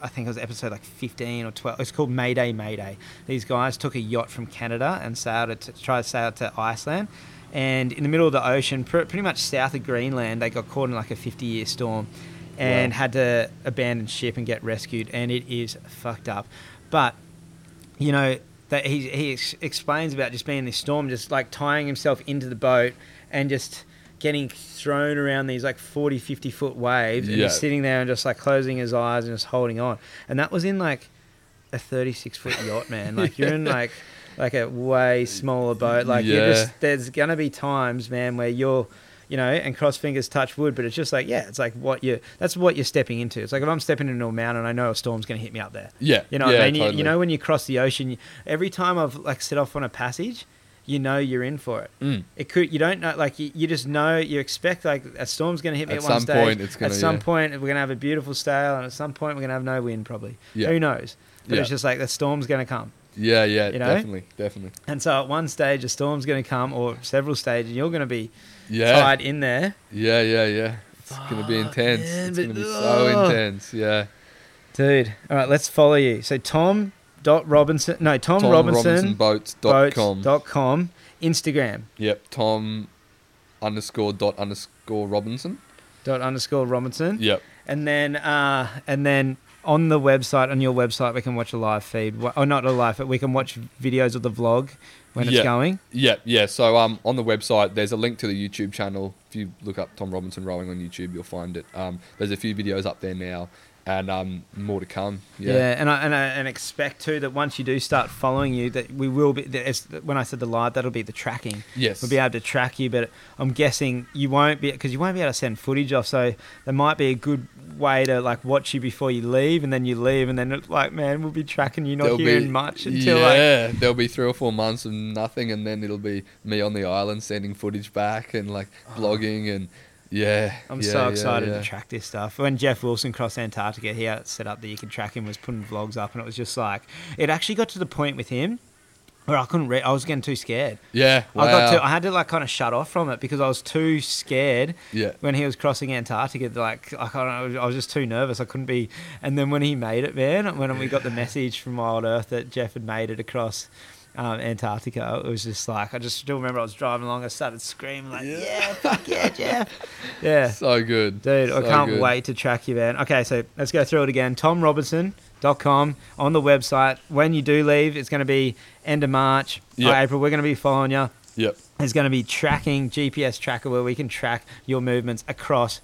I think it was episode like fifteen or twelve. It's called Mayday Mayday. These guys took a yacht from Canada and sailed it to try to sail to Iceland. And in the middle of the ocean, pr- pretty much south of Greenland, they got caught in like a 50 year storm and Wow. had to abandon ship and get rescued. And it is fucked up. But, you know, that he, he ex- explains about just being in this storm, just like tying himself into the boat and just getting thrown around these like 40, 50 foot waves and Yeah. just sitting there and just like closing his eyes and just holding on. And that was in like a 36 foot yacht, man. Like you're in like like a way smaller boat. Like you Yeah. just there's gonna be times, man, where you're you know, and cross fingers touch wood, but it's just like, yeah, it's like what you that's what you're stepping into. It's like if I'm stepping into a mountain, I know a storm's gonna hit me up there. Yeah, You know yeah, I mean? You- totally. You, know when you cross the ocean, every time I've like set off on a passage, you know you're in for it. Mm. It could you don't know like you, you just know you expect like a storm's gonna hit me At at, one stage. point it's gonna- at some yeah. point we're gonna have a beautiful sail, and at some point we're gonna have no wind probably. Yeah. Who knows? But it's just like the storm's gonna come. Yeah, yeah, You know? definitely, definitely. And so at one stage, a storm's going to come, or several stages, and you're going to be Yeah, tied in there. yeah, yeah, yeah. It's gonna be intense. man, it's gonna be so oh. intense. Yeah. Dude, all right, let's follow you. So Tom dot Robinson, no Tom, Robinson, TomRobinsonBoats.com. dot com, Instagram Yep, Tom underscore dot underscore Robinson. dot underscore Robinson, Yep. and then uh, and then on the website on your website we can watch a live feed, or not a live, but we can watch videos of the vlog when it's going. Yeah, yeah. So um, on the website, there's a link to the YouTube channel. If you look up Tom Robinson rowing on YouTube, you'll find it. Um, there's a few videos up there now, and um, more to come. Yeah, Yeah. and I and I and expect too that once you do start following you, that we will be. that When I said the live, that'll be the tracking. Yes. We'll be able to track you, but I'm guessing you won't be because you won't be able to send footage off. So there might be a good way to like watch you before you leave, and then you leave, and then it's like, man, we'll be tracking you, not There'll hearing be- much until like. yeah, there'll be three or four months of nothing, and then it'll be me on the island sending footage back and like blogging and yeah. I'm yeah, so excited yeah. to track this stuff. When Geoff Wilson crossed Antarctica, he had it set up that you could track him, was putting vlogs up, and it was just like it actually got to the point with him where I couldn't. Re- I was getting too scared. Yeah, wow. I got to. I had to like kind of shut off from it because I was too scared yeah, when he was crossing Antarctica. Like, like I don't know, I was just too nervous. I couldn't be. And then when he made it, man, when we got the message from Wild Earth that Geoff had made it across. Um, Antarctica. It was just like I just still remember I was driving along. I started screaming like, Yeah. "Yeah, fuck yeah, Geoff!" Yeah, so good, Dude, I can't good. wait to track you, man. Okay, so let's go through it again. TomRobinson.com on the website. When you do leave, it's going to be end of March Yep. or April. We're going to be following you. Yep, There's going to be tracking, GPS tracker, where we can track your movements across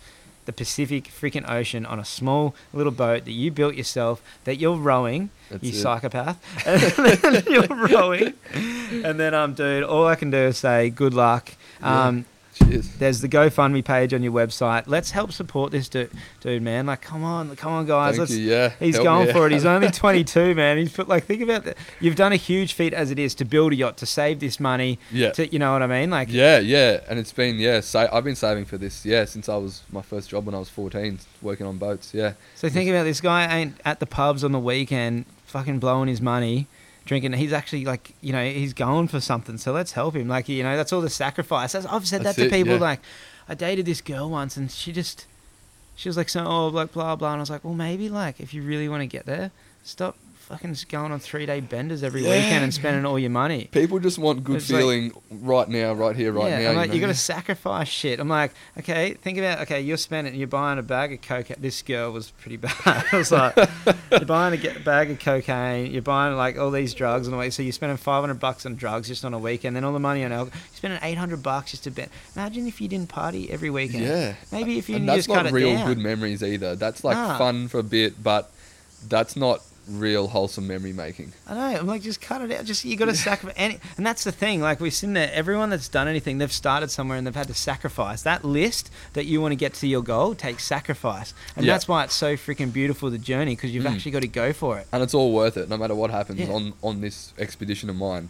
the Pacific freaking ocean on a small little boat that you built yourself, that you're rowing, That's you it. psychopath. And you're rowing. And then, um, dude, all I can do is say good luck. Um, cheers. there's the GoFundMe page on your website. Let's help support this dude, dude, man. Like, come on, come on, guys. Thank Let's. you. Yeah, He's help going for it. He's only 22, man. He's put like think about that. You've done a huge feat as it is to build a yacht to save this money. Yeah. To you know what I mean? Like, Yeah, yeah, and it's been yeah. Sa- I've been saving for this yeah since I was my first job when I was fourteen, working on boats. Yeah, so think about this guy ain't at the pubs on the weekend, fucking blowing his money, drinking. He's actually like, you know, he's going for something. So let's help him. Like, you know, that's all the sacrifice. I've said That's that to it, people. yeah. Like, I dated this girl once, and she just, she was like, so oh, like blah blah, and I was like, well, maybe like if you really want to get there, stop fucking just going on three day benders every Yeah, weekend and spending all your money. people just want good It's like- feeling right now, right here, right yeah, now. I'm like, know? you got to sacrifice shit. I'm like, okay, think about, okay, you're spending, you're buying a bag of cocaine. This girl was pretty bad. I was like, you're buying a bag of cocaine, you're buying like all these drugs the way. So you're spending 500 bucks on drugs just on a weekend, then all the money on alcohol. You're spending 800 bucks just to bet. Imagine if you didn't party every weekend. Yeah, Maybe if you and just that's cut not it real down. good memories either. That's like Nah. fun for a bit, but that's not real wholesome memory making. I know. I'm like, just cut it out. Just you got to sacrifice any, and that's the thing. Like we're sitting there. Everyone that's done anything, they've started somewhere and they've had to sacrifice. That list that you want to get to your goal takes sacrifice, and Yeah. that's why it's so freaking beautiful the journey because you've Mm. actually got to go for it. And it's all worth it, no matter what happens Yeah. on on this expedition of mine.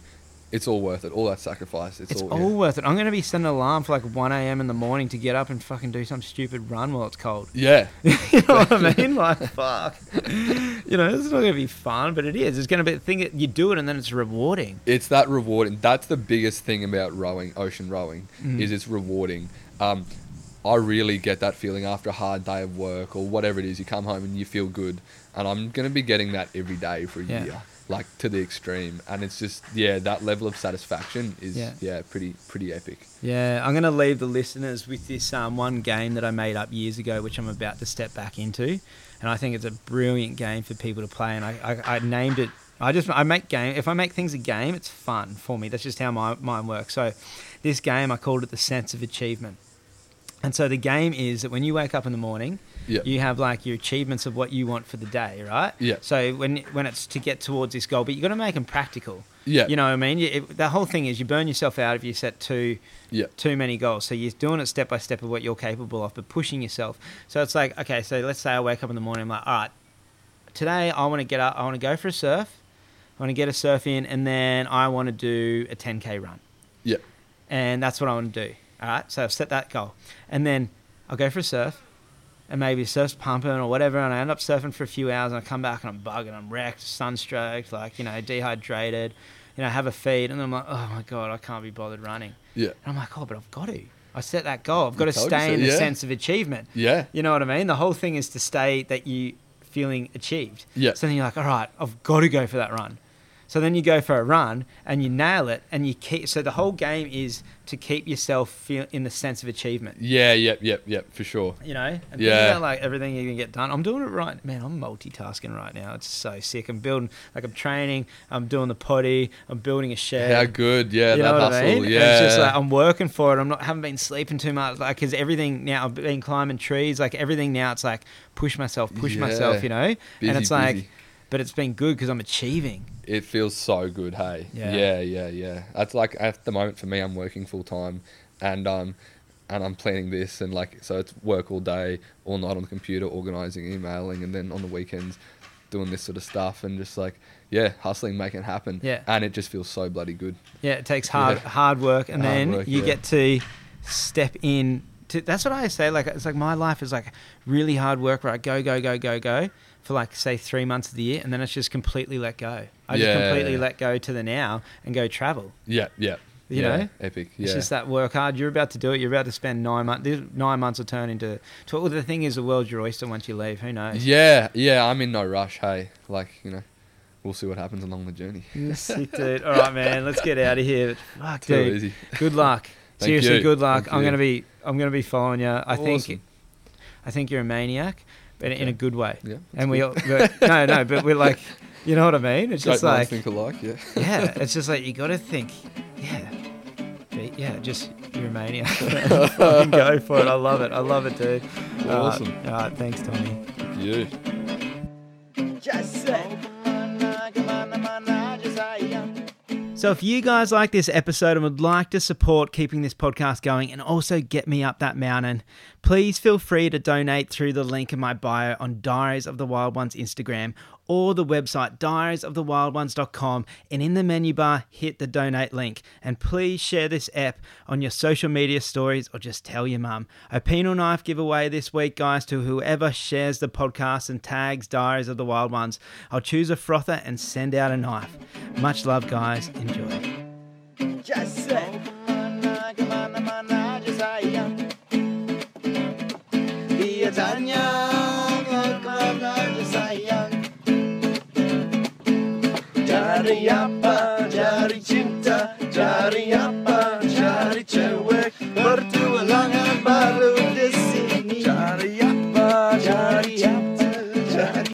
It's all worth it. All that sacrifice. It's, It's all. all yeah. worth it. I'm going to be setting an alarm for like 1 a.m. in the morning to get up and fucking do some stupid run while it's cold. Yeah. you know what I mean? Like, fuck. You know, it's not going to be fun, but it is. It's going to be the thing that you do it and then it's rewarding. it's that rewarding. That's the biggest thing about rowing, ocean rowing, Mhm. is it's rewarding. Um, I really get that feeling after a hard day of work or whatever it is. You come home and you feel good, and I'm gonna be getting that every day for a Yeah. year, like to the extreme. And it's just yeah, that level of satisfaction is Yeah. yeah, pretty pretty epic. Yeah, I'm going to leave the listeners with this um, one game that I made up years ago, which I'm about to step back into, and I think it's a brilliant game for people to play. And I, I, I named it. I just I make game. If I make things a game, it's fun for me. That's just how my mind works. So, this game I called it the sense of achievement. And so the game is that when you wake up in the morning, Yeah. you have like your achievements of what you want for the day, right? Yeah. So when when it's to get towards this goal, but you got to make them practical. Yeah. You know what I mean? You, it, the whole thing is you burn yourself out if you set too Yeah. too many goals. So you're doing it step by step of what you're capable of, but pushing yourself. So it's like, okay, so let's say I wake up in the morning, I'm like, all right, today I want to get up, I want to go for a surf, I want to get a surf in, and then I want to do a 10k run, Yeah. and that's what I want to do. All right, so I've set that goal, and then I'll go for a surf. And maybe the surf's pumping or whatever, and I end up surfing for a few hours, and I come back and I'm bugging, I'm wrecked, sunstroked, like you know, dehydrated, you know, have a feed, and then I'm like, oh my god, I can't be bothered running. Yeah. And I'm like, oh, but I've got to. I set that goal. I've got to stay so, in the yeah. sense of achievement. Yeah. You know what I mean? The whole thing is to stay that you feeling achieved. Yeah. So then you're like, all right, I've got to go for that run. So then you go for a run and you nail it and you keep. So the whole game is to keep yourself feel in the sense of achievement. Yeah. Yep. Yep. Yep. For sure. You know, and Yeah. about like everything you can get done. I'm doing it right, man. I'm multitasking right now. It's so sick. I'm building, like I'm training. I'm doing the potty. I'm building a shed. How good. Yeah. You that know what hustle. I mean? And Yeah. It's just like I'm working for it. I'm not haven't been sleeping too much, like because everything now I've been climbing trees. Like everything now, it's like push myself, push Yeah. myself. You know, busy, and it's like, but it's been good because I'm achieving. It feels so good, hey. Yeah. Yeah, yeah, yeah. That's like at the moment for me, I'm working full time, and um, and I'm planning this, and like so it's work all day, all night on the computer, organizing, emailing, and then on the weekends, doing this sort of stuff, and just like yeah, hustling, making it happen. Yeah. And it just feels so bloody good. Yeah, it takes hard Yeah. hard work, and Hard then work, you yeah. get to step in. To, that's what I say. Like it's like my life is like really hard work Right, go go go go go for like say three months of the year, and then it's just completely let go. I just Yeah. completely let go to the now and go travel. Yeah, yeah. You yeah, know? epic. Yeah. It's just that work hard. You're about to do it. You're about to spend nine months. Nine months will turn into. To, well, the thing is, the world's your oyster once you leave. Who knows? yeah, yeah. I'm in no rush. Hey, like you know, we'll see what happens along the journey. Sick, dude. All right, man. Let's get out of here. Fuck, Too dude. easy. Good luck. Seriously, you. good luck. Thank I'm you. gonna be. I'm gonna be following you. I Awesome. think. I think you're a maniac, but in a good way. Yeah. and we all, no, no, but we're like. You know what I mean? It's just Great like. minds think alike. Yeah. Yeah, it's just like you got to think. Yeah. Be- Yeah, just you're a maniac. Go for it. I love it. I love it, dude. All right. Awesome. All right. Thanks, Tommy. You. So, if you guys like this episode and would like to support keeping this podcast going and also get me up that mountain, please feel free to donate through the link in my bio on Diaries of the Wild Ones Instagram or the website diariesofthewildones.com. And in the menu bar, hit the donate link. And please share this app on your social media stories or just tell your mum. Opinel knife giveaway this week, guys, to whoever shares the podcast and tags Diaries of the Wild Ones. I'll choose a frother and send out a knife. Much love, guys. Enjoy. Just say, Martin.